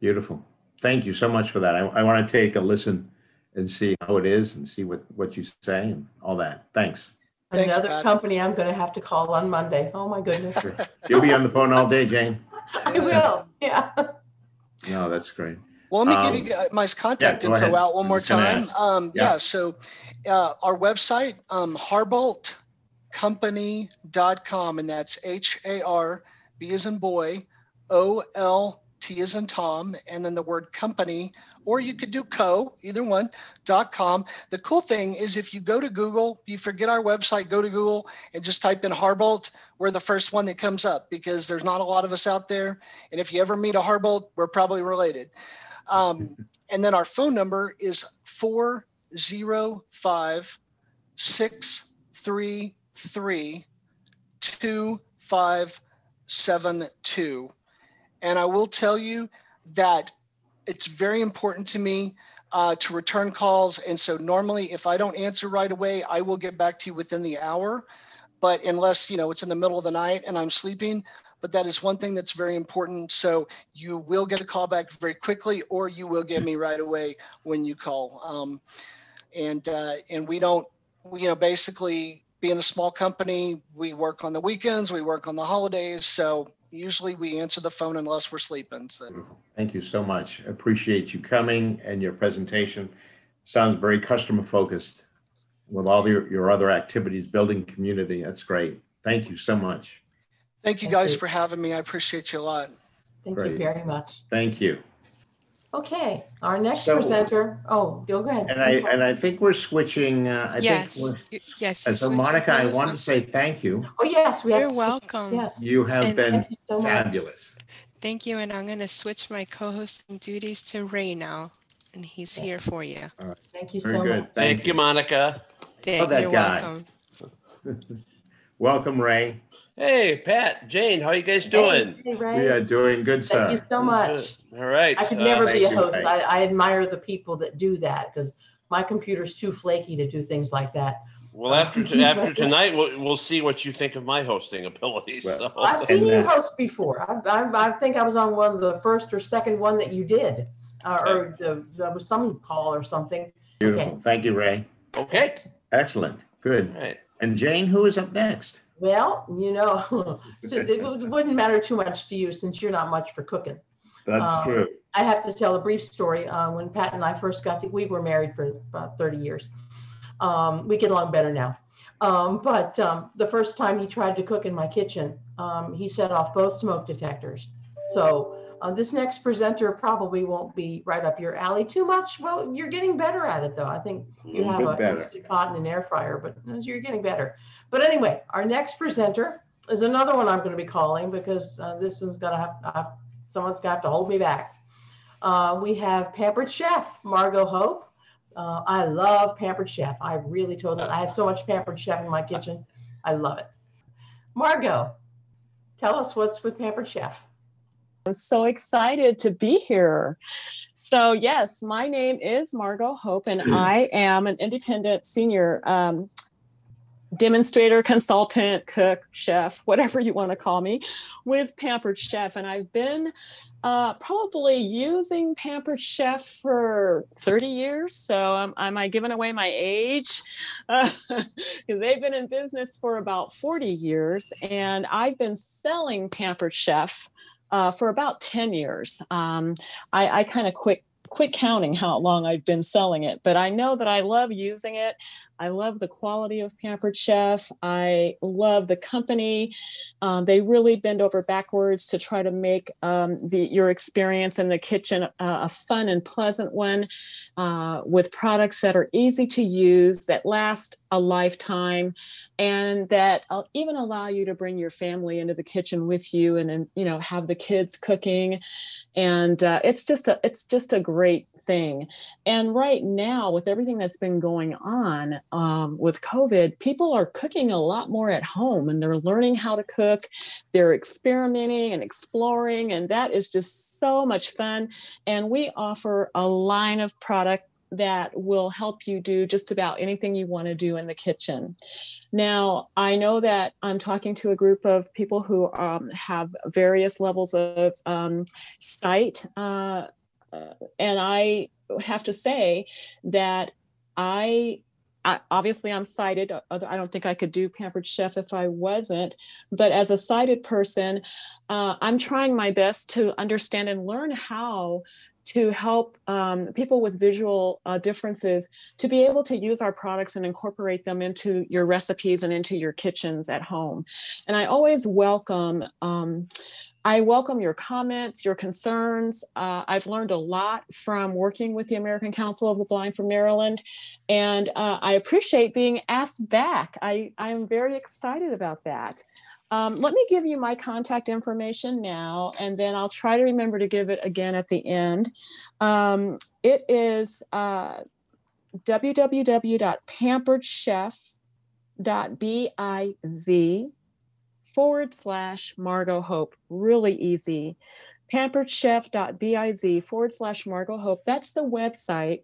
Beautiful. Thank you so much for that. I, I want to take a listen and see how it is and see what, what you say and all that. Thanks. Thanks, Another Pat. company I'm going to have to call on Monday. Oh my goodness. You'll be on the phone all day, Jane. I will. Yeah. No, that's great. Well, let me Um, give you my contact go ahead. info out one more time. Um, Yeah. yeah. so uh, our website, um, harboltcompany.com, and that's H A R B as in boy, O L T is in Tom, and then the word company, or you could do co, either one, dot com. The cool thing is if you go to Google, you forget our website, go to Google and just type in Harbolt. We're the first one that comes up because there's not a lot of us out there. And if you ever meet a Harbolt, we're probably related. Um, and then our phone number is 405 633 2572. And I will tell you that it's very important to me uh, to return calls. And so normally, if I don't answer right away, I will get back to you within the hour. But unless, you know, it's in the middle of the night and I'm sleeping, but that is one thing that's very important. So you will get a call back very quickly, or you will get me right away when you call. Um, and uh, and we don't, you know, basically being a small company, we work on the weekends, we work on the holidays. So usually we answer the phone unless we're sleeping. So Thank you so much. Appreciate you coming and your presentation. Sounds very customer focused with all your, your other activities, building community. That's great. Thank you so much. thank you guys for having me. I appreciate you a lot. Thank you Great. very much. Thank you. Okay, our next So- presenter, oh, go ahead. And I'm I, sorry. and I think we're switching, uh, I think. Yes, we're- y- yes. And you're so switching Monica, I roles. wanted to say thank you. Oh, yes, we have. You're to welcome. Yes. You have And- been Thank you so much. fabulous. Thank you, and I'm gonna switch my co-hosting duties to Ray now, and he's here for you. Thank you Very so good. much. Thank you. Monica. Thank- that You're guy. welcome. Welcome, Ray. Hey, Pat, Jane, how are you guys doing? Hey, We are doing good, thank you so much. All right. I could uh, never be a you, host. I, I admire the people that do that because my computer's too flaky to do things like that. Well, after t- after tonight, we'll, we'll see what you think of my hosting abilities. Well, so. I've seen you uh, host before. I, I, I think I was on one of the first or second one that you did, uh, or the, there was some call or something. Beautiful. Thank you, Ray. Okay. Excellent. Good. All right. And Jane, who is up next? Well, you know, so it wouldn't matter too much to you since you're not much for cooking. That's Um, true. I have to tell a brief story. Uh, when Pat and I first got to, we were married for about 30 years. Um, we get along better now. Um, but um, the first time he tried to cook in my kitchen, um, he set off both smoke detectors. So uh, this next presenter probably won't be right up your alley too much. Well, you're getting better at it though. I think you Little have a instant pot and an air fryer, but you're getting better. But anyway, our next presenter is another one I'm going to be calling because uh, this is going to have, uh, someone's got to hold me back. Uh, we have Pampered Chef Margot Hope. Uh, I love Pampered Chef. I really totally, I have so much Pampered Chef in my kitchen. I love it. Margot, tell us what's with Pampered Chef. I'm so excited to be here. So, yes, my name is Margot Hope, and I am an independent senior um, demonstrator, consultant, cook, chef, whatever you want to call me, with Pampered Chef. And I've been uh, probably using Pampered Chef for 30 years. So, am I giving away my age? Because they've been in business for about 40 years, and I've been selling Pampered Chef uh, for about 10 years. Um, I, I kind of quit quit counting how long I've been selling it, but I know that I love using it. I love the quality of Pampered Chef. I love the company. Um, they really bend over backwards to try to make um, the your experience in the kitchen uh, a fun and pleasant one, uh, with products that are easy to use, that last a lifetime, and that uh, even allow you to bring your family into the kitchen with you, and, and you know have the kids cooking, and uh, it's just a it's just a great thing. And right now, with everything that's been going on um, with COVID, people are cooking a lot more at home and they're learning how to cook. They're experimenting and exploring, and that is just so much fun. And we offer a line of product that will help you do just about anything you want to do in the kitchen. Now, I know that I'm talking to a group of people who um, have various levels of um, sight, uh, uh, and I have to say that I. I, obviously, I'm sighted. I don't think I could do Pampered Chef if I wasn't. But as a sighted person, uh, I'm trying my best to understand and learn how to help um, people with visual uh, differences to be able to use our products and incorporate them into your recipes and into your kitchens at home. And I always welcome. Um, I welcome your comments, your concerns. Uh, I've learned a lot from working with the American Council of the Blind from Maryland, and uh, I appreciate being asked back. I, I am very excited about that. Um, let me give you my contact information now, and then I'll try to remember to give it again at the end. Um, it is uh, www.pamperedchef.biz forward slash Margot Hope. Really easy. pamperedchef.biz forward slash Margot Hope. That's the website.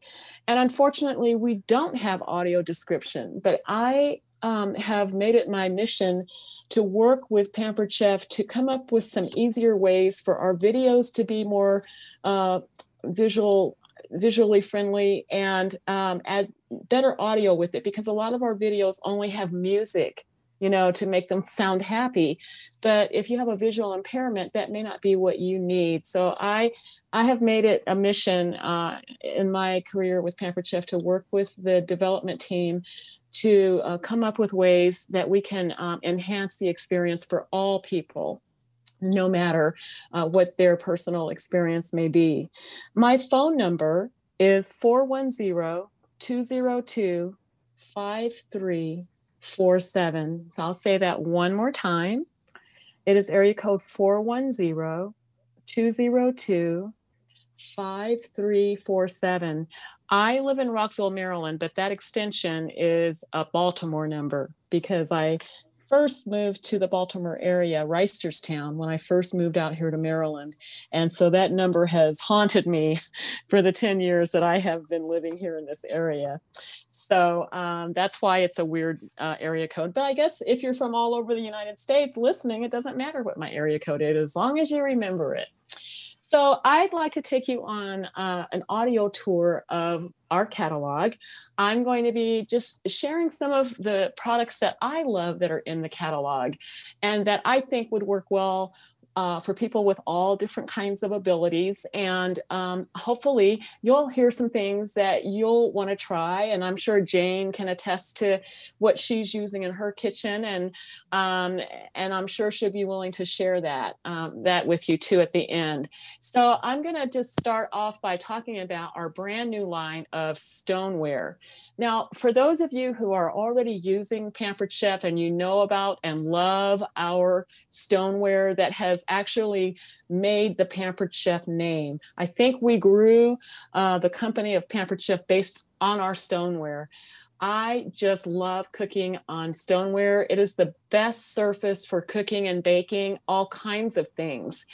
And unfortunately, we don't have audio description, but I um, have made it my mission to work with Pampered Chef to come up with some easier ways for our videos to be more uh, visual visually friendly and um, add better audio with it because a lot of our videos only have music you know to make them sound happy. But if you have a visual impairment that may not be what you need. So i i have made it a mission uh, in my career with pampered chef to work with the development team to uh, come up with ways that we can um, enhance the experience for all people no matter uh, what their personal experience may be. My phone number is 410 202 5347 so i'll say that one more time. It is area code 410 202 5347 I live in Rockville, Maryland, but that extension is a Baltimore number because I first moved to the Baltimore area, Reisterstown, when I first moved out here to Maryland. And so that number has haunted me for the 10 years that I have been living here in this area. So um, that's why it's a weird uh, area code. But I guess if you're from all over the United States listening, it doesn't matter what my area code is, as long as you remember it. So I'd like to take you on uh, an audio tour of our catalog. I'm going to be just sharing some of the products that I love that are in the catalog and that I think would work well uh, for people with all different kinds of abilities. And um, hopefully, you'll hear some things that you'll want to try. And I'm sure Jane can attest to what she's using in her kitchen, and um, and I'm sure she'll be willing to share that um, that with you too at the end. So I'm going to just start off by talking about our brand new line of stoneware. Now, for those of you who are already using Pampered Chef and you know about and love our stoneware that has actually made the Pampered Chef name. I think we grew uh, the company of Pampered Chef based on our stoneware. I just love cooking on stoneware. It is the best surface for cooking and baking all kinds of things.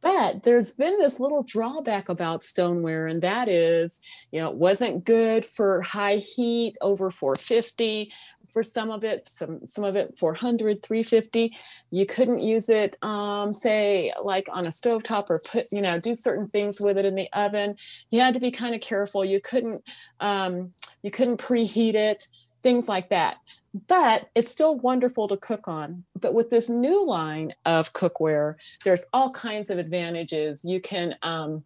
But there's been this little drawback about stoneware, and that is, you know, it wasn't good for high heat over 450 for some of it some some of it 400 350 you couldn't use it um, say like on a stovetop or put you know do certain things with it in the oven. You had to be kind of careful. You couldn't um, you couldn't preheat it things like that. But it's still wonderful to cook on. But with this new line of cookware there's all kinds of advantages. You can um,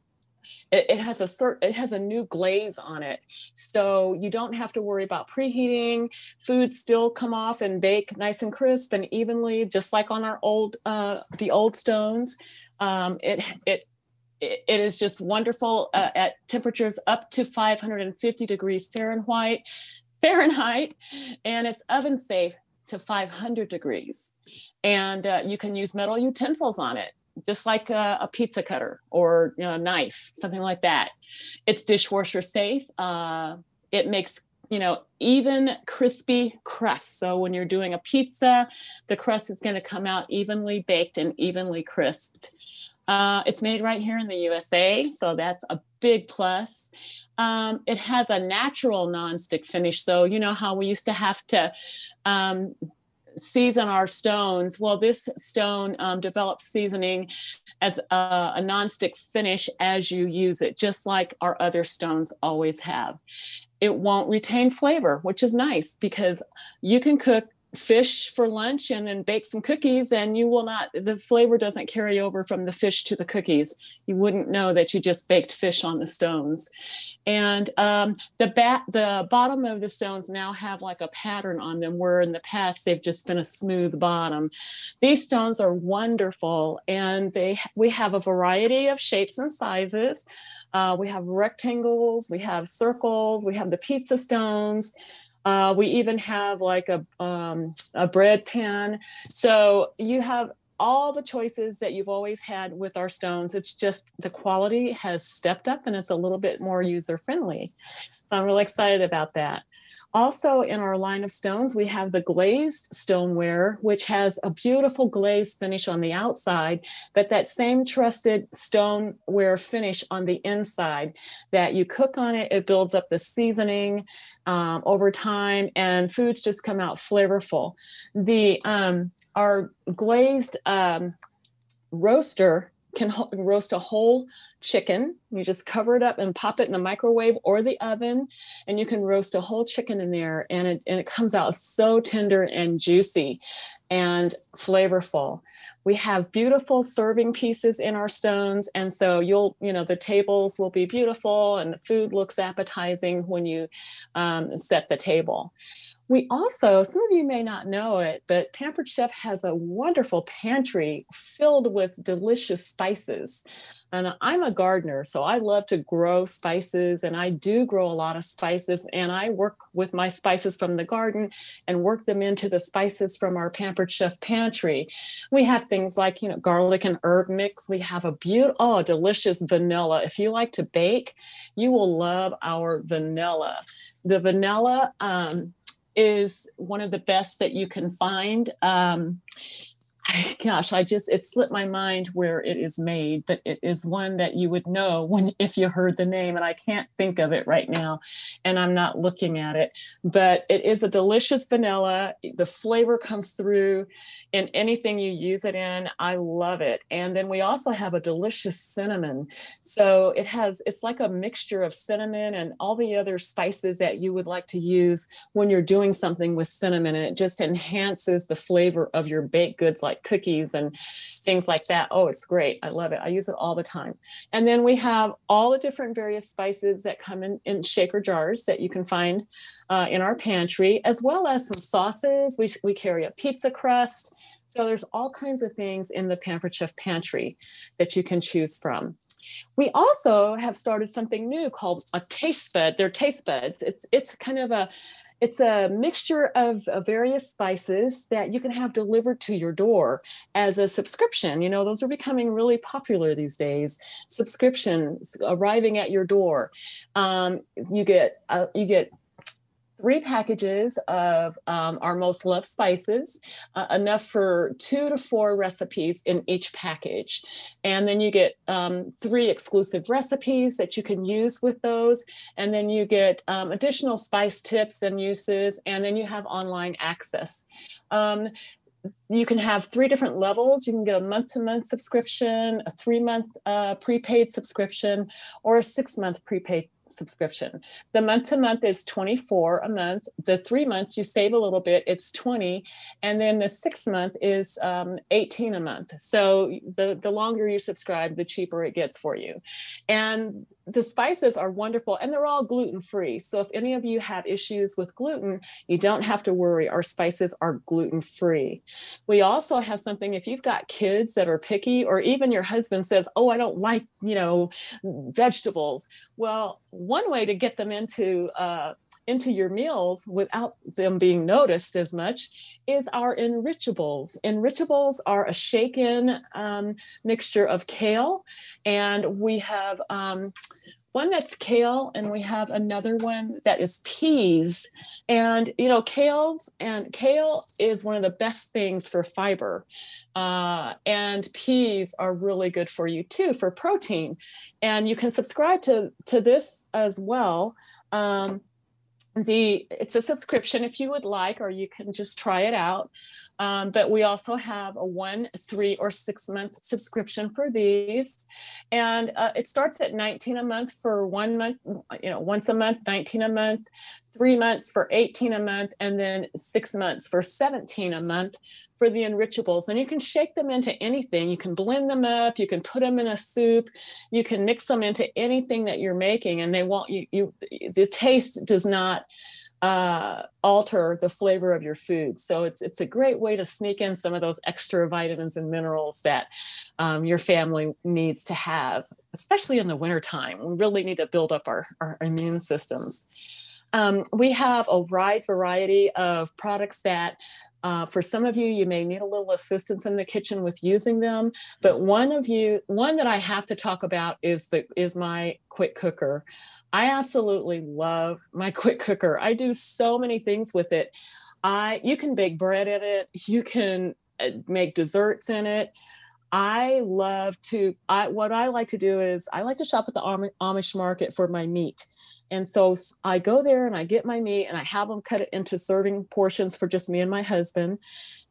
it, it has a cert, it has a new glaze on it. So you don't have to worry about preheating. Foods still come off and bake nice and crisp and evenly just like on our old uh, the old stones. Um, it it it it is just wonderful uh, at temperatures up to 550 degrees Fahrenheit Fahrenheit and it's oven safe to 500 degrees. And uh, you can use metal utensils on it just like a, a pizza cutter or you know, a knife, something like that. It's dishwasher safe. Uh, it makes you know even crispy crust. So when you're doing a pizza, the crust is going to come out evenly baked and evenly crisped. Uh, it's made right here in the USA, so that's a big plus. Um, it has a natural nonstick finish. So, you know how we used to have to um, season our stones. Well, this stone um, develops seasoning as a, a nonstick finish as you use it, just like our other stones always have. It won't retain flavor, which is nice because you can cook fish for lunch and then bake some cookies and you will not the flavor doesn't carry over from the fish to the cookies. You wouldn't know that you just baked fish on the stones. And um, the bat the bottom of the stones now have like a pattern on them where in the past they've just been a smooth bottom. These stones are wonderful and they we have a variety of shapes and sizes. Uh, we have rectangles we have circles we have the pizza stones uh, we even have like a, um, a bread pan. So you have all the choices that you've always had with our stones. It's just the quality has stepped up and it's a little bit more user friendly. So I'm really excited about that. Also, in our line of stones, we have the glazed stoneware, which has a beautiful glaze finish on the outside, but that same trusted stoneware finish on the inside that you cook on it, it builds up the seasoning um, over time, and foods just come out flavorful. The um, our glazed um, roaster can ho- roast a whole chicken. You just cover it up and pop it in the microwave or the oven, and you can roast a whole chicken in there, and it, and it comes out so tender and juicy and flavorful. We have beautiful serving pieces in our stones, and so you'll, you know, the tables will be beautiful and the food looks appetizing when you um, set the table. We also, some of you may not know it, but Pampered Chef has a wonderful pantry filled with delicious spices. And I'm a gardener, so I love to grow spices, and I do grow a lot of spices. And I work with my spices from the garden and work them into the spices from our Pampered Chef pantry. We have things like, you know, garlic and herb mix. We have a beautiful, oh, delicious vanilla. If you like to bake, you will love our vanilla. The vanilla um, is one of the best that you can find. Um, gosh, I just it slipped my mind where it is made, but it is one that you would know when if you heard the name, and I can't think of it right now, and I'm not looking at it. But it is a delicious vanilla. Eh, the flavor comes through in anything you use it in. I love it. And then we also have a delicious cinnamon. So it has it's like a mixture of cinnamon and all the other spices that you would like to use when you're doing something with cinnamon, and it just enhances the flavor of your baked goods like cookies and things like that. Oh, it's great. I love it. I use it all the time. And then we have all the different various spices that come in, in shaker jars that you can find uh, in our pantry, as well as some sauces. We, we carry a pizza crust. So there's all kinds of things in the Pampered Chef pantry that you can choose from. We also have started something new called a taste bud. They're taste buds. It's it's kind of a it's a mixture of, of, various spices that you can have delivered to your door as a subscription. You know, those are becoming really popular these days. Subscriptions arriving at your door. Um, you get uh, you get three packages of um, our most loved spices, uh, enough for two to four recipes in each package. And then you get um, three exclusive recipes that you can use with those. And then you get um, additional spice tips and uses, and then you have online access um, you can have three different levels. You can get a month to month subscription, a three month uh, prepaid subscription, or a six month prepaid subscription. The month to month is 24 a month. The three months you save a little bit, it's 20. And then the six month is um, 18 a month. So the, the longer you subscribe, the cheaper it gets for you. And the spices are wonderful and they're all gluten free. So if any of you have issues with gluten, you don't have to worry. Our spices are gluten free. We also have something if you've got kids that are picky, or even your husband says, Oh, I don't like, you know, vegetables. Well, one way to get them into uh, into your meals without them being noticed as much is our enrichables. Enrichables are a shaken um, mixture of kale, and we have um, one that's kale, and we have another one that is peas. And you know, kales and kale is one of the best things for fiber, uh, and peas are really good for you too for protein. And you can subscribe to to this as well. Um, the it's a subscription if you would like or you can just try it out um, but we also have a one three or six month subscription for these. And uh, it starts at 19 a month for one month you know once a month 19 a month three months for 18 a month and then six months for 17 a month for the enrichables. And you can shake them into anything. You can blend them up. You can put them in a soup. You can mix them into anything that you're making and they won't you, you the taste does not uh, alter the flavor of your food so it's it's a great way to sneak in some of those extra vitamins and minerals that um, your family needs to have especially in the wintertime we really need to build up our, our immune systems um, we have a wide variety of products that uh, for some of you, you may need a little assistance in the kitchen with using them. But one of you, one that I have to talk about is the is my quick cooker. I absolutely love my quick cooker. I do so many things with it. I you can bake bread in it. You can uh, make desserts in it. I love to. I what I like to do is I like to shop at the Amish market for my meat. And so I go there and I get my meat and I have them cut it into serving portions for just me and my husband.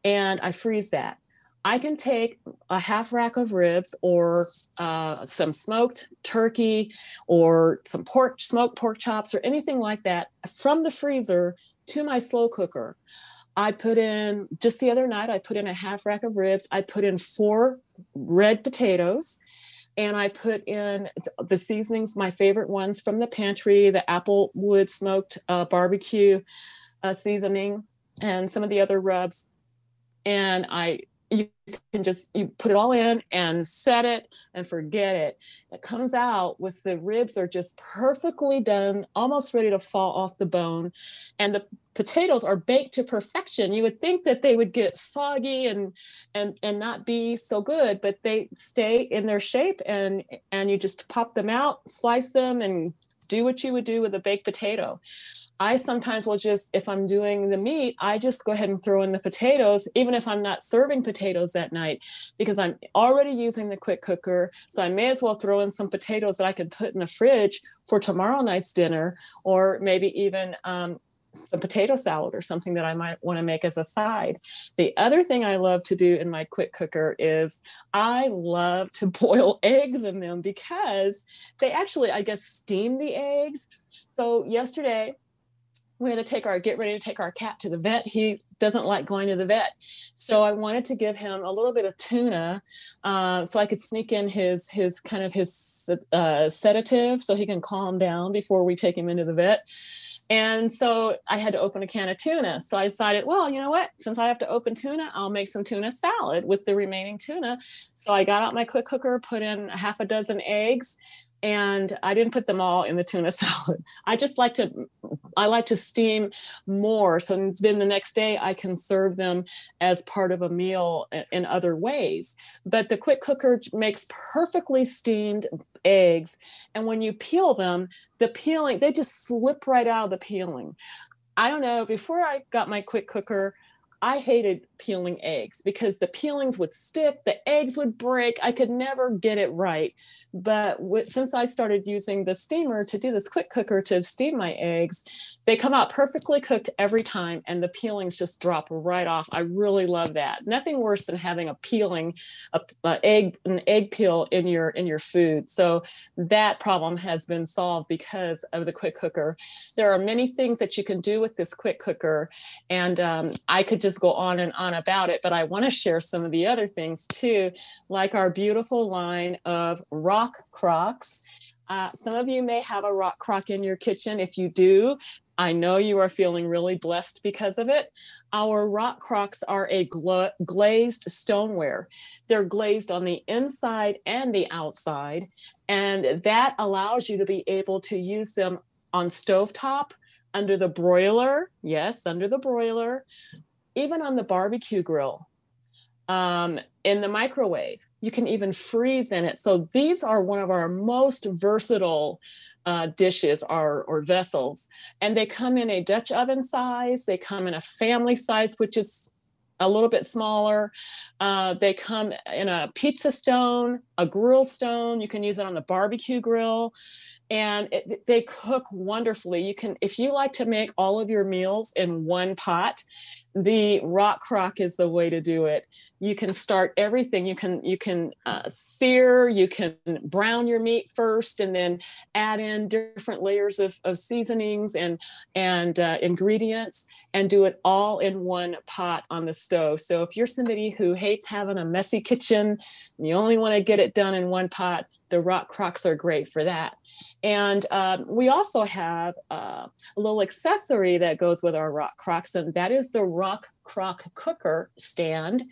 And I freeze that. I can take a half rack of ribs or uh, some smoked turkey or some pork, smoked pork chops or anything like that from the freezer to my slow cooker. I put in just the other night, I put in a half rack of ribs. I put in four red potatoes and I put in the seasonings, my favorite ones from the pantry, the applewood smoked uh, barbecue uh, seasoning, and some of the other rubs. And I, you can just you put it all in and set it and forget it. It comes out with the ribs are just perfectly done, almost ready to fall off the bone, and the potatoes are baked to perfection. You would think that they would get soggy and and and not be so good, but they stay in their shape and and you just pop them out, slice them and do what you would do with a baked potato. I sometimes will just, if I'm doing the meat, I just go ahead and throw in the potatoes, even if I'm not serving potatoes that night, because I'm already using the quick cooker. So I may as well throw in some potatoes that I could put in the fridge for tomorrow night's dinner, or maybe even um, some potato salad or something that I might want to make as a side. The other thing I love to do in my quick cooker is I love to boil eggs in them because they actually, I guess, steam the eggs. So yesterday, we had to take our get ready to take our cat to the vet. He doesn't like going to the vet, so I wanted to give him a little bit of tuna, uh, so I could sneak in his his kind of his uh, sedative, so he can calm down before we take him into the vet. And so I had to open a can of tuna. So I decided, well, you know what? Since I have to open tuna, I'll make some tuna salad with the remaining tuna. So I got out my quick cooker, put in a half a dozen eggs, and I didn't put them all in the tuna salad. I just like to I like to steam more so then the next day I can serve them as part of a meal in other ways. But the quick cooker makes perfectly steamed eggs and when you peel them, the peeling they just slip right out of the peeling. I don't know, before I got my quick cooker, I hated peeling eggs because the peelings would stick, the eggs would break. I could never get it right. But since I started using the steamer to do this quick cooker to steam my eggs, they come out perfectly cooked every time and the peelings just drop right off. I really love that. Nothing worse than having a peeling, a, a egg, an egg peel in your in your food. So that problem has been solved because of the quick cooker. There are many things that you can do with this quick cooker, and um, I could just go on and on about it, but I want to share some of the other things too, like our beautiful line of rock crocs. Uh, some of you may have a rock crock in your kitchen. If you do, I know you are feeling really blessed because of it. Our rock crocks are a gla- glazed stoneware. They're glazed on the inside and the outside, and that allows you to be able to use them on stovetop, under the broiler, yes, under the broiler, even on the barbecue grill, um, in the microwave. You can even freeze in it. So these are one of our most versatile uh, dishes or, or vessels. And they come in a Dutch oven size, they come in a family size, which is a little bit smaller. Uh, they come in a pizza stone, a grill stone. You can use it on the barbecue grill, and it, they cook wonderfully. You can, if you like to make all of your meals in one pot, the rock crock is the way to do it. You can start everything. You can you can uh, sear, you can brown your meat first, and then add in different layers of, of seasonings and and uh, ingredients and do it all in one pot on the stove. So if you're somebody who hates having a messy kitchen, and you only want to get it done in one pot, the rock crocks are great for that. And um, we also have uh, a little accessory that goes with our rock crocks, and that is the rock crock cooker stand.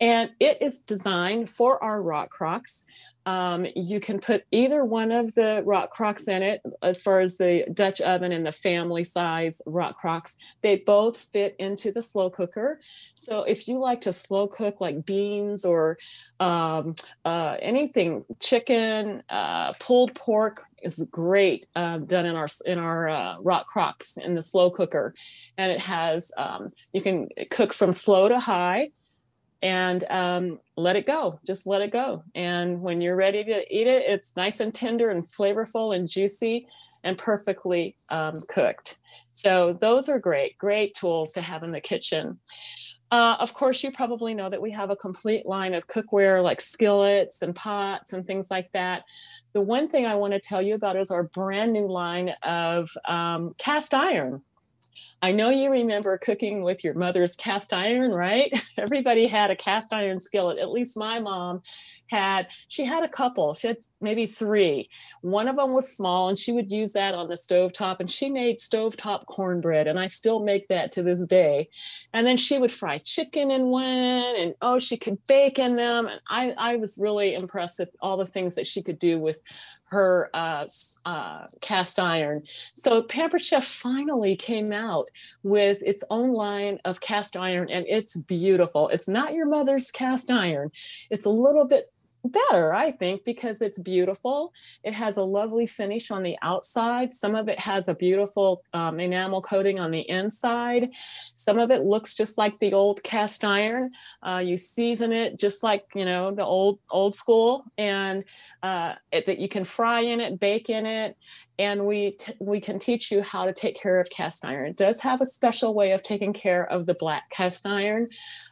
And it is designed for our rock crocks. Um, you can put either one of the rock crocks in it, as far as the Dutch oven and the family size rock crocks. They both fit into the slow cooker. So if you like to slow cook like beans or um, uh, anything, chicken, uh, pulled pork, is great um, done in our in our uh, rock crocks in the slow cooker, and it has um, you can cook from slow to high, and um, let it go. Just let it go, and when you're ready to eat it, it's nice and tender and flavorful and juicy and perfectly um, cooked. So those are great, great tools to have in the kitchen. Uh, of course, you probably know that we have a complete line of cookware like skillets and pots and things like that. The one thing I want to tell you about is our brand new line of um, cast iron. I know you remember cooking with your mother's cast iron, right? Everybody had a cast iron skillet. At least my mom had, she had a couple, she had maybe three. One of them was small and she would use that on the stovetop and she made stovetop cornbread. And I still make that to this day. And then she would fry chicken in one and oh, she could bake in them. And I, I was really impressed with all the things that she could do with her uh, uh, cast iron. So Pampered Chef finally came out with its own line of cast iron, and it's beautiful. It's not your mother's cast iron. It's a little bit better, I think, because it's beautiful. It has a lovely finish on the outside. Some of it has a beautiful um, enamel coating on the inside. Some of it looks just like the old cast iron. Uh, you season it just like you know the old old school, and uh, it, that you can fry in it, bake in it, and we t- we can teach you how to take care of cast iron. It does have a special way of taking care of the black cast iron.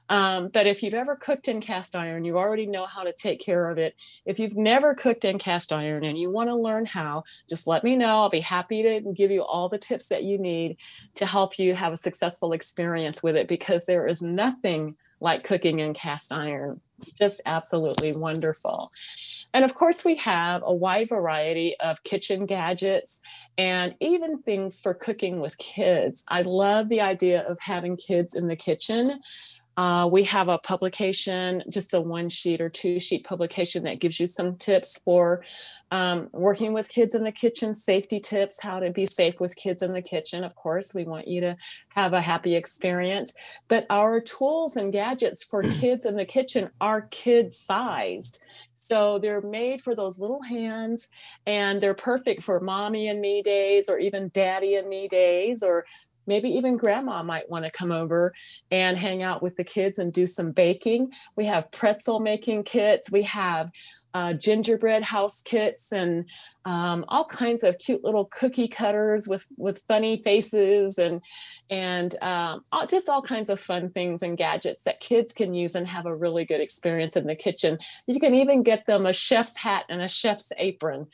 Um, but if you've ever cooked in cast iron, you already know how to take care of it. If you've never cooked in cast iron and you want to learn how, just let me know. I'll be happy to give you all the tips that you need to help you have a successful experience with it because there is nothing like cooking in cast iron. Just absolutely wonderful. And of course, we have a wide variety of kitchen gadgets and even things for cooking with kids. I love the idea of having kids in the kitchen. Uh, we have a publication, just a one sheet or two sheet publication that gives you some tips for um, working with kids in the kitchen, safety tips, how to be safe with kids in the kitchen. Of course, we want you to have a happy experience. But our tools and gadgets for kids in the kitchen are kid sized. So they're made for those little hands and they're perfect for mommy and me days or even daddy and me days or maybe even grandma might want to come over and hang out with the kids and do some baking. We have pretzel making kits. We have uh, gingerbread house kits and um, all kinds of cute little cookie cutters with with funny faces and and um, all, just all kinds of fun things and gadgets that kids can use and have a really good experience in the kitchen. You can even get them a chef's hat and a chef's apron,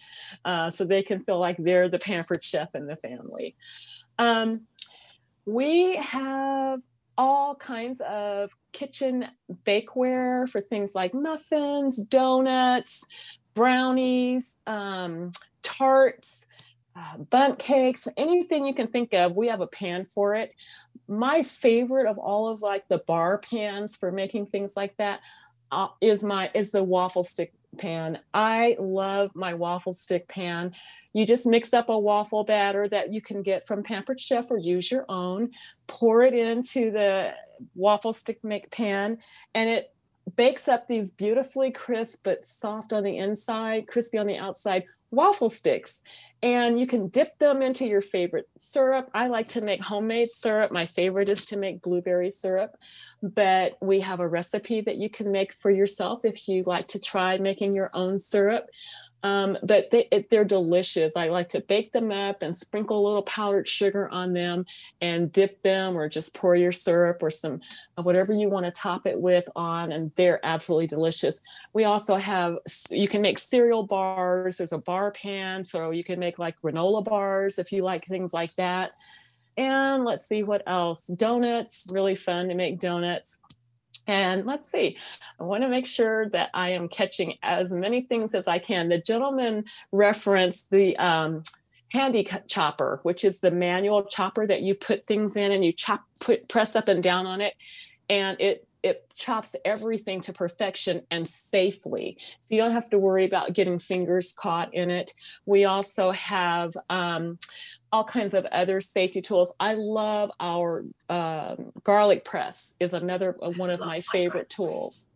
uh, so they can feel like they're the pampered chef in the family. Um, we have all kinds of kitchen bakeware for things like muffins, donuts, brownies, um, tarts, uh, bundt cakes, anything you can think of. We have a pan for it. My favorite of all of like the bar pans for making things like that uh, is my is the waffle stick pan. I love my waffle stick pan. You just mix up a waffle batter that you can get from Pampered Chef or use your own. Pour it into the waffle stick make pan, and it bakes up these beautifully crisp but soft on the inside, crispy on the outside waffle sticks. And you can dip them into your favorite syrup. I like to make homemade syrup. My favorite is to make blueberry syrup, but we have a recipe that you can make for yourself if you like to try making your own syrup. Um, but they, they're delicious. I like to bake them up and sprinkle a little powdered sugar on them and dip them or just pour your syrup or some uh, whatever you want to top it with on, and they're absolutely delicious. We also have, you can make cereal bars. There's a bar pan, so you can make like granola bars if you like things like that. And let's see what else. Donuts, really fun to make donuts. And let's see, I want to make sure that I am catching as many things as I can. The gentleman referenced the um, handy chopper, which is the manual chopper that you put things in and you chop, put, press up and down on it. And it it chops everything to perfection and safely. So you don't have to worry about getting fingers caught in it. We also have um, all kinds of other safety tools. I love our um, garlic press is another uh, one of my favorite tools.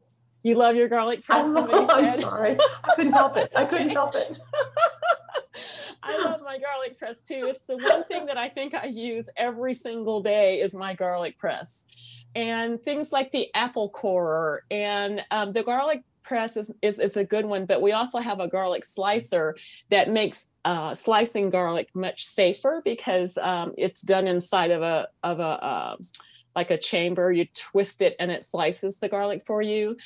You love your garlic press? I love, somebody I'm sorry. I couldn't help it. I couldn't help it. I love my garlic press too. It's the one thing that I think I use every single day is my garlic press. And things like the apple corer and um, the garlic press is, is, is a good one, but we also have a garlic slicer that makes uh, slicing garlic much safer because um, it's done inside of a, of a, uh, like a chamber. You twist it and it slices the garlic for you.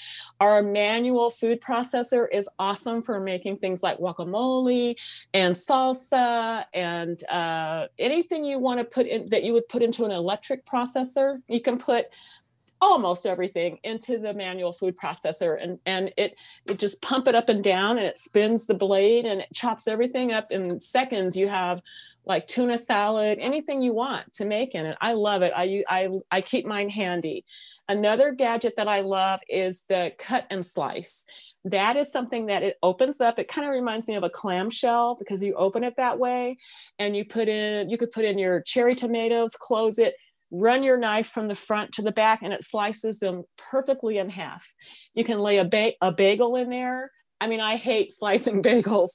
Our manual food processor is awesome for making things like guacamole and salsa and uh, anything you want to put in that you would put into an electric processor. You can put almost everything into the manual food processor and and it it just pump it up and down and it spins the blade and it chops everything up in seconds. You have like tuna salad anything you want to make in it. I love it. I i, I keep mine handy. Another gadget that i love is the cut and slice. That is something that it opens up. It kind of reminds me of a clamshell because you open it that way and you put in you could put in your cherry tomatoes close it run your knife from the front to the back and it slices them perfectly in half. You can lay a, ba- a bagel in there. I mean, I hate slicing bagels,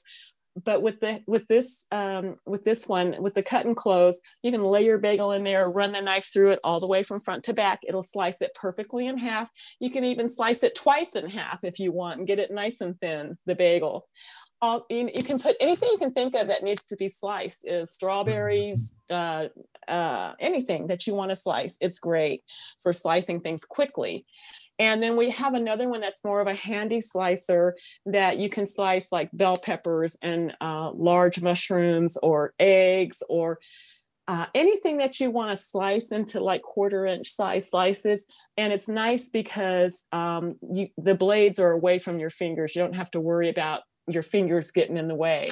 but with the with this um, with this one with the cut and close, you can lay your bagel in there, run the knife through it all the way from front to back. It'll slice it perfectly in half. You can even slice it twice in half if you want and get it nice and thin. The bagel. All, you, you can put anything you can think of that needs to be sliced is strawberries, uh, uh, anything that you want to slice. It's great for slicing things quickly. And then we have another one that's more of a handy slicer that you can slice like bell peppers and uh, large mushrooms or eggs or uh, anything that you want to slice into like quarter inch size slices. And it's nice because um, you, the blades are away from your fingers. You don't have to worry about your fingers getting in the way.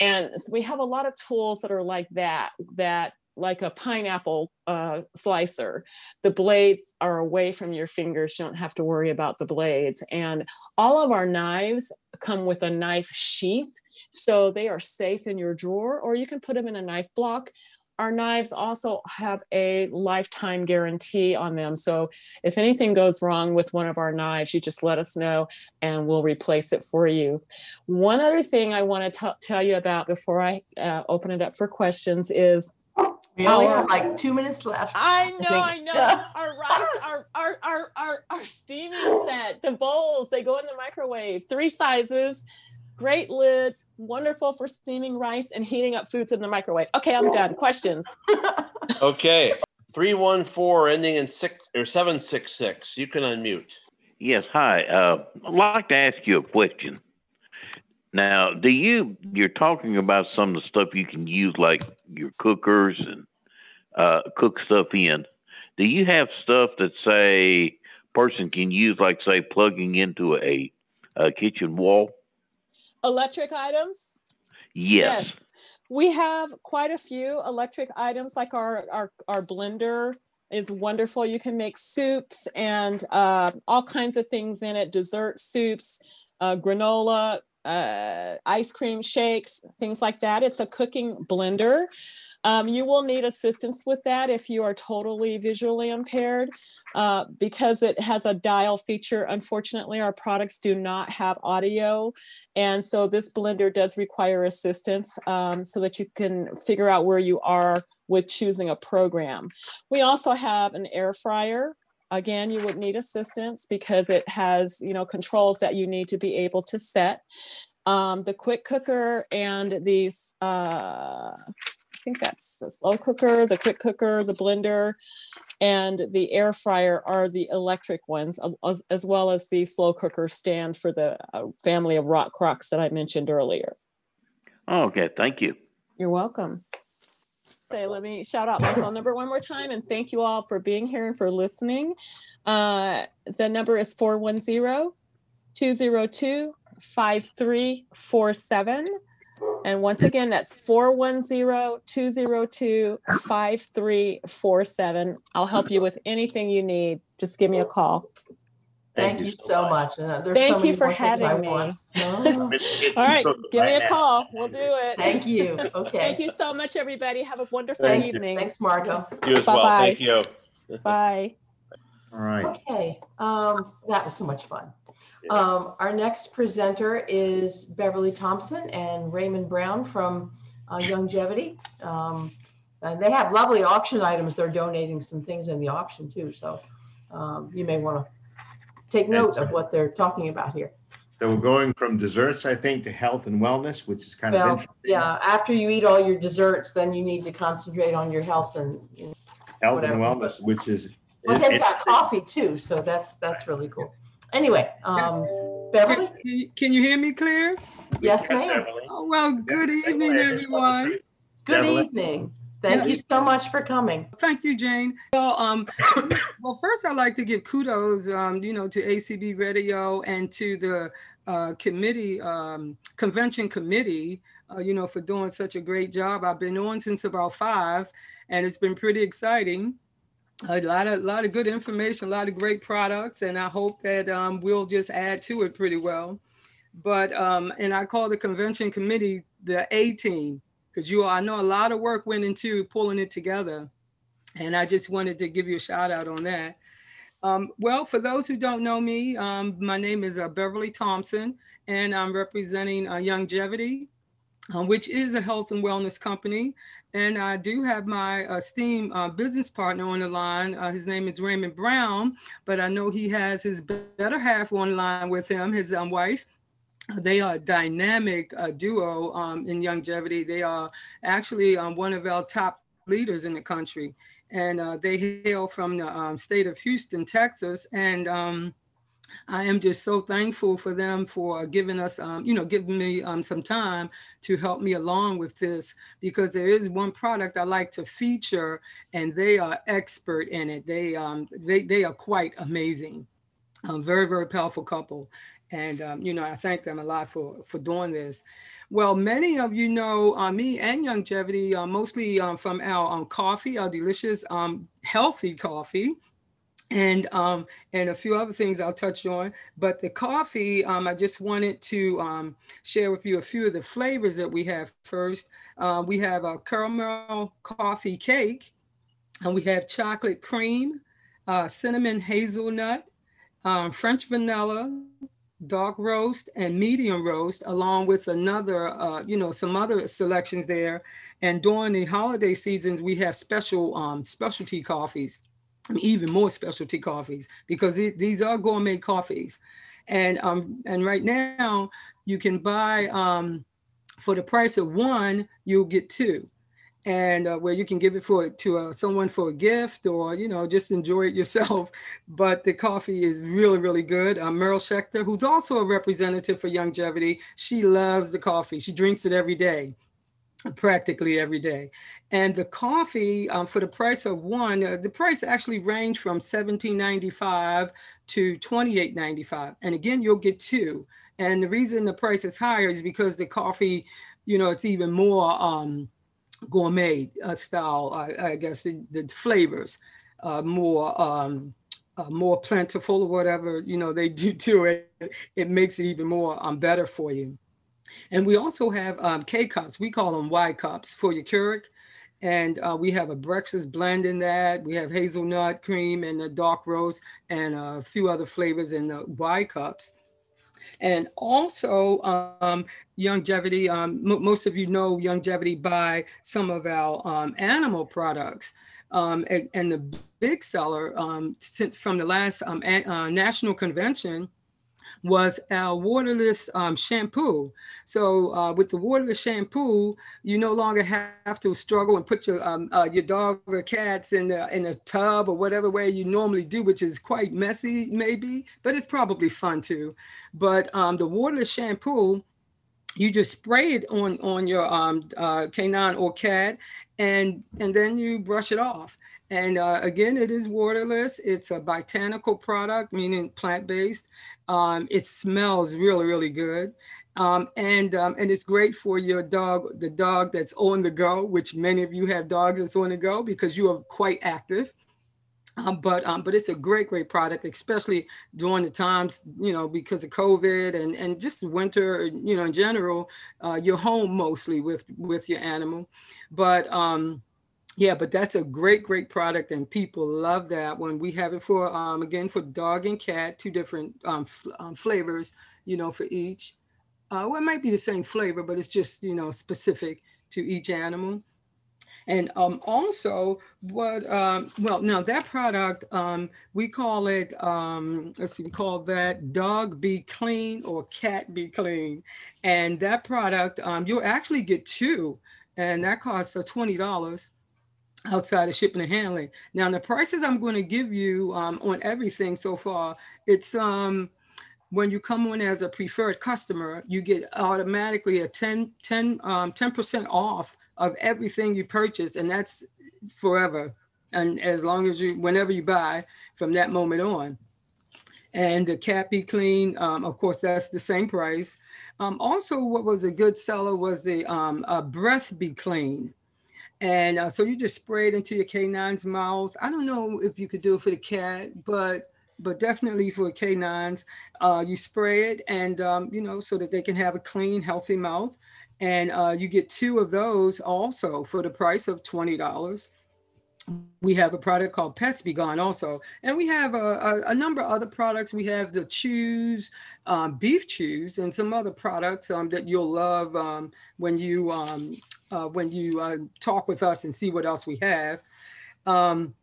And we have a lot of tools that are like that, that like a pineapple uh, slicer. The blades are away from your fingers. You don't have to worry about the blades. And all of our knives come with a knife sheath. So they are safe in your drawer, or you can put them in a knife block. Our knives also have a lifetime guarantee on them. So if anything goes wrong with one of our knives, you just let us know and we'll replace it for you. One other thing I want to tell you about before I uh, open it up for questions is We only have like two minutes left. I know, I, think. know. Yeah. Our rice, our, our, our, our, our steaming set, the bowls, they go in the microwave, three sizes, great lids, wonderful for steaming rice and heating up foods in the microwave. Okay, I'm done. Questions? Okay, three one four ending in six or seven six six. You can unmute. Yes, hi. Uh, I'd like to ask you a question. Now, do you you're talking about some of the stuff you can use like your cookers and uh, cook stuff in? Do you have stuff that say person can use like say plugging into a, a kitchen wall? Electric items? Yes. We have quite a few electric items like our, our, our blender is wonderful. You can make soups and uh, all kinds of things in it, dessert soups, uh, granola, uh, ice cream shakes, things like that. It's a cooking blender. Um, you will need assistance with that if you are totally visually impaired. Uh, because it has a dial feature, unfortunately, our products do not have audio. And so this blender does require assistance um, so that you can figure out where you are with choosing a program. We also have an air fryer. Again, you would need assistance because it has, you know, controls that you need to be able to set. Um, the quick cooker and these, uh, I think that's the slow cooker, the quick cooker, the blender, and the air fryer are the electric ones, as, well as the slow cooker stand for the uh, family of rock crocks that I mentioned earlier. Oh, okay, thank you. You're welcome. Say, let me shout out my phone number one more time and thank you all for being here and for listening. Uh, the number is 410 202 5347. And once again, that's 410-202-5347. I'll help you with anything you need. Just give me a call. Thank you so much. And, uh, there's so Thank you for more things I having me. want. All right, give me a call. We'll do it. Thank you. Okay. Thank you so much, everybody. Have a wonderful Thank you. evening. Thanks, Margot. You as well. Bye-bye. Thank you. Bye. All right. Okay, um, that was so much fun. Um, our next presenter is Beverly Thompson and Raymond Brown from uh, Youngevity. Um, and they have lovely auction items. They're donating some things in the auction too. So um, you may want to take note of what they're talking about here. So we're going from desserts, I think, to health and wellness, which is kind of interesting. yeah, after you eat all your desserts, then you need to concentrate on your health and you know, Health whatever. and wellness, which is. Well, they've got coffee too, so that's, that's really cool. Anyway, um, Beverly? Can you- Can you hear me clear? Yes, ma'am. Oh, well, good evening, everyone. Good evening. Thank you so much for coming. Thank you, Jane. Well, um, well, first I'd like to give kudos, um, you know, to ACB Radio and to the uh, committee, um, convention committee, uh, you know, for doing such a great job. I've been on since about five, and it's been pretty exciting. A lot of, lot of good information, a lot of great products, and I hope that um, we'll just add to it pretty well. But um, and I call the convention committee the A team because you, I know a lot of work went into pulling it together, and I just wanted to give you a shout out on that. Um, well, for those who don't know me, um, my name is uh, Beverly Thompson, and I'm representing uh, Youngevity, uh, which is a health and wellness company. And I do have my esteemed uh, business partner on the line. Uh, his name is Raymond Brown, but I know he has his better half on line with him, his um, wife. They are a dynamic uh, duo um, in Youngevity. They are actually um, one of our top leaders in the country. And uh, they hail from the um, state of Houston, Texas. And um, I am just so thankful for them for giving us, um, you know, giving me um, some time to help me along with this because there is one product I like to feature, and they are expert in it. They um, they they are quite amazing. A very very powerful couple, and um, you know I thank them a lot for for doing this. Well, many of you know uh, me and Youngevity, uh, mostly um, from our um, coffee, our delicious, um, healthy coffee and um, and a few other things I'll touch on. But the coffee, um, I just wanted to share with you a few of the flavors that we have. First, uh, we have a caramel coffee cake, and we have chocolate cream, uh, cinnamon hazelnut, French vanilla, dark roast, and medium roast, along with another, uh, you know, some other selections there. And during the holiday seasons, we have special um, specialty coffees and even more specialty coffees because the- these are gourmet coffees. And um, and right now you can buy um, for the price of one, you'll get two. And uh, where you can give it for to uh, someone for a gift or you know just enjoy it yourself. But the coffee is really really good. Uh, Meryl Schechter, who's also a representative for Youngevity, she loves the coffee. She drinks it every day practically every day. And the coffee um, for the price of one, uh, the price actually range from $17.95 to $28.95. And again, you'll get two. And the reason the price is higher is because the coffee you know, it's even more um, gourmet uh, style, I, I guess, the, the flavors uh, more um, uh, more plentiful or whatever, you know, they do to it. It makes it even more um, better for you. And we also have um, K cups. We call them Y cups for your Keurig. And uh, we have a breakfast blend in that. We have hazelnut cream and a dark roast and a few other flavors in the Y cups. And also, um, Youngevity, um, m- most of you know Youngevity by some of our um, animal products. Um, and, and the big seller um, since from the last um, a- uh, national convention was our waterless um, shampoo. So uh, with the waterless shampoo, you no longer have to struggle and put your um, uh, your dog or cats in the in a tub or whatever way you normally do, which is quite messy maybe, but it's probably fun too. But um, the waterless shampoo you just spray it on on your um, uh, canine or cat and and then you brush it off. And uh, again it is waterless. It's a botanical product meaning plant-based. Um, it smells really really good. Um, and um, and it's great for your dog the dog that's on the go which many of you have dogs that's on the go because you are quite active um, but um, but it's a great great product especially during the times you know because of covid and and just winter you know in general uh, you're home mostly with with your animal. But um yeah but that's a great great product and people love that when we have it for um again for dog and cat two different um, f- um flavors you know for each. Uh, well it might be the same flavor but it's just you know specific to each animal and um, also, what, um, well, now that product, um, we call it, um, let's see, we call that Dog Be Clean or Cat Be Clean. And that product, um, you'll actually get two, and that costs uh, $20 outside of shipping and handling. Now, the prices I'm going to give you um, on everything so far, it's um, when you come on as a preferred customer, you get automatically a 10, 10, um, 10% off of everything you purchase. And that's forever. And as long as you, whenever you buy from that moment on. And the cat be clean, um, of course, that's the same price. Um, also, what was a good seller was the um, uh, breath be clean. And uh, so you just spray it into your canine's mouth. I don't know if you could do it for the cat, but but definitely for canines, uh, you spray it and um, you know so that they can have a clean, healthy mouth. And uh, you get two of those also for the price of twenty dollars. We have a product called Pest Be Gone also, and we have a, a, a number of other products. We have the chews, um, beef chews, and some other products um, that you'll love um, when you um, uh, when you uh, talk with us and see what else we have. Um,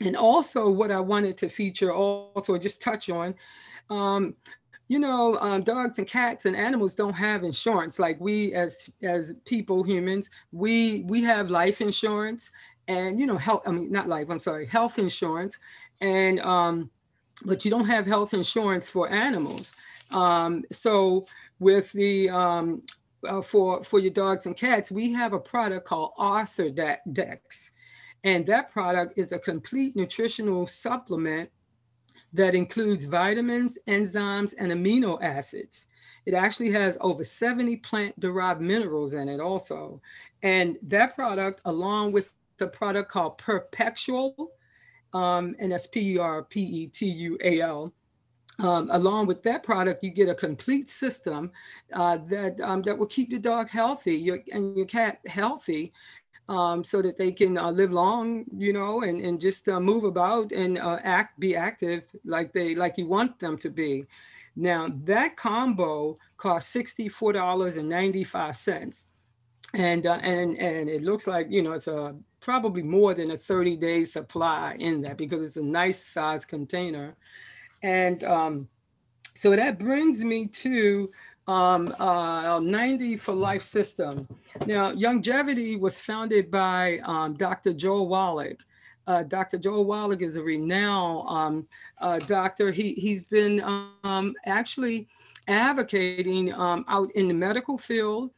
and also, what I wanted to feature, also just touch on, um, you know, um, dogs and cats and animals don't have insurance like we as as people, humans. We we have life insurance and you know health. I mean, not life. I'm sorry, health insurance, and um, but you don't have health insurance for animals. Um, so with the um, uh, for for your dogs and cats, we have a product called Arthur Dex. And that product is a complete nutritional supplement that includes vitamins, enzymes, and amino acids. It actually has over 70 plant derived minerals in it, also. And that product, along with the product called Perpetual, um, and that's P E R P E T U A L. Um, along with that product, you get a complete system uh, that um, that will keep your dog healthy your, and your cat healthy um, so that they can uh, live long, you know, and, and just uh, move about and uh, act, be active like they like you want them to be. Now that combo costs sixty four dollars and ninety five cents, and uh, and and it looks like you know it's a probably more than a thirty day supply in that because it's a nice size container, and um, so that brings me to um, uh, 90 for Life system. Now, Youngevity was founded by um, Dr. Joel Wallach. Uh, Dr. Joel Wallach is a renowned um, uh, doctor. He, he's been um, actually advocating um, out in the medical field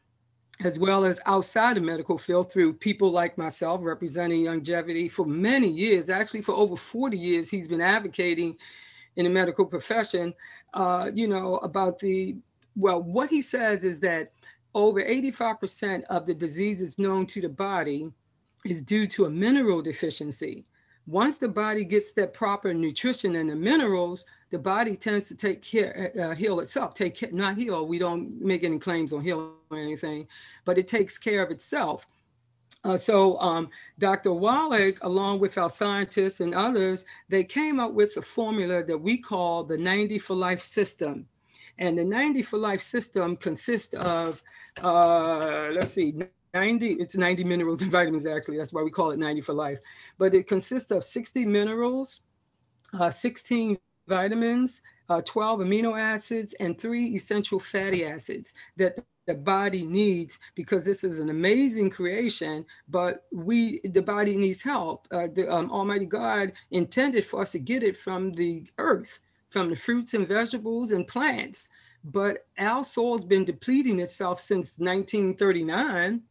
as well as outside the medical field through people like myself representing Youngevity for many years. Actually, for over 40 years, he's been advocating in the medical profession, uh, you know, about the well, what he says is that over 85% of the diseases known to the body is due to a mineral deficiency. Once the body gets that proper nutrition and the minerals, the body tends to take care, uh, heal itself. Take care, not heal. We don't make any claims on healing or anything, but it takes care of itself. Uh, so um, Dr. Wallach, along with our scientists and others, they came up with a formula that we call the 90 for life system. And the 90 for life system consists of, uh, let's see, 90, it's 90 minerals and vitamins actually. That's why we call it 90 for life. But it consists of 60 minerals, uh, 16 vitamins, uh, 12 amino acids, and three essential fatty acids that the body needs because this is an amazing creation but we the body needs help uh, the um, almighty god intended for us to get it from the earth from the fruits and vegetables and plants but our soil's been depleting itself since 1939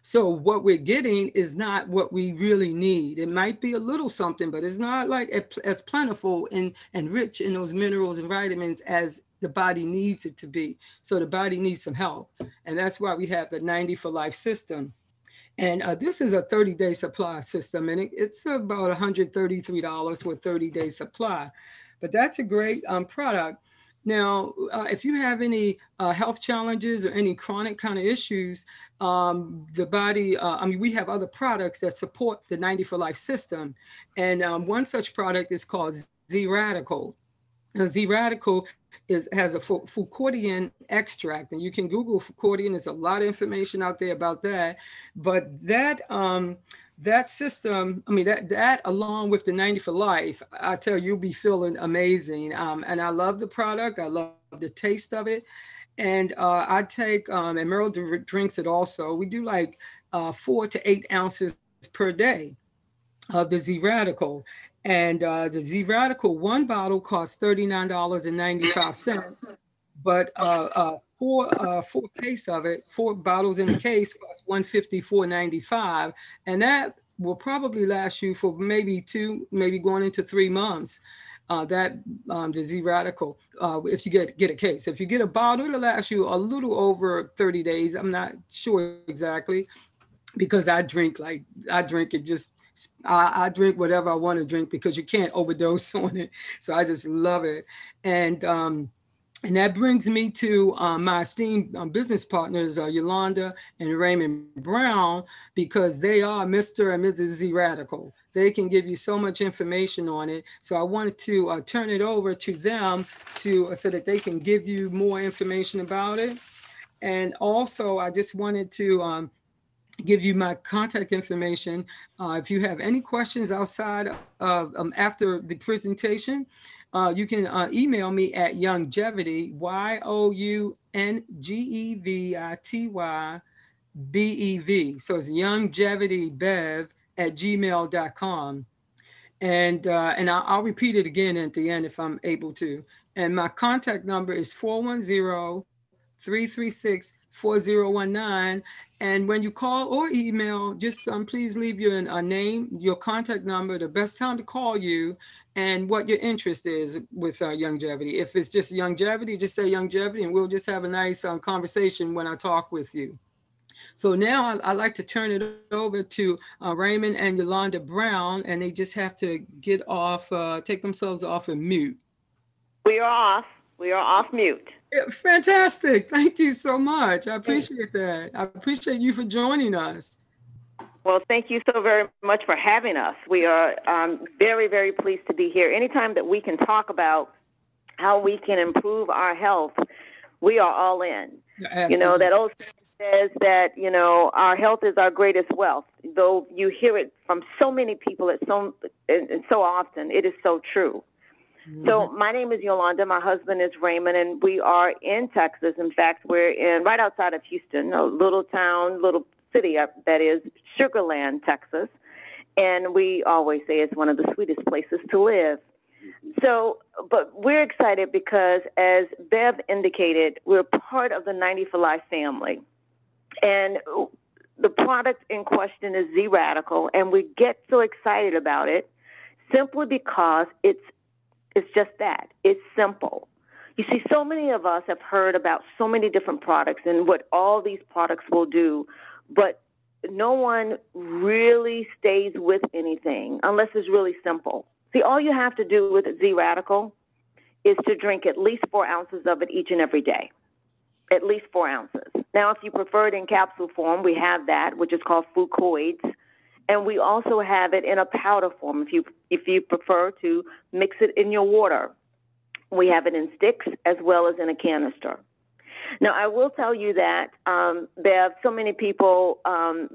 so what we're getting is not what we really need. It might be a little something, but it's not like as plentiful and, and rich in those minerals and vitamins as the body needs it to be. So the body needs some help. And that's why we have the 90 for life system. And uh, this is a 30 day supply system, and it, it's about $133 for 30 day supply. But that's a great um, product. Now, uh, if you have any uh, health challenges or any chronic kind of issues, um, the body, uh, I mean, we have other products that support the 90 for life system. And um, one such product is called Z Radical. Z Radical is has a Fucoidan extract, and you can Google Fucoidan. There's a lot of information out there about that. But that um, that system, I mean, that that along with the 90 for life, I tell you, you'll be feeling amazing. Um, and I love the product. I love the taste of it. And uh, I take, um, and Meryl drinks it also. We do like uh, four to eight ounces per day of the Z Radical. And uh, the Z Radical, one bottle costs $39.95. But uh, uh, four uh, four case of it, four bottles in a case costs 154.95, and that will probably last you for maybe two, maybe going into three months. Uh, that um, the Z Radical, uh, if you get get a case, if you get a bottle, it'll last you a little over 30 days. I'm not sure exactly because I drink like I drink it just I, I drink whatever I want to drink because you can't overdose on it. So I just love it. And um, and that brings me to um, my esteemed um, business partners, uh, Yolanda and Raymond Brown, because they are Mr. and Mrs. Z Radical. They can give you so much information on it. So I wanted to uh, turn it over to them to uh, so that they can give you more information about it. And also, I just wanted to um, give you my contact information. Uh, if you have any questions outside of um, after the presentation, uh, you can uh, email me at youngevity, Y O U N G E V I T Y B E V. So it's youngevitybev at gmail.com. And, uh, and I'll, I'll repeat it again at the end if I'm able to. And my contact number is 410 336 4019. And when you call or email, just um, please leave your a name, your contact number, the best time to call you, and what your interest is with uh, Youngevity. If it's just Youngevity, just say Youngevity, and we'll just have a nice um, conversation when I talk with you. So now I, would like to turn it over to uh, Raymond and Yolanda Brown, and they just have to get off, uh, take themselves off and mute. We are off. We are off mute. Fantastic. Thank you so much. I appreciate that. I appreciate you for joining us. Well, thank you so very much for having us. We are um, very, very pleased to be here. Anytime that we can talk about how we can improve our health, we are all in. Absolutely. You know, that old saying says that, you know, our health is our greatest wealth. Though you hear it from so many people at so, and, so often, it is so true. So Mm-hmm. my name is Yolanda. My husband is Raymond, and we are in Texas. In fact, we're in right outside of Houston, a little town, little city up that is Sugarland, Texas. And we always say it's one of the sweetest places to live. So, but we're excited because, as Bev indicated, we're part of the 90 for Life family. And the product in question is Z Radical, and we get so excited about it simply because it's it's just that. It's simple. You see, so many of us have heard about so many different products and what all these products will do, but no one really stays with anything unless it's really simple. See, all you have to do with Z Radical is to drink at least four ounces of it each and every day. At least four ounces. Now, if you prefer it in capsule form, we have that, which is called Fucoids, and we also have it in a powder form. If you if you prefer to mix it in your water, we have it in sticks as well as in a canister. Now, I will tell you that um, Bev, so many people um,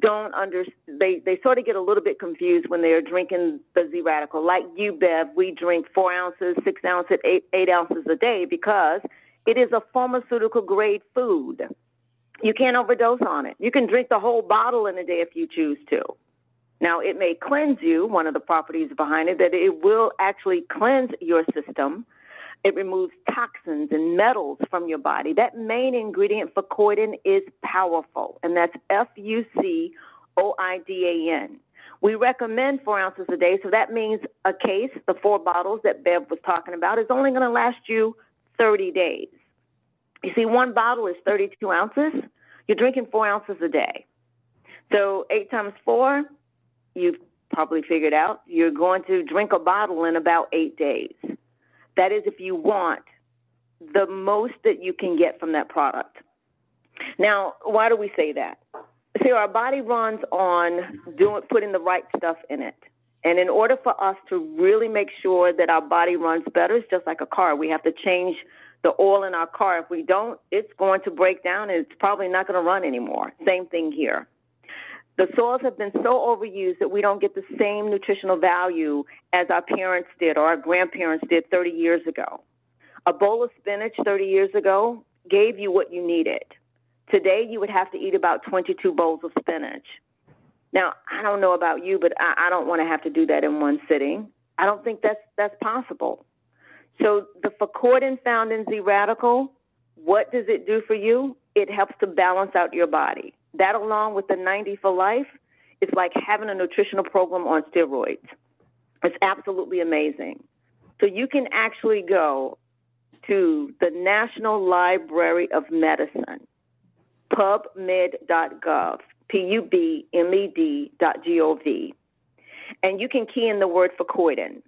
don't under they they sort of get a little bit confused when they're drinking the Z Radical. Like you, Bev, we drink four ounces, six ounces, eight eight ounces a day because it is a pharmaceutical grade food. You can't overdose on it. You can drink the whole bottle in a day if you choose to. Now, it may cleanse you. One of the properties behind it that it will actually cleanse your system. It removes toxins and metals from your body. That main ingredient for Fucoidan is powerful, and that's F U C O I D A N. We recommend four ounces a day, so that means a case, the four bottles that Bev was talking about, is only going to last you 30 days. You see, one bottle is 32 ounces. You're drinking four ounces a day. So eight times four, you've probably figured out you're going to drink a bottle in about eight days. That is if you want the most that you can get from that product. Now, why do we say that? See, our body runs on doing putting the right stuff in it. And in order for us to really make sure that our body runs better, it's just like a car. We have to change the oil in our car. If we don't, it's going to break down and it's probably not going to run anymore. Same thing here. The soils have been so overused that we don't get the same nutritional value as our parents did or our grandparents did 30 years ago. A bowl of spinach 30 years ago gave you what you needed. Today, you would have to eat about 22 bowls of spinach. Now, I don't know about you, but I, I don't want to have to do that in one sitting. I don't think that's that's possible. So the Fucoidan found in Z Radical, what does it do for you? It helps to balance out your body. That along with the 90 for life, it's like having a nutritional program on steroids. It's absolutely amazing. So you can actually go to the National Library of Medicine, pubmed.gov, P-U-B-M-E-D dot G-O-V, and you can key in the word Fucoidan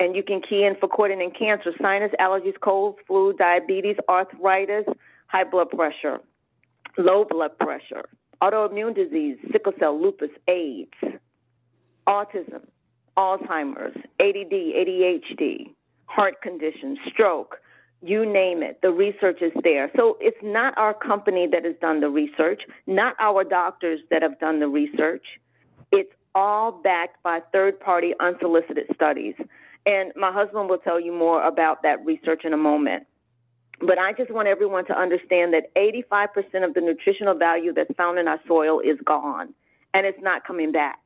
and you can key in Fucoidan in cancer, sinus, allergies, colds, flu, diabetes, arthritis, high blood pressure, low blood pressure, autoimmune disease, sickle cell, lupus, AIDS, autism, Alzheimer's, ADD, ADHD, heart conditions, stroke, you name it. The research is there. So it's not our company that has done the research, not our doctors that have done the research. It's all backed by third party unsolicited studies. And my husband will tell you more about that research in a moment. But I just want everyone to understand that 85% of the nutritional value that's found in our soil is gone and it's not coming back.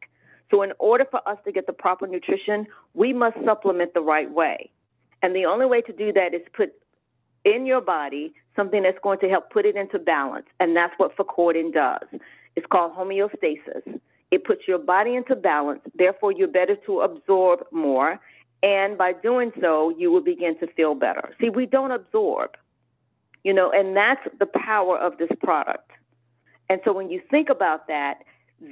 So, in order for us to get the proper nutrition, we must supplement the right way. And the only way to do that is put in your body something that's going to help put it into balance. And that's what Fucoidan does. It's called homeostasis. It puts your body into balance. Therefore, you're better to absorb more and by doing so, you will begin to feel better. See, we don't absorb, you know, and that's the power of this product. And so when you think about that,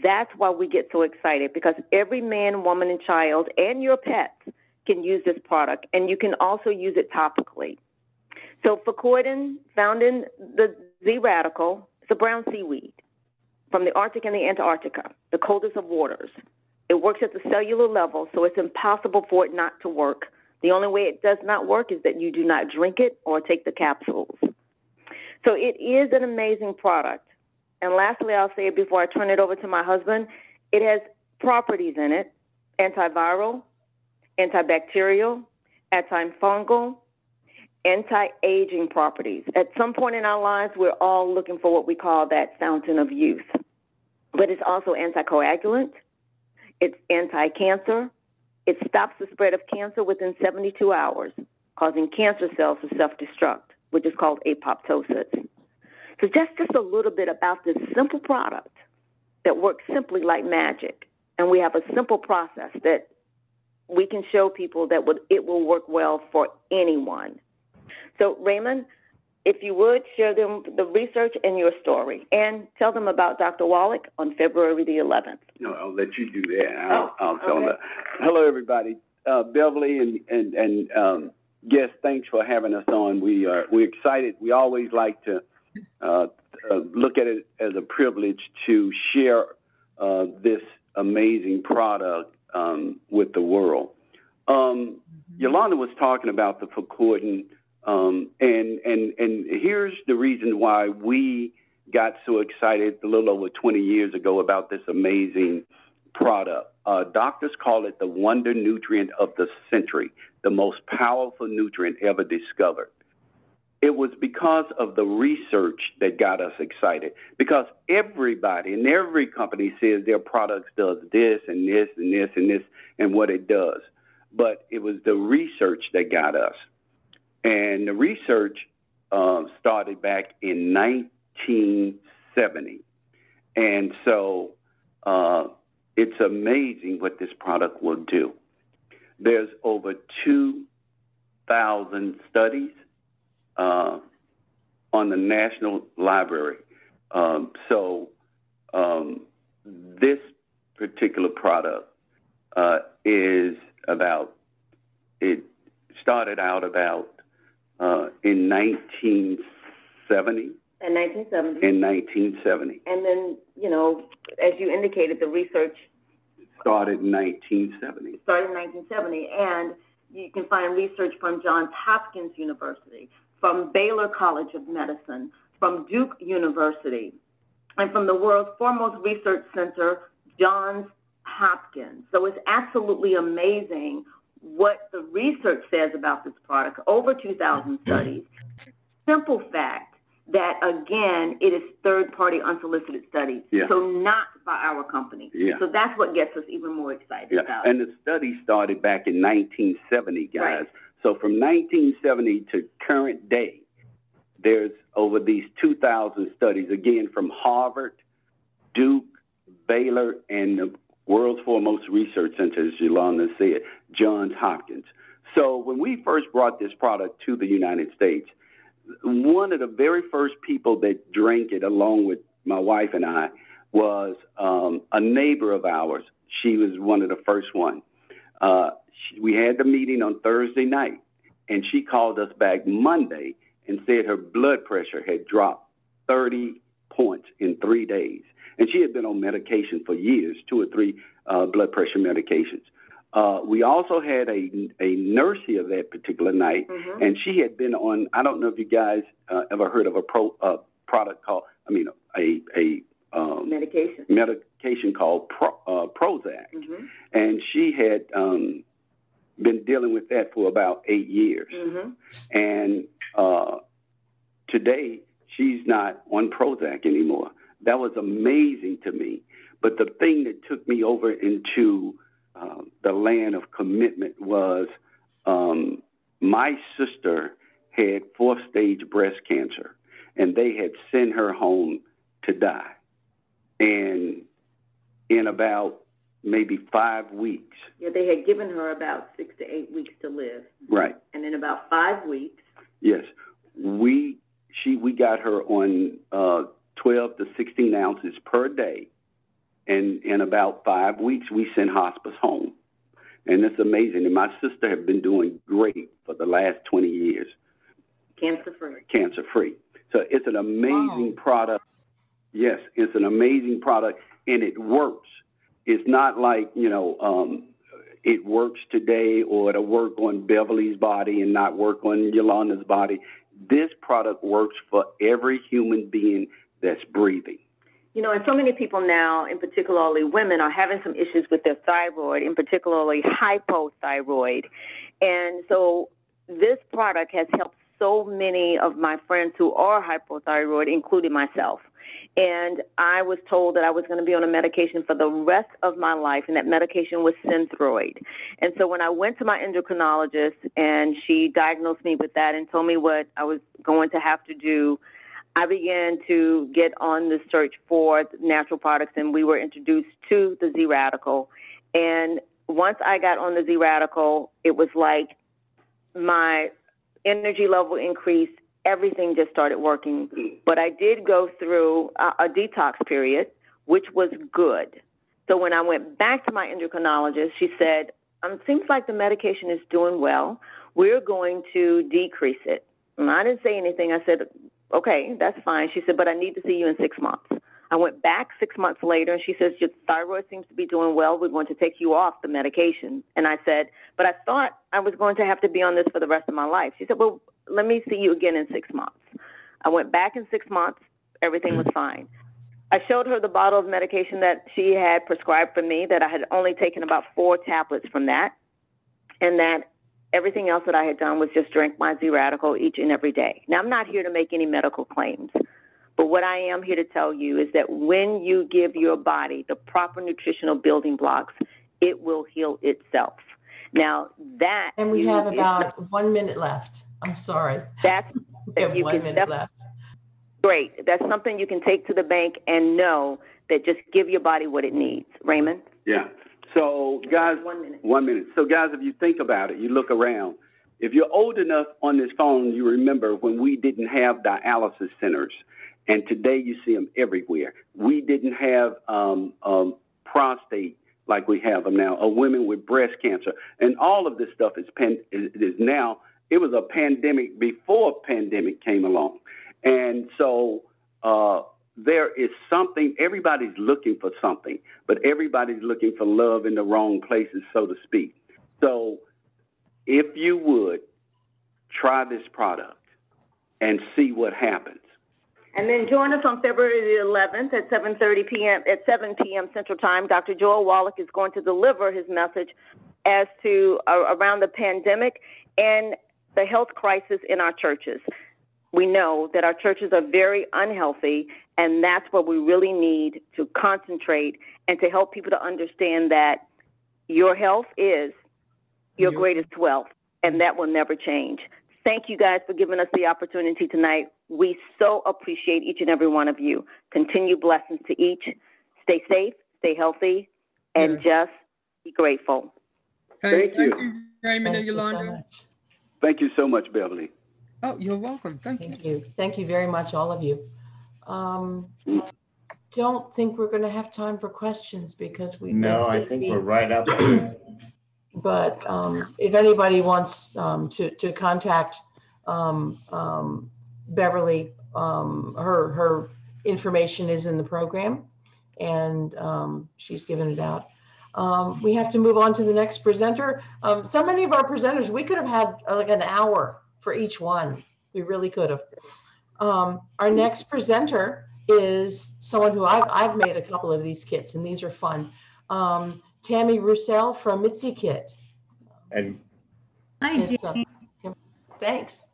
that's why we get so excited because every man, woman, and child and your pets can use this product, and you can also use it topically. So, Fucoidan, found in the Z radical, it's a brown seaweed from the Arctic and the Antarctica, the coldest of waters. It works at the cellular level, so it's impossible for it not to work. The only way it does not work is that you do not drink it or take the capsules. So it is an amazing product. And lastly, I'll say it before I turn it over to my husband it has properties in it antiviral, antibacterial, antifungal, anti aging properties. At some point in our lives, we're all looking for what we call that fountain of youth. But it's also anticoagulant, it's anti cancer. It stops the spread of cancer within 72 hours, causing cancer cells to self destruct, which is called apoptosis. So, just, just a little bit about this simple product that works simply like magic. And we have a simple process that we can show people that would, it will work well for anyone. So, Raymond, if you would share them the research and your story, and tell them about Dr. Wallach on February the 11th. No, I'll let you do that. I'll, Oh, I'll tell okay. them. Hello, everybody. Uh, Beverly and and and um, yes, thanks for having us on. We are we're excited. We always like to uh, uh, look at it as a privilege to share uh, this amazing product um, with the world. Um, Yolanda was talking about the Fucoidan, um, and and and here's the reason why we got so excited a little over 20 years ago about this amazing product. Uh, doctors call it the wonder nutrient of the century, the most powerful nutrient ever discovered. It was because of the research that got us excited. Because everybody and every company says their products does this and this and this and this and what it does. But it was the research that got us. And the research uh, started back in 1970. And so uh, it's amazing what this product will do. There's over 2,000 studies uh, on the National Library. Um, so um, this particular product uh, is about, it started out about uh, in 1970. In 1970. In 1970. And then, you know, as you indicated, the research Started in 1970. started in 1970, and you can find research from Johns Hopkins University, from Baylor College of Medicine, from Duke University, and from the world's foremost research center, Johns Hopkins. So it's absolutely amazing what the research says about this product. Over 2,000 studies. Simple fact that again, it is third-party unsolicited studies, Yeah. so not by our company. Yeah. So that's what gets us even more excited Yeah, about it. and the study started back in 1970, guys. Right. So from 1970 to current day, there's over these 2,000 studies, again, from Harvard, Duke, Baylor, and the world's foremost research center, as Yolanda said, Johns Hopkins. So when we first brought this product to the United States, one of the very first people that drank it, along with my wife and I, was um, a neighbor of ours. She was one of the first one. Uh, she, we had the meeting on Thursday night, and she called us back Monday and said her blood pressure had dropped 30 points in three days. And she had been on medication for years, two or three uh, blood pressure medications. Uh, we also had a, a nurse here that particular night, Mhm. and she had been on. I don't know if you guys uh, ever heard of a pro uh, product called. I mean, a a um, medication medication called Pro, uh, Prozac, Mhm. and she had um, been dealing with that for about eight years. Mhm. And uh, today, she's not on Prozac anymore. That was amazing to me. But the thing that took me over into uh, the land of commitment was um, my sister had fourth stage breast cancer, and they had sent her home to die. And in about maybe five weeks, Yeah, they had given her about six to eight weeks to live, right? and in about five weeks, Yes, we she we got her on uh, 12 to 16 ounces per day, and in about five weeks we sent hospice home, and it's amazing. And my sister have been doing great for the last 20 years, cancer free. cancer free. So it's an amazing product. Yes, it's an amazing product, and it works. It's not like you know. Um, it works today or it'll work on Beverly's body and not work on Yolanda's body. This product works for every human being that's breathing. You know, and so many people now, in particularly women, are having some issues with their thyroid, in particularly hypothyroid. And so this product has helped so many of my friends who are hypothyroid, including myself. And I was told that I was going to be on a medication for the rest of my life, and that medication was Synthroid. And so when I went to my endocrinologist and she diagnosed me with that and told me what I was going to have to do, I began to get on the search for natural products, and we were introduced to the Z Radical. And once I got on the Z Radical, it was like my energy level increased, everything just started working. But I did go through a, a detox period, which was good. So when I went back to my endocrinologist, she said, um, seems like the medication is doing well. We're going to decrease it. And I didn't say anything. I said, okay, that's fine. She said, but I need to see you in six months. I went back six months later and she says, Your thyroid seems to be doing well. We're going to take you off the medication. And I said, But I thought I was going to have to be on this for the rest of my life. She said, Well, let me see you again in six months. I went back in six months. Everything was fine. I showed her the bottle of medication that she had prescribed for me, that I had only taken about four tablets from that, and that everything else that I had done was just drink my Z Radical each and every day. Now, I'm not here to make any medical claims, but what I am here to tell you is that when you give your body the proper nutritional building blocks, it will heal itself. Now, that And we you- have is about one minute left. I'm sorry. That's We have that you one minute def- left. great. That's something you can take to the bank and know that just give your body what it needs. Raymond? Yeah. So, guys, One minute. one minute. So, guys, if you think about it, you look around. If you're old enough on this phone, you remember when we didn't have dialysis centers, and today you see them everywhere. We didn't have um, um, prostate like we have them now, or women with breast cancer, and all of this stuff is, pan- is, is now. It was a pandemic before pandemic came along, and so uh, there is something. Everybody's looking for something, but everybody's looking for love in the wrong places, so to speak. So, if you would try this product and see what happens. And then join us on February the 11th at 7:30 p.m. at 7 p.m. Central Time. Dr. Joel Wallach is going to deliver his message as to uh, around the pandemic and the health crisis in our churches. We know that our churches are very unhealthy, and that's where we really need to concentrate and to help people to understand that your health is your greatest wealth, and that will never change. Thank you guys for giving us the opportunity tonight. We so appreciate each and every one of you. Continue blessings to each. Stay safe, stay healthy, and just be grateful. Thank, Thank you. thank you, Raymond and Yolanda. Thank you so much, Beverly. Oh, you're welcome. Thank you. Thank you. Thank you very much, all of you. Um, don't think we're going to have time for questions because we. No, I think we're right up. there. But um, if anybody wants um, to, to contact um, um, Beverly, um, her, her information is in the program and um, she's given it out. Um, We have to move on to the next presenter. Um, So many of our presenters, we could have had uh, like an hour for each one. We really could have. Um, Our next presenter is someone who I've, I've made a couple of these kits and these are fun. Um, Tammy Roussel from Mitsy Kit. And Hi, Jane. Thanks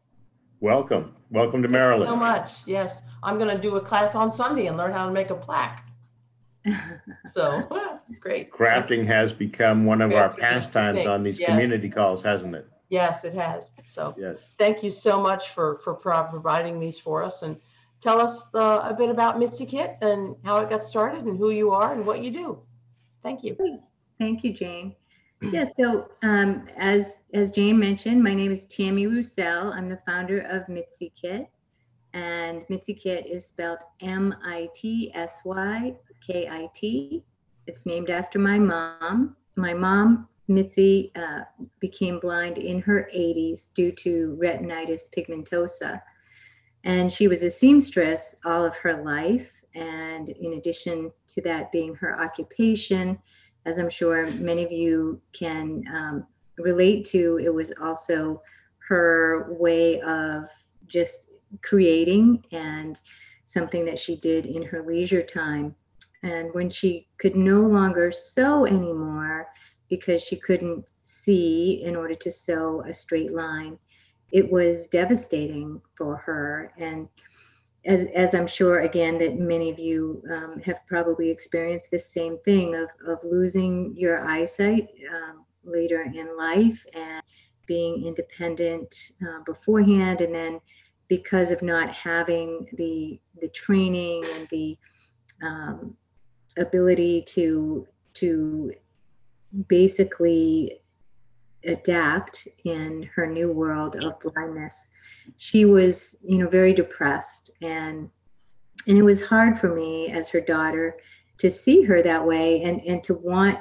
welcome, welcome to Maryland. so much. Yes, I'm going to do a class on Sunday and learn how to make a plaque. So, great. Crafting has become one of our Crafting is the pastimes on these yes. community calls, hasn't it? Yes, it has. So Yes. thank you so much for, for pro- providing these for us and tell us uh, a bit about Mitsy Kit and how it got started and who you are and what you do. Thank you. Thank you, Jane. Yeah, so um, as as Jane mentioned, my name is Tammy Roussel. I'm the founder of Mitsy Kit, and Mitsy Kit is spelled M-I-T-S-Y-K-I-T. It's named after my mom. My mom, Mitsy, uh, became blind in her 80s due to retinitis pigmentosa, and she was a seamstress all of her life. And in addition to that being her occupation, as I'm sure many of you can um, relate to, it was also her way of just creating and something that she did in her leisure time. And when she could no longer sew anymore because she couldn't see in order to sew a straight line, it was devastating for her. And as, as I'm sure again that many of you um, have probably experienced this same thing of, of losing your eyesight um, later in life and being independent uh, beforehand and then because of not having the the training and the um, ability to to basically adapt in her new world of blindness. She was, you know, very depressed and and it was hard for me as her daughter to see her that way and and to want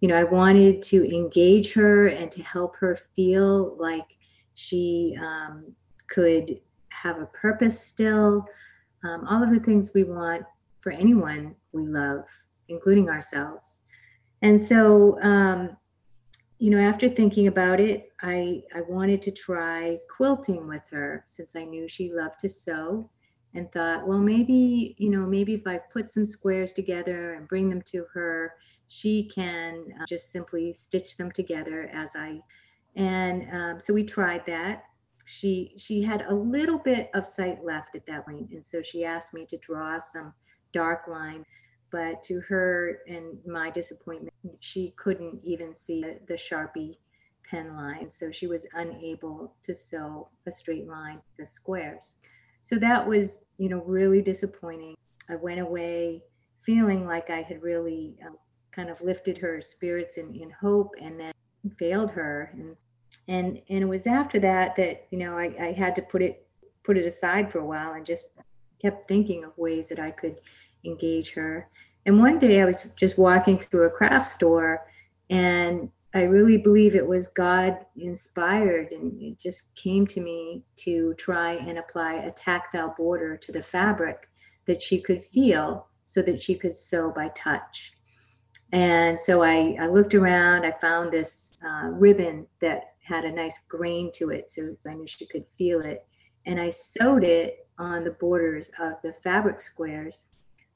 you know i wanted to engage her and to help her feel like she um, could have a purpose still um, all of the things we want for anyone we love including ourselves and so um, you know after thinking about it i i wanted to try quilting with her since i knew she loved to sew and thought, well, maybe, you know, maybe if I put some squares together and bring them to her, she can uh, just simply stitch them together as I, and um, so we tried that. She she had a little bit of sight left at that point, and so she asked me to draw some dark lines. But to her and my disappointment, she couldn't even see the, Sharpie pen line, so she was unable to sew a straight line, the squares. So that was, you know, really disappointing. I went away feeling like I had really uh, kind of lifted her spirits in, in hope and then failed her. And, and, and it was after that that, you know, I, I had to put it, put it aside for a while and just kept thinking of ways that I could engage her. And one day I was just walking through a craft store and I really believe it was God inspired, and it just came to me to try and apply a tactile border to the fabric that she could feel so that she could sew by touch. And so I, I looked around, I found this uh, ribbon that had a nice grain to it, so I knew she could feel it. And I sewed it on the borders of the fabric squares,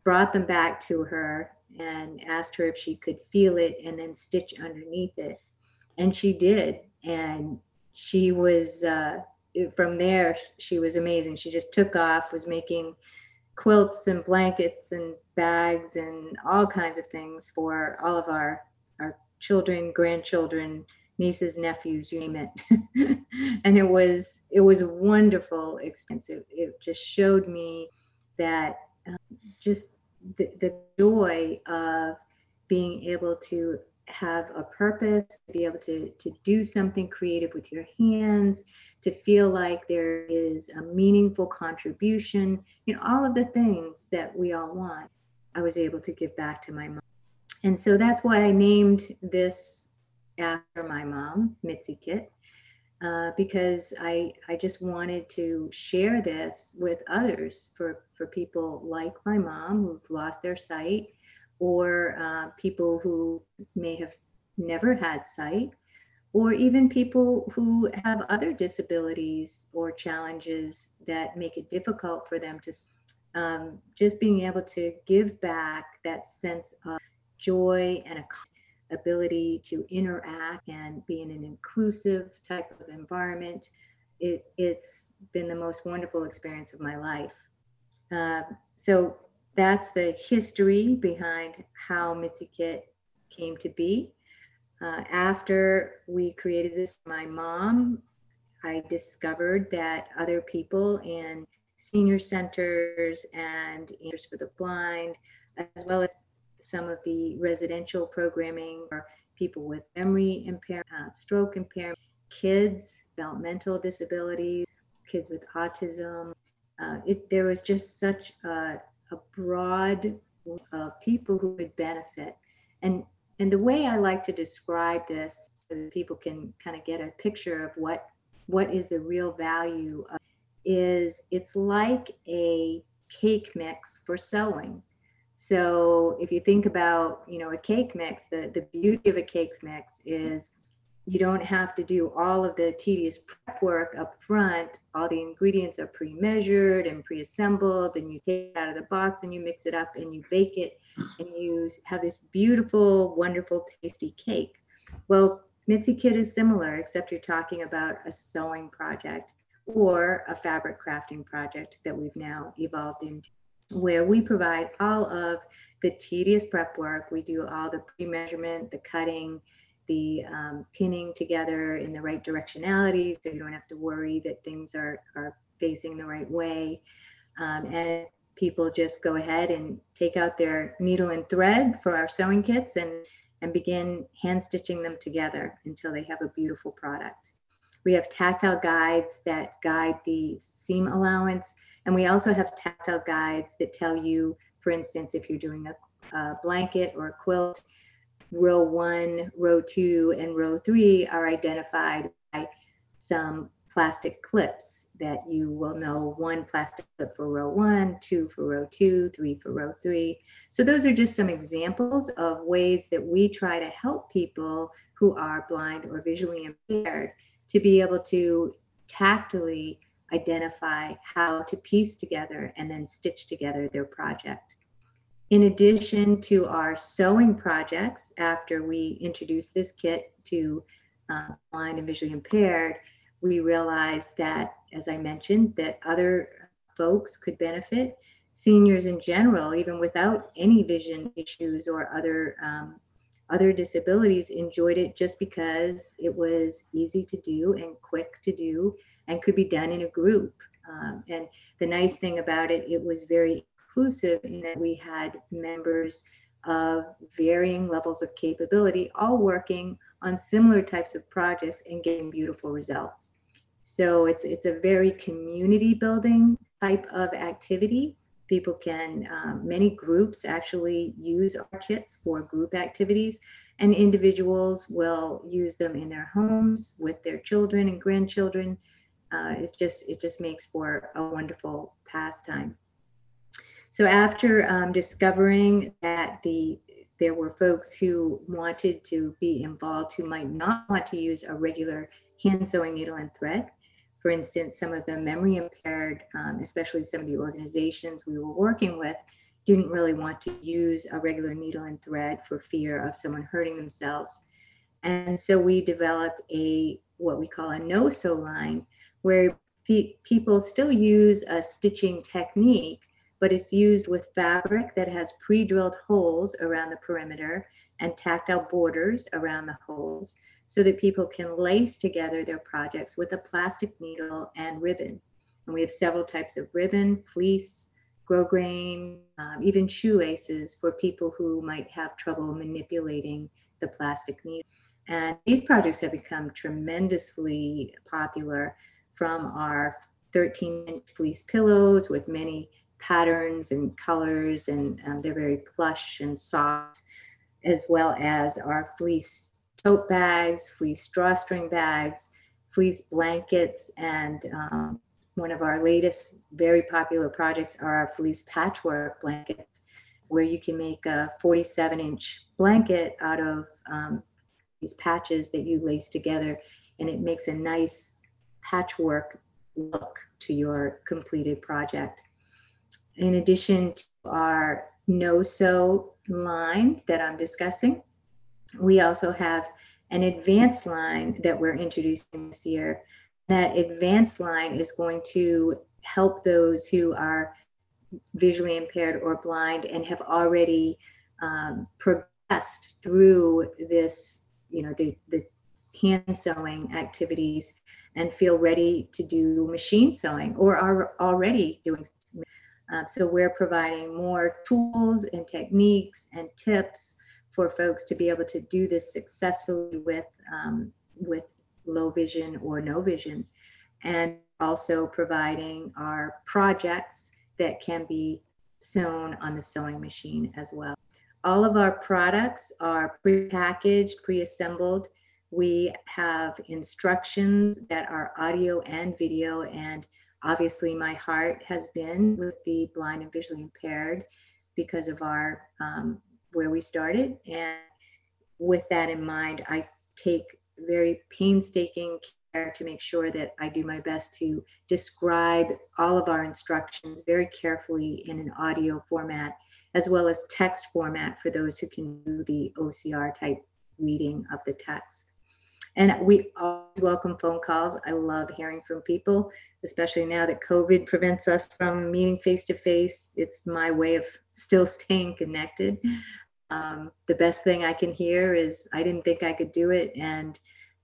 brought them back to her, and asked her if she could feel it and then stitch underneath it. And she did. And she was, uh, from there, she was amazing. She just took off, was making quilts and blankets and bags and all kinds of things for all of our, our children, grandchildren, nieces, nephews, you name it. and it was, it was wonderful experience. It, it just showed me that um, just the, the joy of being able to have a purpose, to be able to, to do something creative with your hands, to feel like there is a meaningful contribution, you know, all of the things that we all want, I was able to give back to my mom. And so that's why I named this after my mom, Mitsy Kit, uh, because I, I just wanted to share this with others for, for people like my mom who've lost their sight or uh, people who may have never had sight or even people who have other disabilities or challenges that make it difficult for them to um, just being able to give back that sense of joy and a ability to interact and be in an inclusive type of environment. It, has been the most wonderful experience of my life. Uh, so that's the history behind how Mitsy Kit came to be. Uh, after we created this, my mom, I discovered that other people in senior centers and centers for the blind, as well as some of the residential programming for people with memory impairment, uh, stroke impairment, kids, developmental disabilities, kids with autism. Uh, it, there was just such a, a broad of people who would benefit. And, and the way I like to describe this so that people can kind of get a picture of what, what is the real value of, is it's like a cake mix for sewing. So if you think about, you know, a cake mix, the, the beauty of a cake mix is you don't have to do all of the tedious prep work up front. All the ingredients are pre-measured and pre-assembled and you take it out of the box and you mix it up and you bake it and you have this beautiful, wonderful, tasty cake. Well, Mitsy Kit is similar, except you're talking about a sewing project or a fabric crafting project that we've now evolved into where we provide all of the tedious prep work. We do all the pre-measurement, the cutting, the um, pinning together in the right directionality so you don't have to worry that things are, are facing the right way. Um, and people just go ahead and take out their needle and thread for our sewing kits and and begin hand stitching them together until they have a beautiful product. We have tactile guides that guide the seam allowance, and we also have tactile guides that tell you, for instance, if you're doing a, a blanket or a quilt, row one, row two, and row three are identified by some plastic clips that you will know one plastic clip for row one, two for row two, three for row three. So those are just some examples of ways that we try to help people who are blind or visually impaired to be able to tactily identify how to piece together and then stitch together their project. In addition to our sewing projects, after we introduced this kit to uh, blind and visually impaired, we realized that, as I mentioned, that other folks could benefit. Seniors in general, even without any vision issues or other um, other disabilities, enjoyed it just because it was easy to do and quick to do and could be done in a group. Um, and the nice thing about it, it was very inclusive in that we had members of varying levels of capability, all working on similar types of projects and getting beautiful results. So it's it's a very community building type of activity. People can, um, many groups actually use our kits for group activities, and individuals will use them in their homes with their children and grandchildren. Uh, it just it just makes for a wonderful pastime. So after um, discovering that the there were folks who wanted to be involved who might not want to use a regular hand sewing needle and thread. For instance, some of the memory impaired, um, especially some of the organizations we were working with, didn't really want to use a regular needle and thread for fear of someone hurting themselves. And so we developed a what we call a no sew line, where pe- people still use a stitching technique, but it's used with fabric that has pre-drilled holes around the perimeter and tactile borders around the holes so that people can lace together their projects with a plastic needle and ribbon. And we have several types of ribbon, fleece, grosgrain, um, even shoelaces for people who might have trouble manipulating the plastic needle. And these projects have become tremendously popular from our 13 inch fleece pillows with many patterns and colors, and um, they're very plush and soft, as well as our fleece tote bags, fleece drawstring bags, fleece blankets, and um, one of our latest very popular projects are our fleece patchwork blankets, where you can make a 47 inch blanket out of um, these patches that you lace together, and it makes a nice patchwork look to your completed project. In addition to our no sew line that I'm discussing, we also have an advanced line that we're introducing this year. That advanced line is going to help those who are visually impaired or blind and have already um, progressed through this, you know, the, the hand sewing activities and feel ready to do machine sewing or are already doing um, so we're providing more tools and techniques and tips for folks to be able to do this successfully with um, with low vision or no vision, and also providing our projects that can be sewn on the sewing machine as well. All of our products are pre-packaged, pre-assembled. We have instructions that are audio and video and Obviously, my heart has been with the blind and visually impaired because of our um, where we started. And with that in mind, I take very painstaking care to make sure that I do my best to describe all of our instructions very carefully in an audio format, as well as text format for those who can do the OCR type reading of the text. And we always welcome phone calls. I love hearing from people, especially now that COVID prevents us from meeting face to face. It's my way of still staying connected. Um, the best thing I can hear is, I didn't think I could do it. And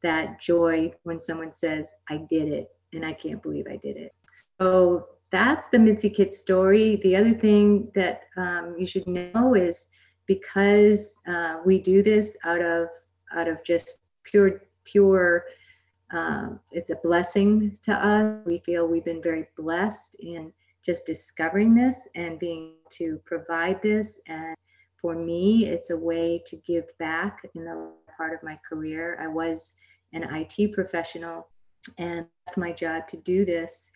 that joy when someone says, I did it, and I can't believe I did it. So that's the Mitsy Kit story. The other thing that um, you should know is because uh, we do this out of out of just pure pure um, it's a blessing to us. We feel we've been very blessed in just discovering this and being to provide this. And for me it's a way to give back in the part of my career. I was an it professional and left my job to do this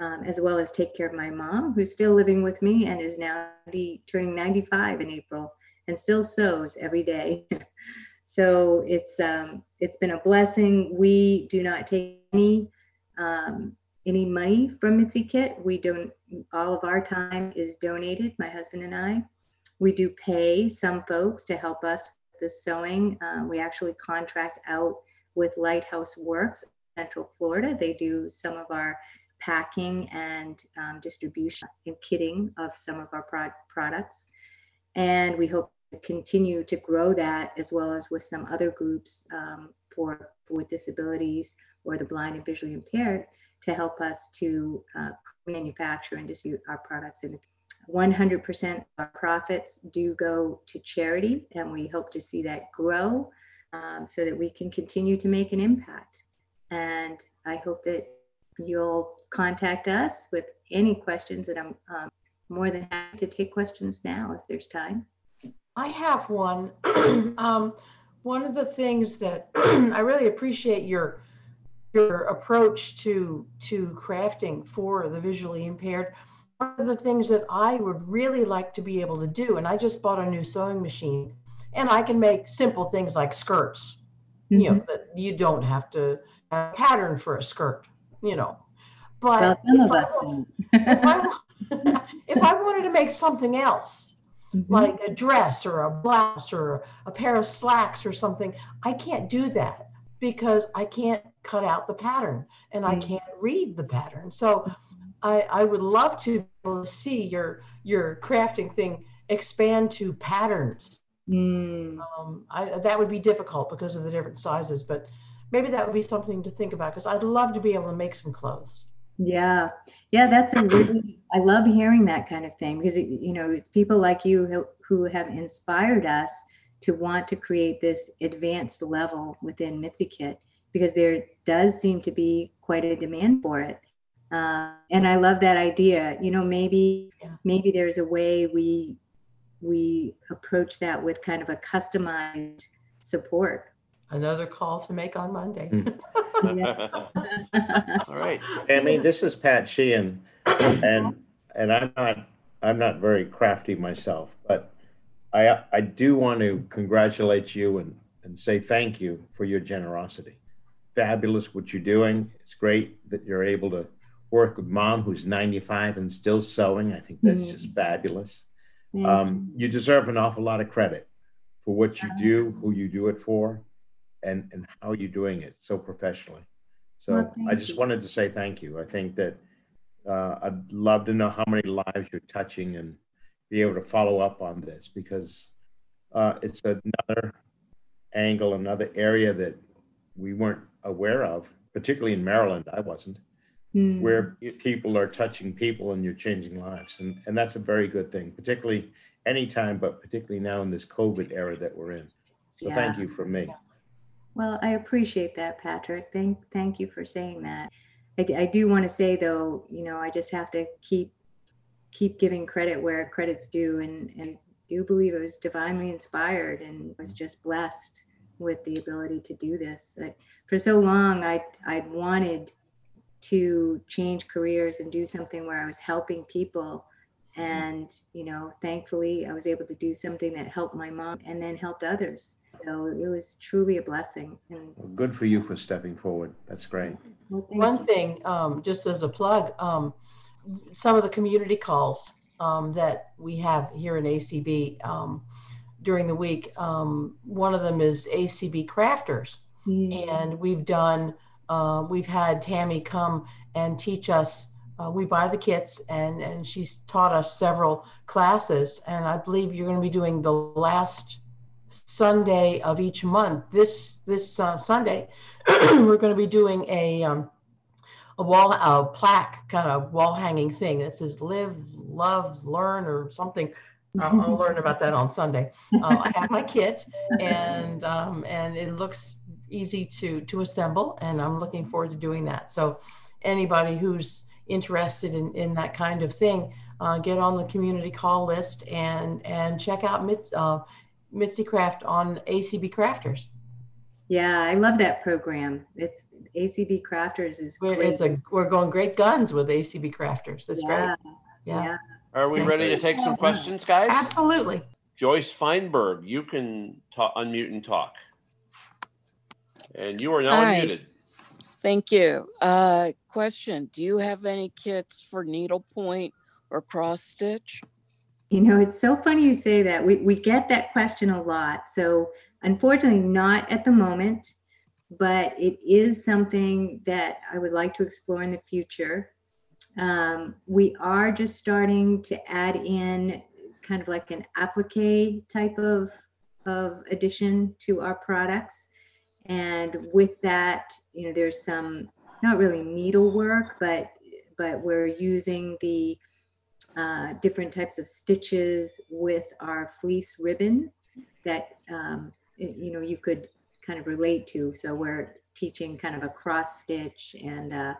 um, as well as take care of my mom who's still living with me and is now 90, turning 95 in april and still sews every day so it's um, it's been a blessing we do not take any um, any money from Mitsy Kit. We don't, all of our time is donated, my husband and I. We do pay some folks to help us with the sewing. Uh, we actually contract out with Lighthouse Works, Central Florida. They do some of our packing and um, distribution and kitting of some of our pro- products. And we hope continue to grow that as well as with some other groups um, for with disabilities or the blind and visually impaired to help us to uh, manufacture and distribute our products. And 100% of our profits do go to charity, and we hope to see that grow um, so that we can continue to make an impact. And I hope that you'll contact us with any questions, and I'm um, more than happy to take questions now if there's time. I have one. um, one of the things that I really appreciate your your approach to to crafting for the visually impaired one of the things that i would really like to be able to do and i just bought a new sewing machine and i can make simple things like skirts mm-hmm. you know that you don't have to have a pattern for a skirt you know but well, some of I, us if, I, if i wanted to make something else mm-hmm. like a dress or a blouse or a pair of slacks or something i can't do that because I can't cut out the pattern and I can't read the pattern. So I, I would love to see your your crafting thing expand to patterns. Mm. Um, I, that would be difficult because of the different sizes, but maybe that would be something to think about because I'd love to be able to make some clothes. Yeah, yeah, that's a really. I love hearing that kind of thing because it, you know it's people like you who, who have inspired us to want to create this advanced level within Mitsy Kit because there does seem to be quite a demand for it. Uh, and I love that idea. You know, maybe maybe there's a way we we approach that with kind of a customized support. Another call to make on Monday. Mm. All right. I mean, this is Pat Sheehan, and and I'm not I'm not very crafty myself, but I, I do want to congratulate you and, and say thank you for your generosity. Fabulous what you're doing. It's great that you're able to work with mom who's 95 and still sewing. I think that's just mm. fabulous. Um, you deserve an awful lot of credit for what you uh-huh. do, who you do it for, and, and how you're doing it so professionally. So well, I just you. wanted to say thank you. I think that uh, I'd love to know how many lives you're touching and be able to follow up on this because uh, it's another angle, another area that we weren't aware of, particularly in Maryland. I wasn't, mm. where people are touching people and you're changing lives, and and that's a very good thing, particularly anytime, but particularly now in this COVID era that we're in. So yeah. thank you from me. Well, I appreciate that, Patrick. Thank thank you for saying that. I, I do want to say though, you know, I just have to keep keep giving credit where credit's due and and do believe it was divinely inspired and was just blessed with the ability to do this. I, for so long, I I wanted to change careers and do something where I was helping people, and you know, thankfully, I was able to do something that helped my mom and then helped others. So it was truly a blessing. And well, good for you for stepping forward. That's great. Well, One you. thing, um, just as a plug. Um, some of the community calls um, that we have here in ACB um, during the week. Um, one of them is ACB Crafters, mm. and we've done. Uh, we've had Tammy come and teach us. Uh, we buy the kits, and and she's taught us several classes. And I believe you're going to be doing the last Sunday of each month. This this uh, Sunday, we're going to be doing a um, a wall a plaque kind of wall hanging thing that says live love learn or something I'll, I'll learn about that on Sunday. Uh, I have my kit and, um, and it looks easy to, to assemble and I'm looking forward to doing that. So anybody who's interested in, in that kind of thing, uh, get on the community call list and, and check out Mitz, uh, Mitsy Craft on ACB Crafters. Yeah, I love that program. It's ACB Crafters is We're, great. it's a, we're going great guns with ACB Crafters. It's great. Yeah, Yeah. yeah. Are we Yeah. ready to take some questions, guys? Absolutely. Joyce Feinberg, you can ta- unmute and talk. And you are now Hi. unmuted. Thank you. Uh, question, do you have any kits for needlepoint or cross stitch? You know, it's so funny you say that. We, we get that question a lot. So unfortunately, not at the moment, but it is something that I would like to explore in the future. Um, we are just starting to add in kind of like an applique type of, of addition to our products. And with that, you know, there's some, not really needlework, but, but we're using the, uh, different types of stitches with our fleece ribbon that um, you know you could kind of relate to. So we're teaching kind of a cross stitch and a,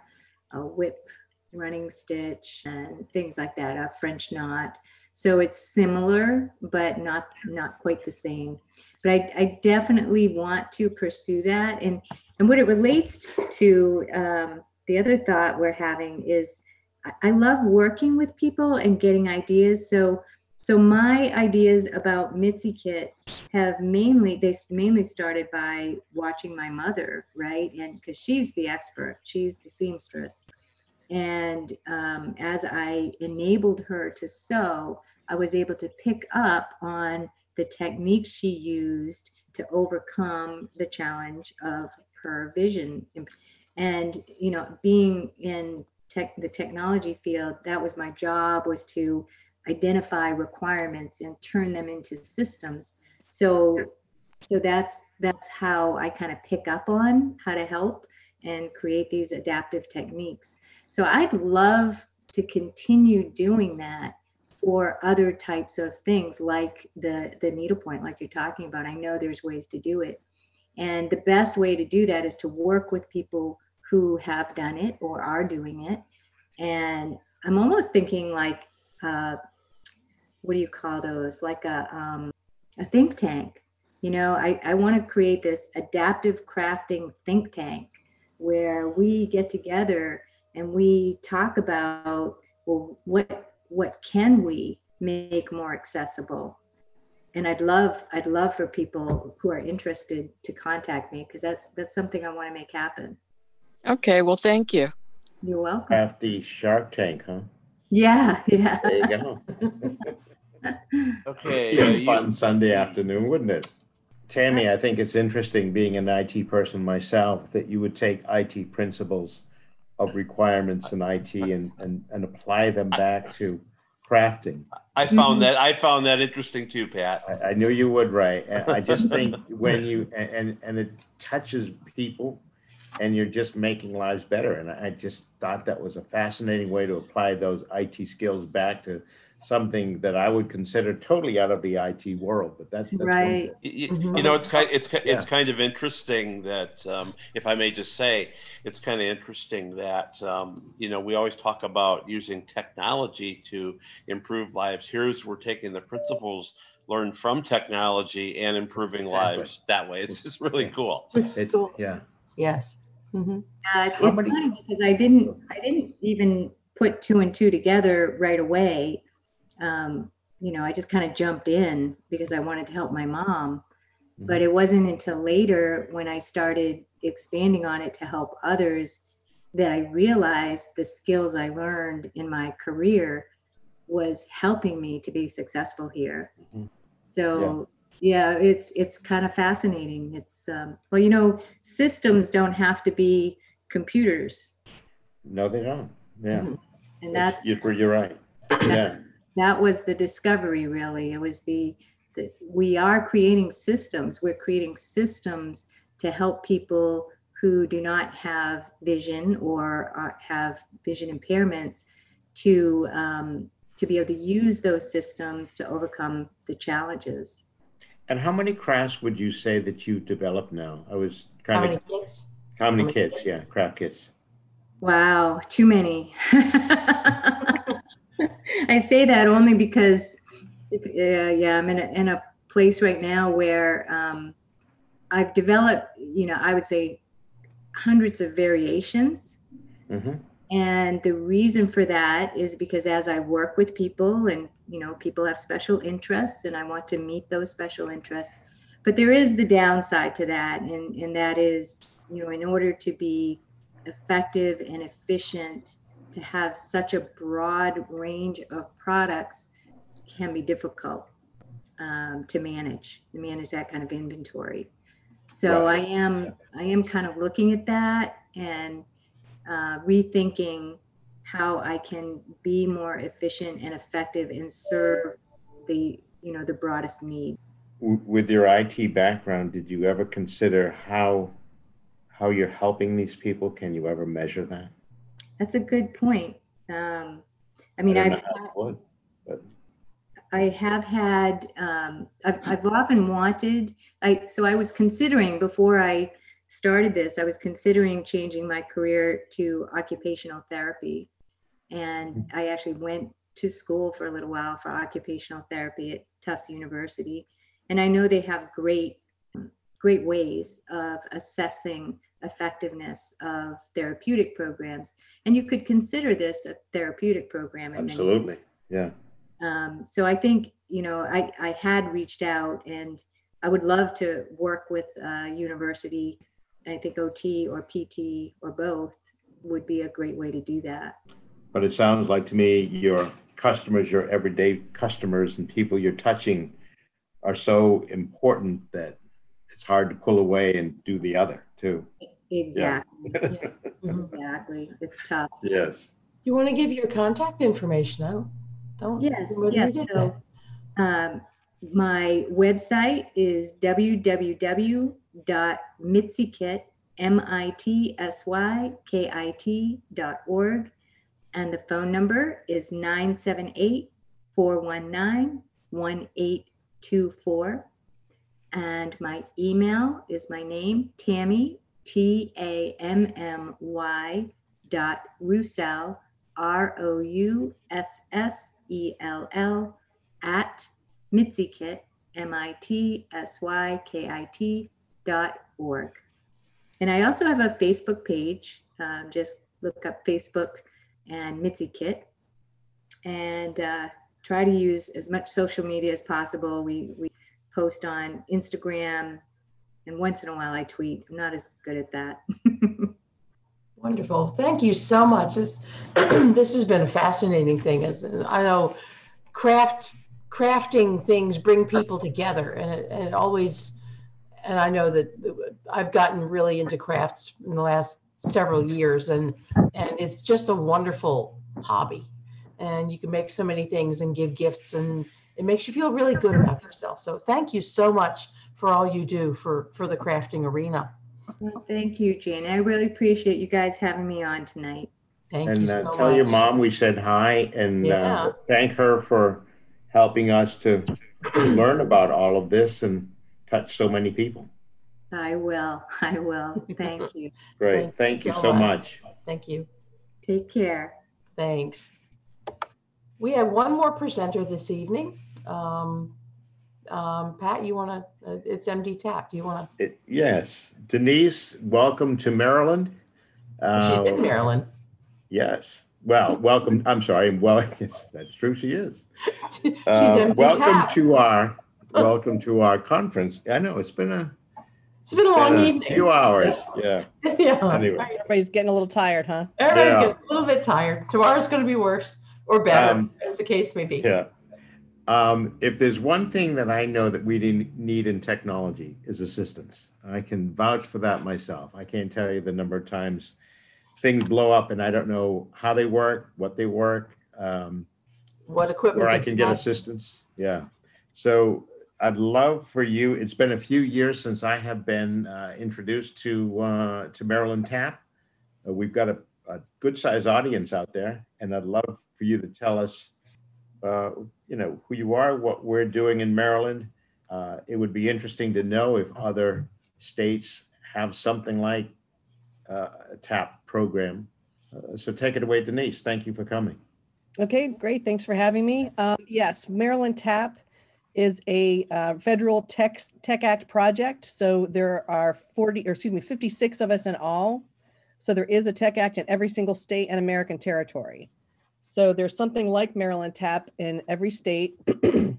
a whip running stitch and things like that, a French knot. So it's similar, but not not quite the same. But I, I definitely want to pursue that. And and what it relates to, um, the other thought we're having is I- I love working with people and getting ideas. So, so my ideas about Mitsy Kit have mainly they mainly started by watching my mother, right? And because she's the expert, she's the seamstress. And um, as I enabled her to sew, I was able to pick up on the techniques she used to overcome the challenge of her vision. And you know, being in tech, the technology field, that was my job was to identify requirements and turn them into systems. So, so that's that's how I kind of pick up on how to help and create these adaptive techniques. So I'd love to continue doing that for other types of things like the the needlepoint like you're talking about. I know there's ways to do it. And the best way to do that is to work with people who have done it or are doing it. And I'm almost thinking like, uh, what do you call those? Like a, um, a think tank. You know, I, I want to create this adaptive crafting think tank where we get together and we talk about, well, what, what can we make more accessible? And I'd love, I'd love for people who are interested to contact me because that's, that's something I want to make happen. Okay, well, thank you. You're welcome. Crafty Shark Tank, huh? Yeah, yeah. There you go. Okay. Be uh, a you- fun Sunday afternoon, wouldn't it? Tammy, I think it's interesting being an IT person myself that you would take IT principles of requirements in IT and, and, and apply them back to crafting. I found mm-hmm. that, I found that interesting too, Pat. I, I knew you would, Ray. And I just think when you, and, and- and it touches people and you're just making lives better. And I just thought that was a fascinating way to apply those IT skills back to something that I would consider totally out of the IT world, but that, that's. Right. You, Mhm. you know, it's kind, it's, ki- it's Yeah. kind of interesting that, um, if I may just say, it's kind of interesting that, um, you know, we always talk about using technology to improve lives. Here's, we're taking the principles learned from technology and improving Exactly. lives that way. It's just really cool. It's, cool. yeah. Yes. Mhm. Yeah, it's, it's funny because I didn't, I didn't even put two and two together right away. Um, you know, I just kind of jumped in because I wanted to help my mom. But it wasn't until later when I started expanding on it to help others that I realized the skills I learned in my career was helping me to be successful here. Mhm. So yeah, it's it's kind of fascinating. It's um, well, you know, systems don't have to be computers, No, they don't. Yeah. and that's You're, you're right. Yeah. That was the discovery. Really, it was the that we are creating systems. We're creating systems to help people who do not have vision or are, have vision impairments to um, to be able to use those systems to overcome the challenges. And how many crafts would you say that you develop now? I was kind How kind many of, kids? how many many kits? Yeah, craft kits. Wow, too many. I say that only because, uh, yeah, I'm in a, in a place right now where um, I've developed, you know, I would say hundreds of variations. Mm-hmm. And the reason for that is because as I work with people and, you know, people have special interests and I want to meet those special interests. But there is the downside to that. And, and that is, you know, in order to be effective and efficient, to have such a broad range of products can be difficult um, to manage, to manage that kind of inventory. So I am, I am kind of looking at that and uh, rethinking how I can be more efficient and effective and serve the, you know, the broadest need. With your IT background, did you ever consider how, how you're helping these people? Can you ever measure that? That's a good point. Um, I mean, don't I've, know how it would, I have had, um, I've, I've often wanted, I, so I was considering before I started this, I was considering changing my career to occupational therapy. And I actually went to school for a little while for occupational therapy at Tufts University. And I know they have great, great ways of assessing effectiveness of therapeutic programs. And you could consider this a therapeutic program. many Absolutely, yeah. um, so I think, you know, I, I had reached out and I would love to work with a university. I think OT or PT or both would be a great way to do that. But it sounds like to me, your customers, your everyday customers and people you're touching are so important that it's hard to pull away and do the other too. Exactly. Exactly. It's tough. Yes. You want to give your contact information? I don't. don't Yes, yes. So, um, my website is www.mitsykit, M-I-T-S-Y-K-I-T dot org. And the phone number is 978-419-1824. And my email is my name, Tammy, T-A-M-M-Y dot Roussell, R-O-U-S-S-E-L-L at Mitsykit, M-I-T-S-Y-K-I-T dot org. And I also have a Facebook page. Um, just look up Facebook and Mitsykit and uh, try to use as much social media as possible. We, we post on Instagram and once in a while I tweet. I'm not as good at that. Wonderful. Thank you so much. This this has been a fascinating thing. As I know, craft crafting things bring people together, and it, and it always. And I know that I've gotten really into crafts in the last several years, and and it's just a wonderful hobby. And you can make so many things and give gifts, and it makes you feel really good about yourself. So thank you so much for all you do for for the crafting arena. Well, thank you, Jane. I really appreciate you guys having me on tonight. Thank you. And uh, tell your mom we said hi and Yeah. uh, thank her for helping us to learn about all of this and touch so many people. I will. I will. Thank you. Great. Thank you so much. Thank you. Take care. Thanks. We have one more presenter this evening. Um, um, Pat, you want to, uh, it's MD Tap. Do you want to? Yes. Denise, welcome to Maryland. She's Uh, in Maryland. Yes. Well, welcome. I'm sorry. Well, yes, that's true. She is. She's Uh, MD welcome Tap. to our welcome to our conference. I know it's been a It's been a long been evening. few hours. Yeah. Yeah. Anyway. Everybody's getting a little tired, huh? Everybody's Yeah. getting a little bit tired. Tomorrow's going to be worse or better, Um, as the case may be. Yeah. Um, if there's one thing that I know that we need in technology is assistance. I can vouch for that myself. I can't tell you the number of times things blow up and I don't know how they work, what they work, um, What equipment? where I can get connect. assistance. Yeah. So I'd love for you. It's been a few years since I have been uh, introduced to uh, to Maryland Tap. Uh, we've got a, a good sized audience out there, and I'd love for you to tell us uh, you know, who you are, what we're doing in Maryland. Uh, It would be interesting to know if other states have something like uh, a TAP program. Uh, So take it away, Denise. Thank you for coming. Okay, great. Thanks for having me. Um, yes, Maryland TAP is a uh, federal tech, tech act project. So there are 40, or excuse me, 56 of us in all. So there is a tech act in every single state and American territory. So there's something like Maryland TAP in every state.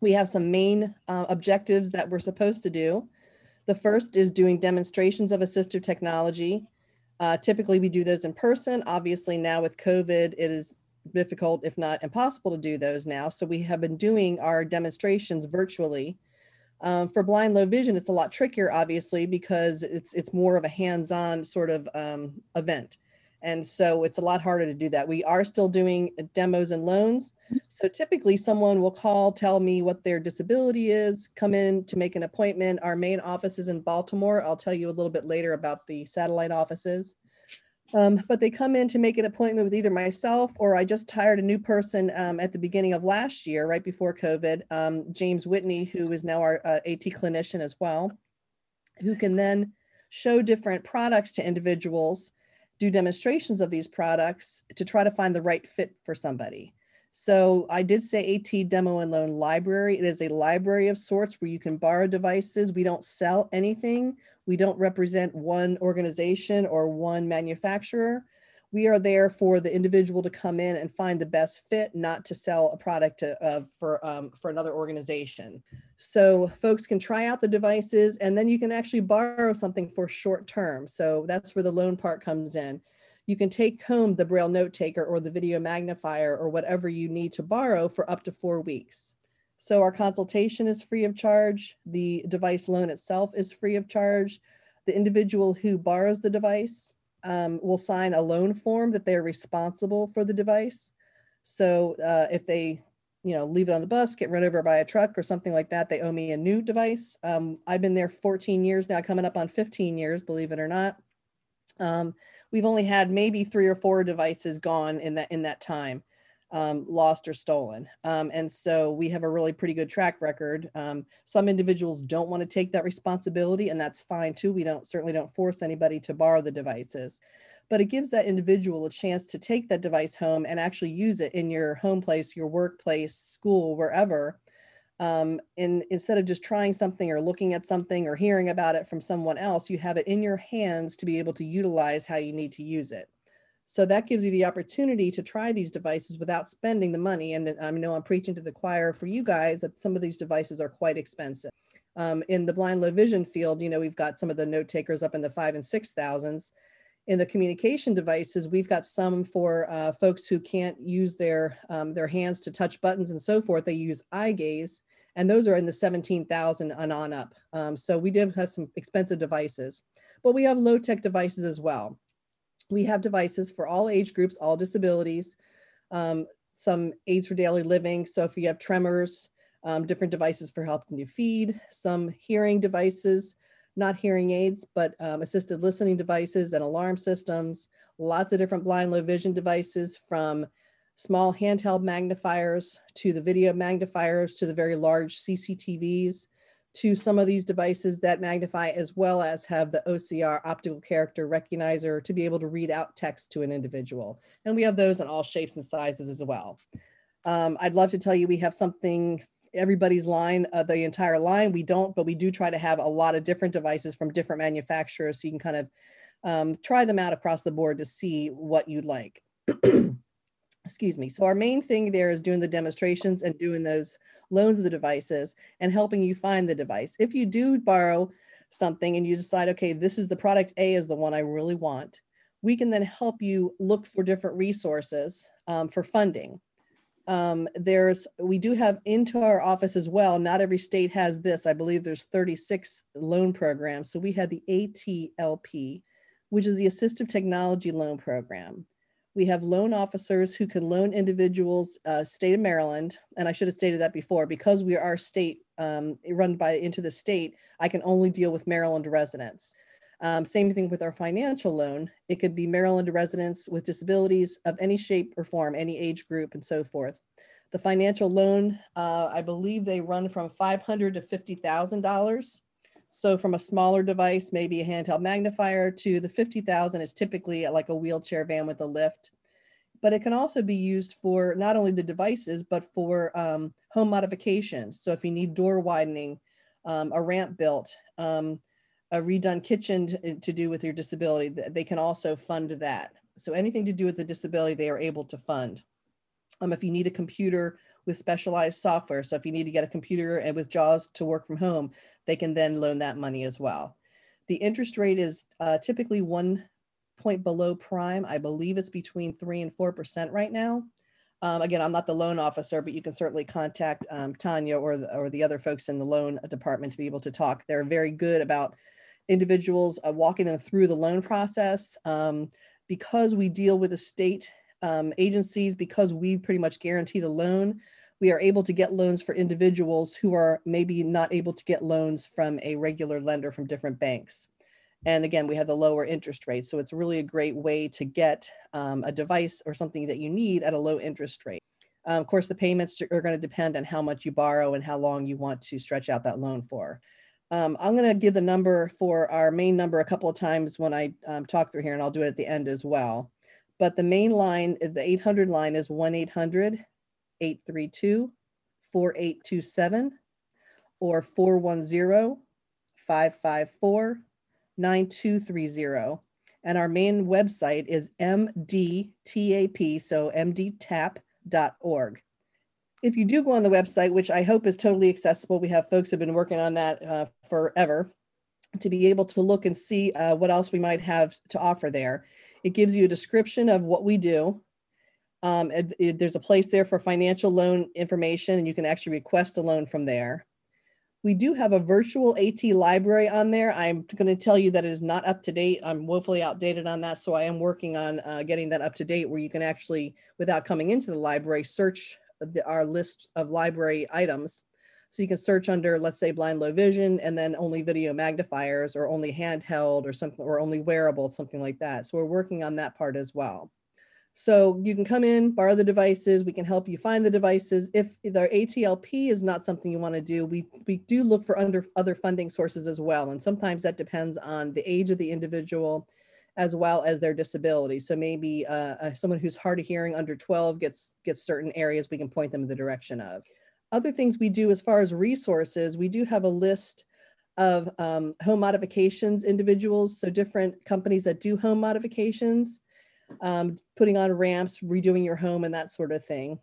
we have some main uh, objectives that we're supposed to do. The first is doing demonstrations of assistive technology. Uh, typically, we do those in person. Obviously, now with COVID, it is difficult, if not impossible, to do those now. So we have been doing our demonstrations virtually. Um, for blind low vision, it's a lot trickier, obviously, because it's it's more of a hands-on sort of um, event, and so it's a lot harder to do that. We are still doing demos and loans. So typically, someone will call, tell me what their disability is, come in to make an appointment. Our main office is in Baltimore. I'll tell you a little bit later about the satellite offices. Um, but they come in to make an appointment with either myself or I just hired a new person um, at the beginning of last year, right before COVID, um, James Whitney, who is now our uh, AT clinician as well, who can then show different products to individuals, do demonstrations of these products to try to find the right fit for somebody. So I did say AT Demo and Loan Library. It is a library of sorts where you can borrow devices. We don't sell anything. We don't represent one organization or one manufacturer. We are there for the individual to come in and find the best fit, not to sell a product to, uh, for, um, for another organization. So folks can try out the devices and then you can actually borrow something for short term. So that's where the loan part comes in you can take home the Braille note taker or the video magnifier or whatever you need to borrow for up to four weeks. So our consultation is free of charge. The device loan itself is free of charge. The individual who borrows the device um, will sign a loan form that they're responsible for the device. So uh, if they, you know, leave it on the bus, get run over by a truck or something like that, they owe me a new device. Um, I've been there 14 years now, coming up on 15 years, believe it or not. Um, we've only had maybe three or four devices gone in that in that time um, lost or stolen. Um, and so we have a really pretty good track record. Um, some individuals don't want to take that responsibility and that's fine too. We don't certainly don't force anybody to borrow the devices. But it gives that individual a chance to take that device home and actually use it in your home place your workplace school wherever. Um, and instead of just trying something or looking at something or hearing about it from someone else, you have it in your hands to be able to utilize how you need to use it. So that gives you the opportunity to try these devices without spending the money. And I know I'm preaching to the choir for you guys that some of these devices are quite expensive. Um, in the blind low vision field, you know, we've got some of the note takers up in the five and six thousands. In the communication devices, we've got some for uh, folks who can't use their um, their hands to touch buttons and so forth. They use eye gaze and those are in the 17,000 and on up. Um, so we do have some expensive devices, but we have low tech devices as well. We have devices for all age groups, all disabilities, um, some aids for daily living. So if you have tremors, um, different devices for helping you feed, some hearing devices, not hearing aids, but um, assisted listening devices and alarm systems, lots of different blind low vision devices from small handheld magnifiers to the video magnifiers to the very large CCTVs to some of these devices that magnify as well as have the OCR optical character recognizer to be able to read out text to an individual. And we have those in all shapes and sizes as well. Um, I'd love to tell you we have something everybody's line, uh, the entire line. We don't, but we do try to have a lot of different devices from different manufacturers so you can kind of um, try them out across the board to see what you'd like. excuse me. So our main thing there is doing the demonstrations and doing those loans of the devices and helping you find the device. If you do borrow something and you decide, okay, this is the product A is the one I really want, we can then help you look for different resources um, for funding. Um, there's, we do have into our office as well. Not every state has this. I believe there's 36 loan programs. So we had the ATLP, which is the Assistive Technology Loan Program. We have loan officers who can loan individuals, uh, state of Maryland, and I should have stated that before, because we are state um, run by into the state, I can only deal with Maryland residents. Um, same thing with our financial loan. It could be Maryland residents with disabilities of any shape or form, any age group and so forth. The financial loan, uh, I believe they run from five hundred to fifty thousand dollars. So from a smaller device, maybe a handheld magnifier, to the fifty thousand is typically like a wheelchair van with a lift. But it can also be used for not only the devices, but for um, home modifications. So if you need door widening, um, a ramp built, um, a redone kitchen to, to do with your disability, they can also fund that. So anything to do with the disability, they are able to fund. Um, if you need a computer with specialized software, so if you need to get a computer and with JAWS to work from home, they can then loan that money as well. The interest rate is uh, typically one point below prime. I believe it's between three and four percent right now. Um, again, I'm not the loan officer, but you can certainly contact um, Tanya or the, or the other folks in the loan department to be able to talk. They're very good about individuals uh, walking them through the loan process. Um, because we deal with a state um, agencies, because we pretty much guarantee the loan, we are able to get loans for individuals who are maybe not able to get loans from a regular lender from different banks. And again, we have the lower interest rate. So it's really a great way to get um, a device or something that you need at a low interest rate. Uh, of course, the payments are going to depend on how much you borrow and how long you want to stretch out that loan for. Um, I'm going to give the number for our main number a couple of times when I um, talk through here, and I'll do it at the end as well. But the main line, the 800 line is 1 800 832 4827 or 410 554 9230. And our main website is mdtap, so mdtap.org. If you do go on the website, which I hope is totally accessible, we have folks who have been working on that uh, forever to be able to look and see uh, what else we might have to offer there. It gives you a description of what we do. Um, it- it- there's a place there for financial loan information, and you can actually request a loan from there. We do have a virtual AT library on there. I'm going to tell you that it is not up to date. I'm woefully outdated on that. So I am working on uh, getting that up to date where you can actually, without coming into the library, search the, our list of library items. So you can search under, let's say, blind low vision and then only video magnifiers or only handheld or something or only wearable, something like that. So we're working on that part as well. So you can come in, borrow the devices. We can help you find the devices. If the ATLP is not something you want to do, we, we do look for under other funding sources as well. And sometimes that depends on the age of the individual as well as their disability. So maybe uh, uh, someone who's hard of hearing under 12 gets, gets certain areas we can point them in the direction of. Other things we do as far as resources, we do have a list of um, home modifications individuals. So different companies that do home modifications um, putting on ramps, redoing your home, and that sort of thing,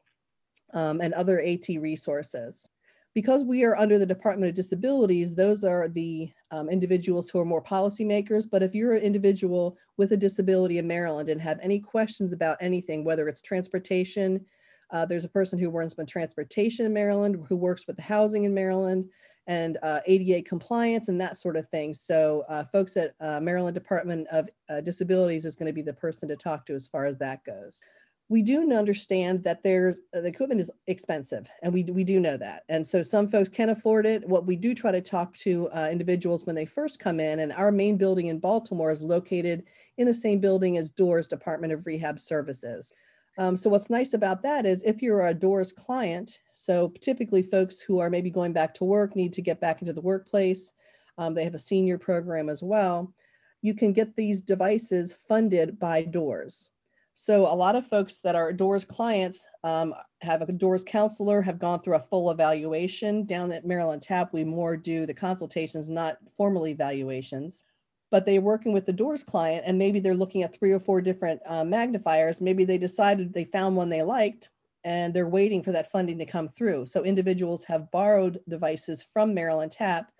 um, and other AT resources. Because we are under the Department of Disabilities, those are the um, individuals who are more policymakers. But if you're an individual with a disability in Maryland and have any questions about anything, whether it's transportation, uh, there's a person who runs with transportation in Maryland, who works with the housing in Maryland, and uh, ADA compliance and that sort of thing. So uh, folks at uh, Maryland Department of uh, Disabilities is going to be the person to talk to as far as that goes. We do understand that there's uh, the equipment is expensive, and we we do know that. And so some folks can afford it. What we do try to talk to individuals when they first come in, and our main building in Baltimore is located in the same building as DORS Department of Rehab Services. Um, so what's nice about that is if you're a DORS client, so typically folks who are maybe going back to work need to get back into the workplace. Um, they have a senior program as well. You can get these devices funded by DORS. So a lot of folks that are DORS clients um, have a DORS counselor, have gone through a full evaluation. Down at Maryland TAP, we more do the consultations, not formal evaluations but they're working with the DORS client and maybe they're looking at three or four different uh, magnifiers. Maybe they decided they found one they liked and they're waiting for that funding to come through. So individuals have borrowed devices from maryland tap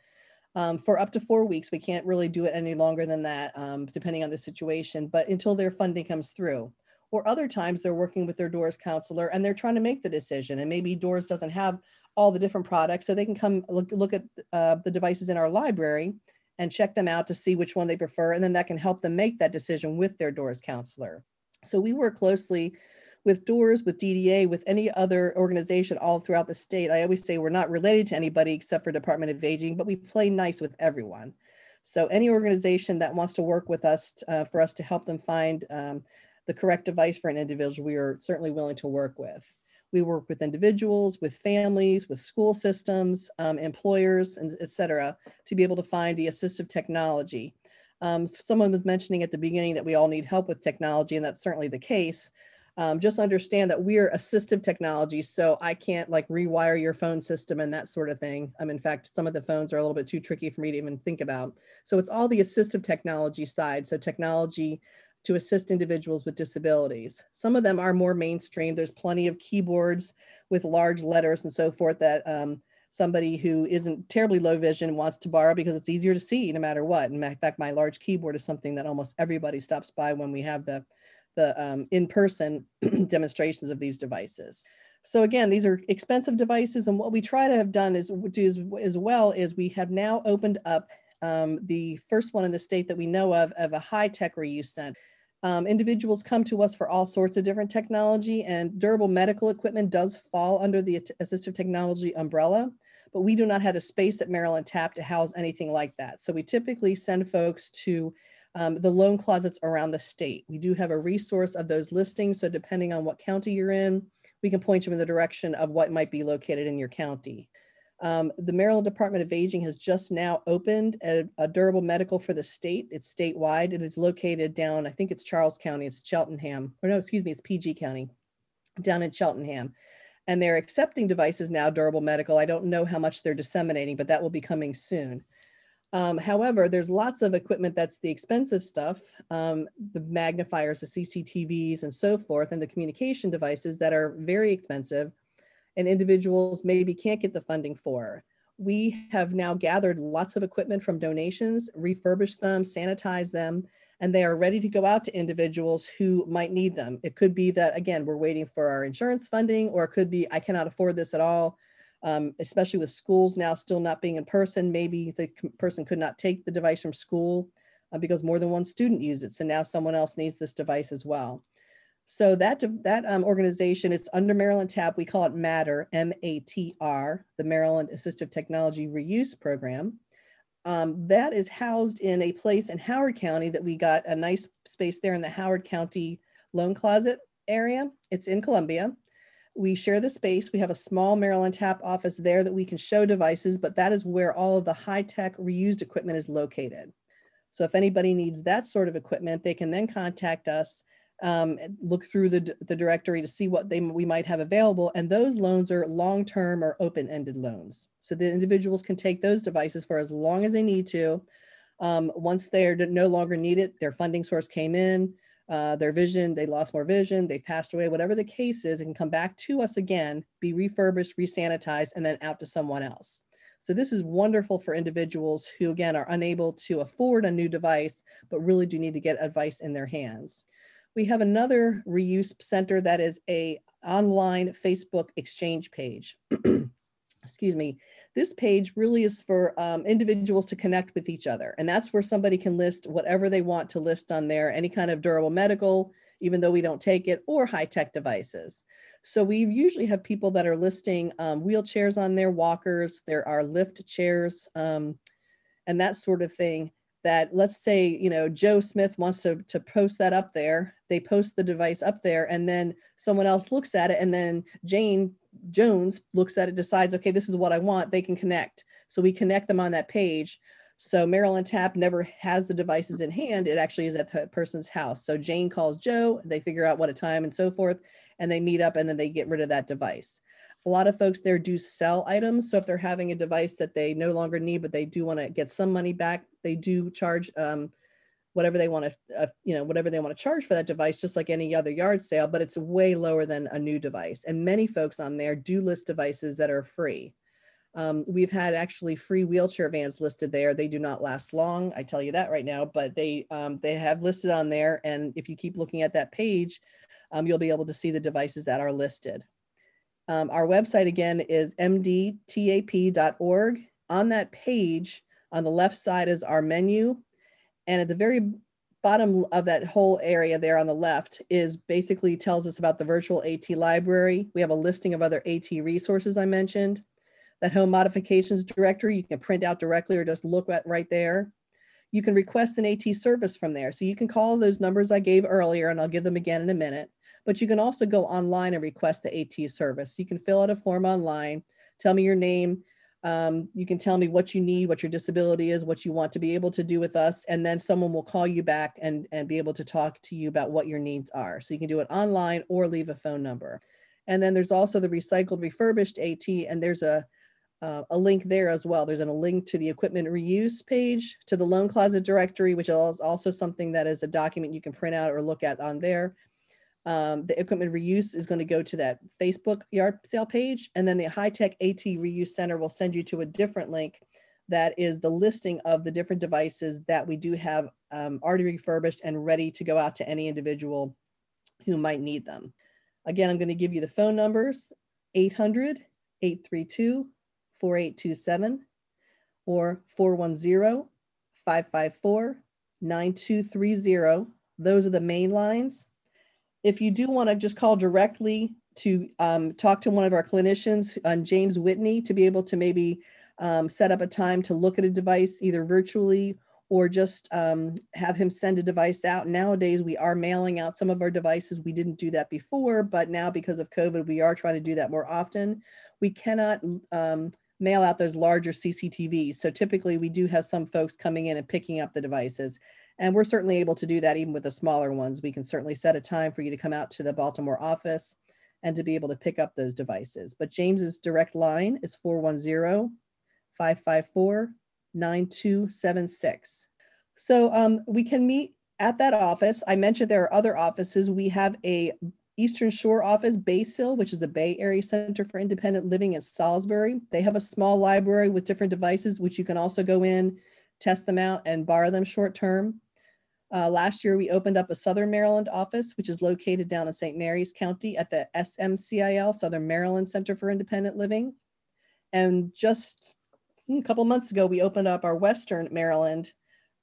um, for up to four weeks. We can't really do it any longer than that um, depending on the situation but until their funding comes through. Or other times they're working with their DORS counselor and they're trying to make the decision and maybe DORS doesn't have all the different products so they can come look, look at uh, the devices in our library and check them out to see which one they prefer. And then that can help them make that decision with their DORS counselor. So we work closely with DORS, with DDA, with any other organization all throughout the state. I always say we're not related to anybody except for Department of Aging, but we play nice with everyone. So any organization that wants to work with us uh, for us to help them find um, the correct device for an individual, we are certainly willing to work with. We work with individuals, with families, with school systems, um, employers, and et cetera, to be able to find the assistive technology. Um, someone was mentioning at the beginning that we all need help with technology, and that's certainly the case. Um, just understand that we're assistive technology, so I can't like rewire your phone system and that sort of thing. Um, in fact, some of the phones are a little bit too tricky for me to even think about. So it's all the assistive technology side. So technology to assist individuals with disabilities. Some of them are more mainstream. There's plenty of keyboards with large letters and so forth that um, somebody who isn't terribly low vision wants to borrow because it's easier to see no matter what. In fact, my large keyboard is something that almost everybody stops by when we have the the um, in-person demonstrations of these devices. So again, these are expensive devices, and what we try to have done is do as, as well is we have now opened up um, the first one in the state that we know of of a high-tech reuse center. Um, individuals come to us for all sorts of different technology, and durable medical equipment does fall under the assistive technology umbrella, but we do not have the space at Maryland TAP to house anything like that. So we typically send folks to um, the loan closets around the state. We do have a resource of those listings. So depending on what county you're in, we can point you in the direction of what might be located in your county. Um, the Maryland Department of Aging has just now opened a, a, durable medical for the state. It's statewide. And It is located down, I think it's Charles County, it's Cheltenham, or no, excuse me, it's PG County, down in Cheltenham. And they're accepting devices now, durable medical. I don't know how much they're disseminating, but that will be coming soon. Um, however, there's lots of equipment that's the expensive stuff, um, the magnifiers, the CCTVs, and so forth, and the communication devices that are very expensive, and individuals maybe can't get the funding for. We have now gathered lots of equipment from donations, refurbished them, sanitized them, and they are ready to go out to individuals who might need them. It could be that, again, we're waiting for our insurance funding, or it could be, I cannot afford this at all um, especially with schools now still not being in person. Maybe the person could not take the device from school uh, because more than one student used it. So now someone else needs this device as well. So that that um, organization, it's under Maryland TAP. We call it Matter, M-A-T-R, the Maryland Assistive Technology Reuse Program. Um, that is housed in a place in Howard County that we got a nice space there in the Howard County loan closet area. It's in Columbia we share the space. We have a small Maryland TAP office there that we can show devices, but that is where all of the high-tech reused equipment is located. So if anybody needs that sort of equipment, they can then contact us, um, look through the, the directory to see what they we might have available. And those loans are long-term or open-ended loans. So the individuals can take those devices for as long as they need to. Um, once they're no longer needed, their funding source came in, uh, their vision, they lost more vision, they passed away, whatever the case is, it can come back to us again, be refurbished, resanitized, and then out to someone else. So this is wonderful for individuals who, again, are unable to afford a new device, but really do need to get advice in their hands. We have another reuse center that is a online Facebook exchange page. Excuse me. This page really is for um, individuals to connect with each other. And that's where somebody can list whatever they want to list on there, any kind of durable medical, even though we don't take it, or high-tech devices. So we usually have people that are listing um, wheelchairs on their walkers, there are lift chairs, um, and that sort of thing that let's say, you know, Joe Smith wants to, to post that up there. They post the device up there and then someone else looks at it and then Jane Jones looks at it, decides, okay, this is what I want, they can connect. So we connect them on that page. So Maryland Tap never has the devices in hand. It actually is at the person's house. So Jane calls Joe, they figure out what a time and so forth, and they meet up and then they get rid of that device. A lot of folks there do sell items. So if they're having a device that they no longer need, but they do want to get some money back, they do charge um, whatever they want to, uh, you know, whatever they want to charge for that device, just like any other yard sale, but it's way lower than a new device. And many folks on there do list devices that are free. Um, we've had actually free wheelchair vans listed there. They do not last long. I tell you that right now, but they um, they have listed on there. And if you keep looking at that page, um, you'll be able to see the devices that are listed. Um, our website again is mdtap.org. On that page, on the left side is our menu and at the very bottom of that whole area there on the left is basically tells us about the virtual AT library. We have a listing of other AT resources I mentioned. That home modifications directory you can print out directly or just look at right there. You can request an AT service from there. So you can call those numbers I gave earlier and I'll give them again in a minute. But you can also go online and request the AT service. You can fill out a form online, tell me your name. Um, you can tell me what you need, what your disability is, what you want to be able to do with us, and then someone will call you back and, and be able to talk to you about what your needs are. So you can do it online or leave a phone number. And then there's also the recycled refurbished AT, and there's a uh, a link there as well. There's a link to the equipment reuse page, to the loan closet directory, which is also something that is a document you can print out or look at on there. Um, the equipment reuse is going to go to that Facebook yard sale page, and then the high tech AT reuse center will send you to a different link that is the listing of the different devices that we do have um, already refurbished and ready to go out to any individual who might need them. Again, I'm going to give you the phone numbers 800 832 4827 or 410 554 9230. Those are the main lines. If you do want to just call directly to um, talk to one of our clinicians on James Whitney to be able to maybe um, set up a time to look at a device either virtually or just um, have him send a device out. Nowadays, we are mailing out some of our devices. We didn't do that before, but now because of COVID, we are trying to do that more often. We cannot um, mail out those larger CCTVs. So typically we do have some folks coming in and picking up the devices. And we're certainly able to do that even with the smaller ones. We can certainly set a time for you to come out to the Baltimore office and to be able to pick up those devices. But James's direct line is 410 554 9276. So um, we can meet at that office. I mentioned there are other offices. We have a Eastern Shore office, BACIL, which is the Bay Area Center for Independent Living in Salisbury. They have a small library with different devices, which you can also go in, test them out, and borrow them short term. Uh, last year, we opened up a Southern Maryland office, which is located down in St. Mary's County at the SMCIL, Southern Maryland Center for Independent Living. And just a couple months ago, we opened up our Western Maryland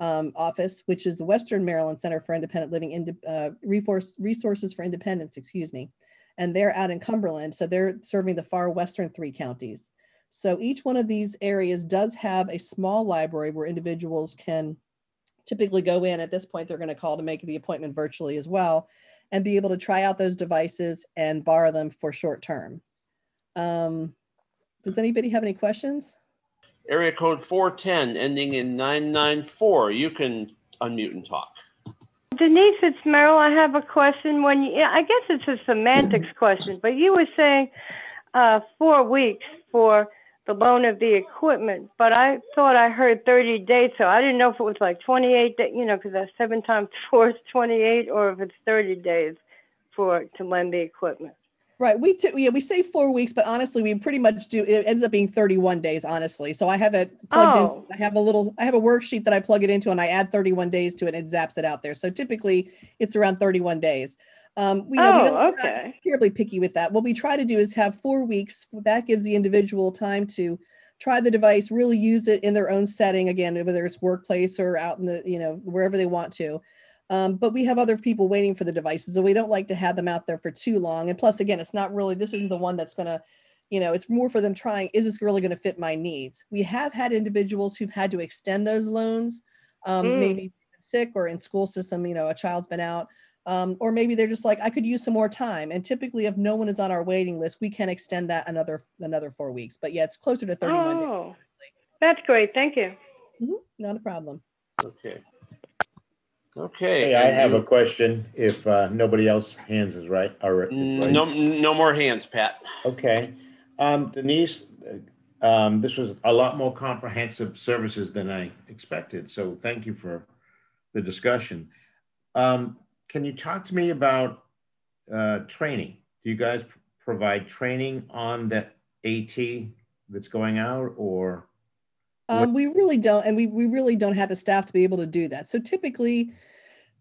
um, office, which is the Western Maryland Center for Independent Living, uh, Resource, Resources for Independence, excuse me. And they're out in Cumberland. So they're serving the far western three counties. So each one of these areas does have a small library where individuals can typically go in. At this point, they're going to call to make the appointment virtually as well and be able to try out those devices and borrow them for short term. Um, does anybody have any questions? Area code 410 ending in 994. You can unmute and talk. Denise, it's Merrill. I have a question. When you, I guess it's a semantics question, but you were saying uh, four weeks for the loan of the equipment, but I thought I heard 30 days, so I didn't know if it was like 28, days, you know, because that's seven times four is 28, or if it's 30 days for to lend the equipment. Right. We t- yeah, we say four weeks, but honestly, we pretty much do. It ends up being 31 days, honestly. So I have it plugged Oh. in. I have a little, I have a worksheet that I plug it into and I add 31 days to it and it zaps it out there. So typically it's around 31 days. Um, we, know, we Oh, don't, we're not okay. terribly picky with that. What we try to do is have four weeks. That gives the individual time to try the device, really use it in their own setting. Again, whether it's workplace or out in the, you know, wherever they want to. Um, but we have other people waiting for the devices, so we don't like to have them out there for too long. And plus, again, it's not really this isn't the one that's going to, you know, it's more for them trying. Is this really going to fit my needs? We have had individuals who've had to extend those loans, um, Mm. maybe sick or in school system. You know, a child's been out, um, or maybe they're just like, I could use some more time. And typically, if no one is on our waiting list, we can extend that another another four weeks. But yeah, it's closer to 31 days. Oh, that's great. Thank you. Mhm, Not a problem. Okay. Okay. Hey, I have a question if uh, nobody else hands is right. Or right. No, no more hands, Pat. Okay. Um, Denise, uh, um, this was a lot more comprehensive services than I expected. So thank you for the discussion. Um, can you talk to me about uh, training? Do you guys provide training on the AT that's going out or? Um, we really don't, and we, we really don't have the staff to be able to do that. So typically,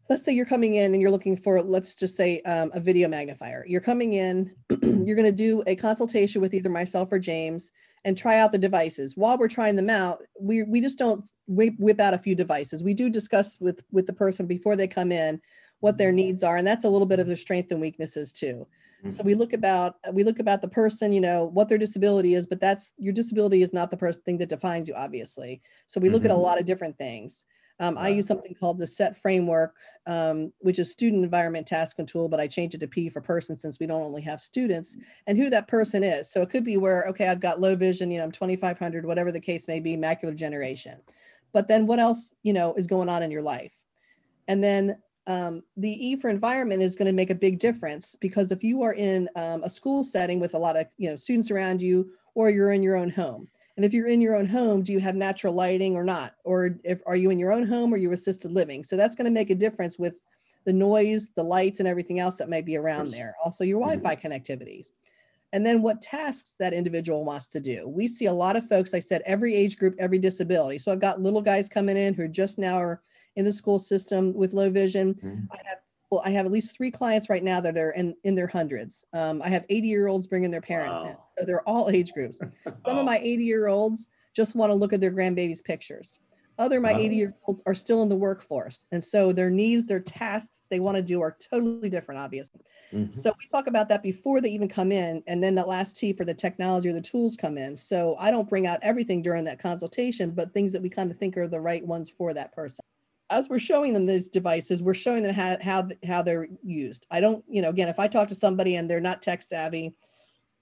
let's say you're coming in and you're looking for, let's just say, um, a video magnifier. You're coming in, you're going to do a consultation with either myself or James and try out the devices. While we're trying them out, we, we just don't whip, whip out a few devices. We do discuss with with the person before they come in what their needs are, and that's a little bit of their strength and weaknesses too. So we look about we look about the person, you know, what their disability is, but that's your disability is not the person thing that defines you, obviously. So we look at a Mhm. lot of different things. Um, I use something called the SETT framework, um, which is student environment task and tool, but I changed it to P for person since we don't only have students and who that person is. So it could be where, okay, I've got low vision, you know, I'm 2,500, whatever the case may be, macular generation. But then what else, you know, is going on in your life? And then um, the E for environment is going to make a big difference because if you are in um, a school setting with a lot of you know students around you, or you're in your own home, and if you're in your own home, do you have natural lighting or not? Or if are you in your own home or you assisted living? So that's going to make a difference with the noise, the lights, and everything else that may be around there. Also, your Wi-Fi connectivity. And then what tasks that individual wants to do. We see a lot of folks, I said, every age group, every disability. So I've got little guys coming in who just now are in the school system with low vision. I have well, I have at least three clients right now that are in in their hundreds. Um, I have 80 year olds bringing their parents in. So they're all age groups. Some of my 80 year olds just want to look at their grandbabies' pictures. Other my Wow. 80 year olds are still in the workforce, and so their needs, their tasks they want to do are totally different, obviously. So we talk about that before they even come in, and then that last T for the technology or the tools come in. So I don't bring out everything during that consultation, but things that we kind of think are the right ones for that person. As we're showing them these devices, we're showing them how how how they're used. I don't, you know, again, if I talk to somebody and they're not tech savvy,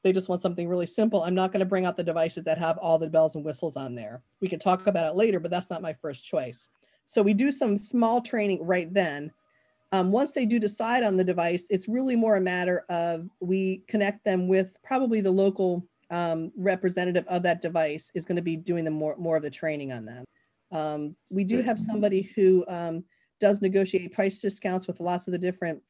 they just want something really simple. I'm not going to bring out the devices that have all the bells and whistles on there. We can talk about it later, but that's not my first choice. So we do some small training right then. Um, once they do decide on the device, it's really more a matter of we connect them with probably the local um, representative of that device is going to be doing the more more of the training on them. Um, we do have somebody who um, does negotiate price discounts with lots of the different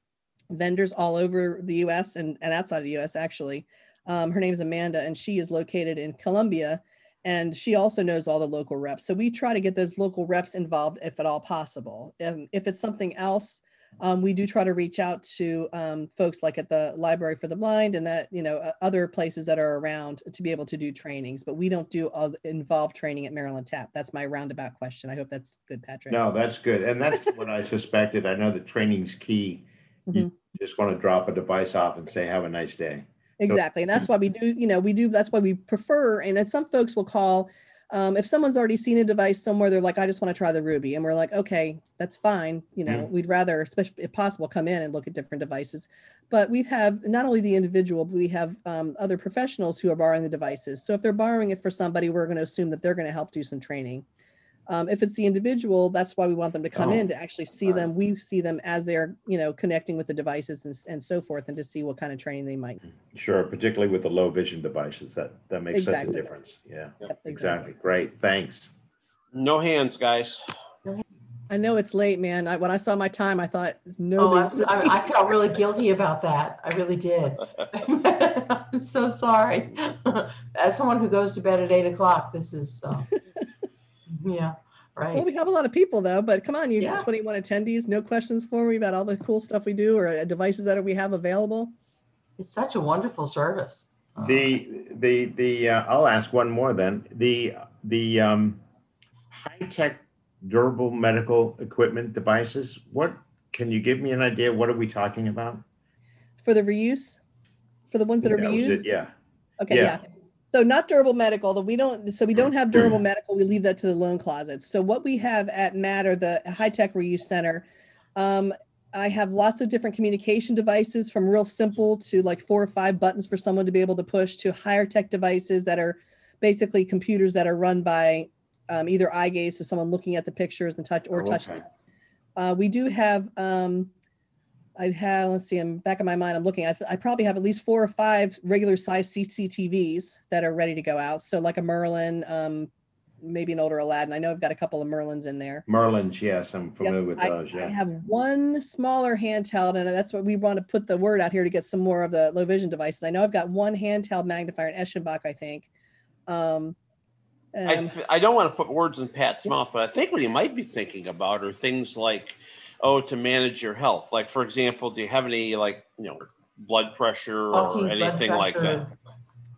vendors all over the U.S. and, and outside of the U.S. Actually, um, her name is Amanda, and she is located in Columbia, and she also knows all the local reps. So we try to get those local reps involved if at all possible. Um, if it's something else, um, we do try to reach out to um, folks like at the Library for the Blind and that you know uh, other places that are around to be able to do trainings. But we don't do uh, involved training at Maryland Tap. That's my roundabout question. I hope that's good, Patrick. No, that's good. And that's what I suspected. I know the training's key. You just want to drop a device off and say, have a nice day. Exactly. And that's why we do, you know, we do, that's why we prefer, and some folks will call, um, if someone's already seen a device somewhere, they're like, I just want to try the Ruby. And we're like, okay, that's fine. You know, Mm. we'd rather, especially if possible, come in and look at different devices. But we have not only the individual, but we have um, other professionals who are borrowing the devices. So if they're borrowing it for somebody, we're going to assume that they're going to help do some training. Um, if it's the individual, that's why we want them to come in Oh, to actually see them. We see them as they're, you know, connecting with the devices and, and so forth, and to see what kind of training they might Sure, particularly with the low vision devices, that, that makes such a difference. Yeah, exactly. exactly. Great, thanks. No hands, guys. I know it's late, man. I, when I saw my time, I thought Oh. I, I felt really guilty about that. I really did. I'm so sorry. As someone who goes to bed at eight o'clock, this is, uh, yeah, Right. Well, we have a lot of people though, but come on, you Yeah. 21 attendees, no questions for me about all the cool stuff we do or uh, devices that we have available. It's such a wonderful service. The, the, the, uh, I'll ask one more then. The, the, um, high-tech durable medical equipment devices, what, can you give me an idea? What are we talking about? For the reuse, for the ones that are That reused. it, Yeah. Okay, yeah. So not durable medical, that we don't, so we don't have durable medical, we leave that to the loan closets. So what we have at Matter, the high-tech reuse center, um, I have lots of different communication devices from real simple to like four or five buttons for someone to be able to push to higher tech devices that are basically computers that are run by um, either eye gaze, so someone looking at the pictures and touch or Oh, touching. okay. it. Uh, we do have, um, I have, let's see, I'm back in my mind, I'm looking, I, th- I probably have at least four or five regular size CCTVs that are ready to go out. So like a Merlin, um, maybe an older Aladdin. I know I've got a couple of Merlins in there. Merlin's, yes, I'm Yep, familiar with I, those, I yeah. have one smaller handheld, and that's what we want to put the word out here to get some more of the low vision devices. I know I've got one handheld magnifier, an Eschenbach, I think. Um, I, um, th- I don't want to put words in Pat's mouth, but I think what he might be thinking about are things like, oh, to manage your health. Like, for example, do you have any like, you know, blood pressure Walking or blood anything like that? pressure.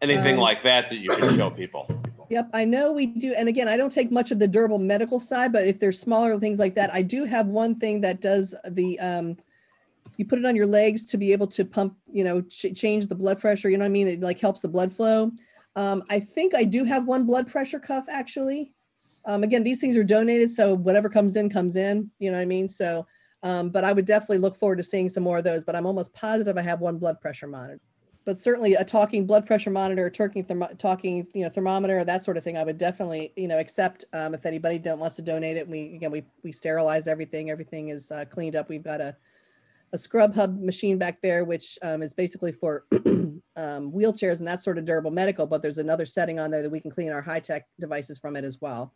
Anything Um, like that that you can show people? Yep, I know we do. And again, I don't take much of the durable medical side, but if there's smaller things like that, I do have one thing that does the, um, you put it on your legs to be able to pump, you know, ch- change the blood pressure. You know what I mean? It like helps the blood flow. Um, I think I do have one blood pressure cuff actually. Um, again, these things are donated, so whatever comes in comes in. You know what I mean? So, um, but I would definitely look forward to seeing some more of those. But I'm almost positive I have one blood pressure monitor. But certainly a talking blood pressure monitor, talking thermo- talking you know thermometer, that sort of thing, I would definitely you know accept um, if anybody don't wants to donate it. We again we we sterilize everything. Everything is uh, cleaned up. We've got a a scrub hub machine back there, which um, is basically for um, wheelchairs and that sort of durable medical. But there's another setting on there that we can clean our high tech devices from it as well.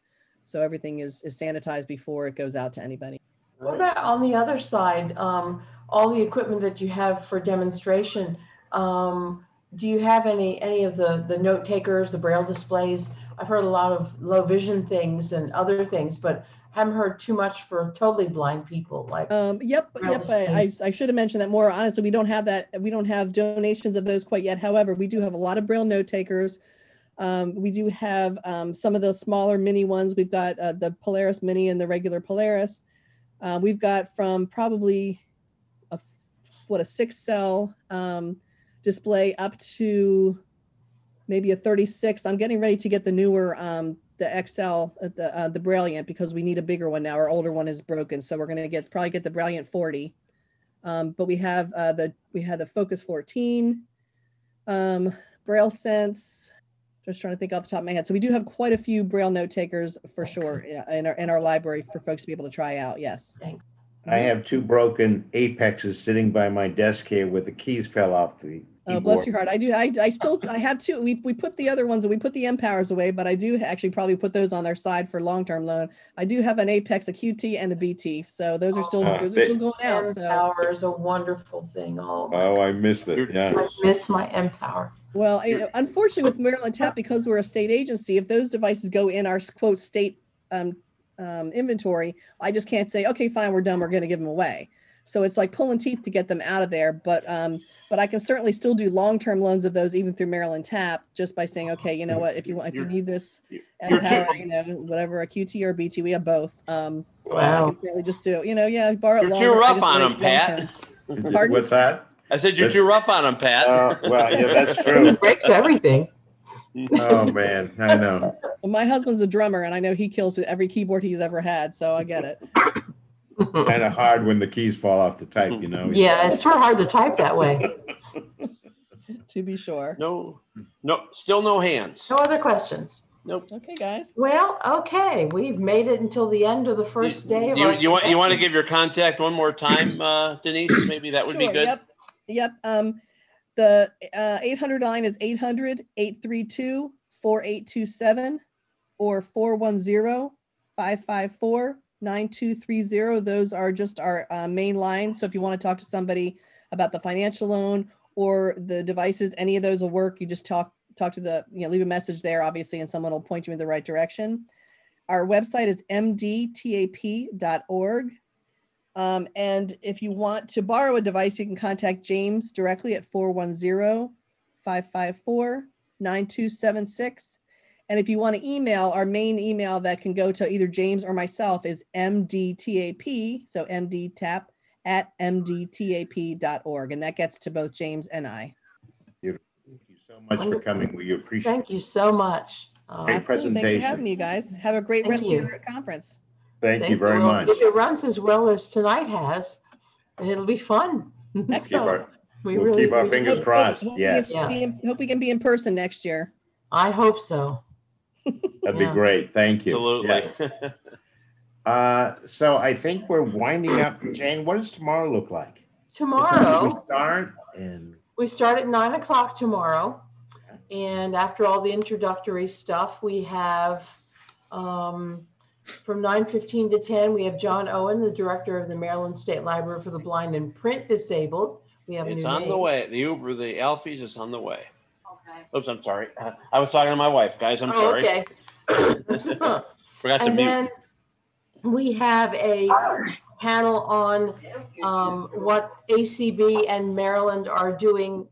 So everything is, is sanitized before it goes out to anybody. What about on the other side, um, all the equipment that you have for demonstration? Um, do you have any, any of the, the note takers, the braille displays? I've heard a lot of low vision things and other things, but haven't heard too much for totally blind people like. Um, yep, yep. I, I. I should have mentioned that more. Honestly, we don't have that. We don't have donations of those quite yet. However, we do have a lot of braille note takers. Um, we do have um, some of the smaller mini ones. We've got uh, the Polaris Mini and the regular Polaris. Uh, we've got from probably a what a six cell um, display up to maybe a 36. I'm getting ready to get the newer um, the XL, uh, the uh, the Brailliant because we need a bigger one now. Our older one is broken, so we're going to get probably get the Brailliant 40. Um, but we have uh, the we had the Focus 14, um, Braille Sense. Just trying to think off the top of my head. So we do have quite a few Braille note takers for sure in our in our library for folks to be able to try out. Yes. Thanks. I have two broken Apexes sitting by my desk here where the keys fell off the Oh, bless your heart. I do. I, I still, I have two. We, we put the other ones, and we put the mPowers away, but I do actually probably put those on their side for long-term loan. I do have an Apex, a QT and a BT. So those are still, Oh, those are still going out. So. mPower is a wonderful thing. Oh, Oh, I miss it. Yeah. I miss my mPower. Well, you know, unfortunately with Maryland Tap, because we're a state agency, if those devices go in our quote state um, um, inventory, I just can't say, okay, fine, we're done. We're going to give them away. So it's like pulling teeth to get them out of there. But um, but I can certainly still do long-term loans of those even through Maryland Tap just by saying, okay, you know what, if you want, if you need this mPower, you know, whatever, a QT or BT, we have both. Um, I Wow. can certainly just do, you know, yeah, borrow it You're too rough on them, Pat. What's that? I said you're too rough on him, Pat. Uh, well, yeah, that's true. he Breaks everything. Oh, man, I know. Well, my husband's a drummer, and I know he kills every keyboard he's ever had, so I get it. Kind of hard when the keys fall off the type, you know? Yeah, it's sort of hard to type that way. to be sure. No, no, still no hands. No other questions? Nope. Okay, guys. Well, okay, we've made it until the end of the first day of You, you want you want to give your contact one more time, uh, Denise? Maybe that would be Sure, good. Yep. Yep. Um, the uh, 800 line is 800 832 4827 or 410 554 9230. Those are just our uh, main lines. So if you want to talk to somebody about the financial loan or the devices, any of those will work. You just talk talk to the, you know, leave a message there, obviously, and someone will point you in the right direction. Our website is mdtap.org. Um, and if you want to borrow a device, you can contact James directly at 410 554 9276. And if you want to email, our main email that can go to either James or myself is mdtap, so mdtap at mdtap.org. And that gets to both James and I. Thank you so much for coming. We appreciate it. Thank you so much. Uh, Great Absolutely. Thanks for having me, you guys. Have a great Thank rest you. of your conference. Thank you very Well, much. If it runs as well as tonight has, it'll be fun. Keep our- We We'll really- keep our we- fingers hope- crossed. Hope we can Yes, Yeah. in- Hope we can be in person next year. I hope so. that'd be great. Thank you. Absolutely. Yes. Uh, so I think we're winding up. Jane, what does tomorrow look like? Tomorrow. We Start and We start at nine o'clock tomorrow. And after all the introductory stuff, we have um, from nine fifteen to ten, we have John Owen, the director of the Maryland State Library for the Blind and Print Disabled. We have a It's new on the name. way. The Uber, the Alfies is on the way. Okay. Oops, I'm sorry. Uh, I was talking to my wife, guys. I'm Oh, sorry. okay. Forgot to And mute. then we have a panel on um, what ACB and Maryland are doing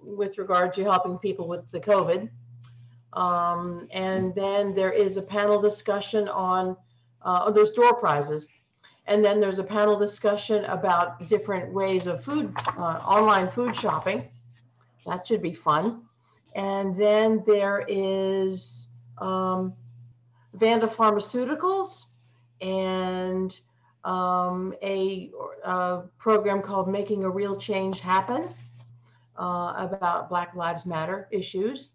with regard to helping people with the COVID. Um, And then there is a panel discussion on, uh, there's door prizes. And then there's a panel discussion about different ways of food, uh, online food shopping. That should be fun. And then there is, um, Vanda Pharmaceuticals and um, a uh, program called Making a Real Change Happen uh, about Black Lives Matter issues.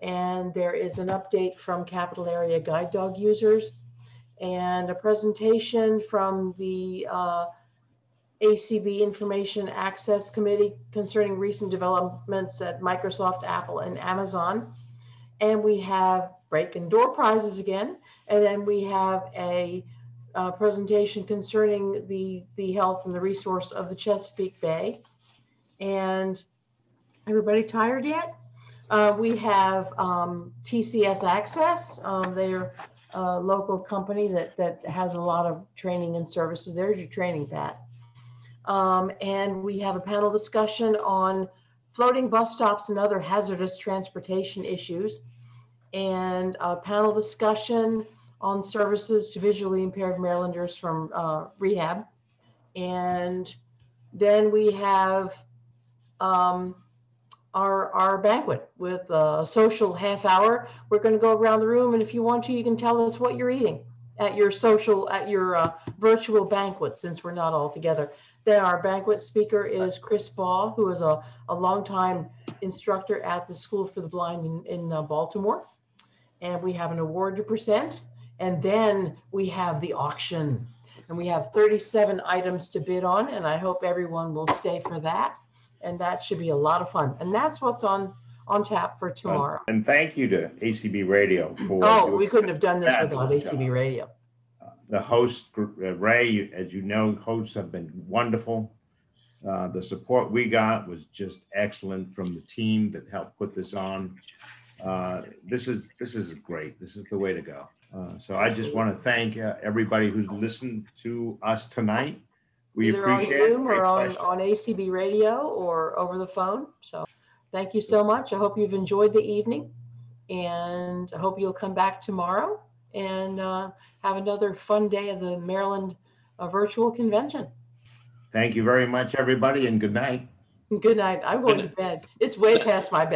And there is an update from Capital Area Guide Dog users and a presentation from the uh, ACB Information Access Committee concerning recent developments at Microsoft, Apple, and Amazon. And we have break and door prizes again. And then we have a uh, presentation concerning the, the health and the resource of the Chesapeake Bay. And everybody tired yet? Uh, we have um, TCS Access. Um, they're a local company that, that has a lot of training and services. There's your training, Pat. Um, and we have a panel discussion on floating bus stops and other hazardous transportation issues. And a panel discussion on services to visually impaired Marylanders from uh, rehab. And then we have um, our, our banquet with a social half hour. We're going to go around the room, and if you want to, you can tell us what you're eating at your social, at your uh, virtual banquet, since we're not all together. Then our banquet speaker is Chris Ball, who is a, a longtime instructor at the School for the Blind in, in uh, Baltimore. And we have an award to present. And then we have the auction. And we have 37 items to bid on, and I hope everyone will stay for that. And that should be a lot of fun. And that's what's on, on tap for tomorrow. And thank you to ACB Radio for. Oh, we couldn't have done this without fabulous job. ACB Radio. The host, gr- uh, Ray, as you know, hosts have been wonderful. Uh, The support we got was just excellent from the team that helped put this on. Uh, This is, this is great. This is the way to go. Uh, So I just want to thank uh, everybody who's listened to us tonight. We Either on appreciate it. Zoom Great or on, on ACB Radio or over the phone. So thank you so much. I hope you've enjoyed the evening. And I hope you'll come back tomorrow and uh, have another fun day of the Maryland uh, Virtual Convention. Thank you very much, everybody, and good night. Good night. I'm going to bed. It's way past my bedtime.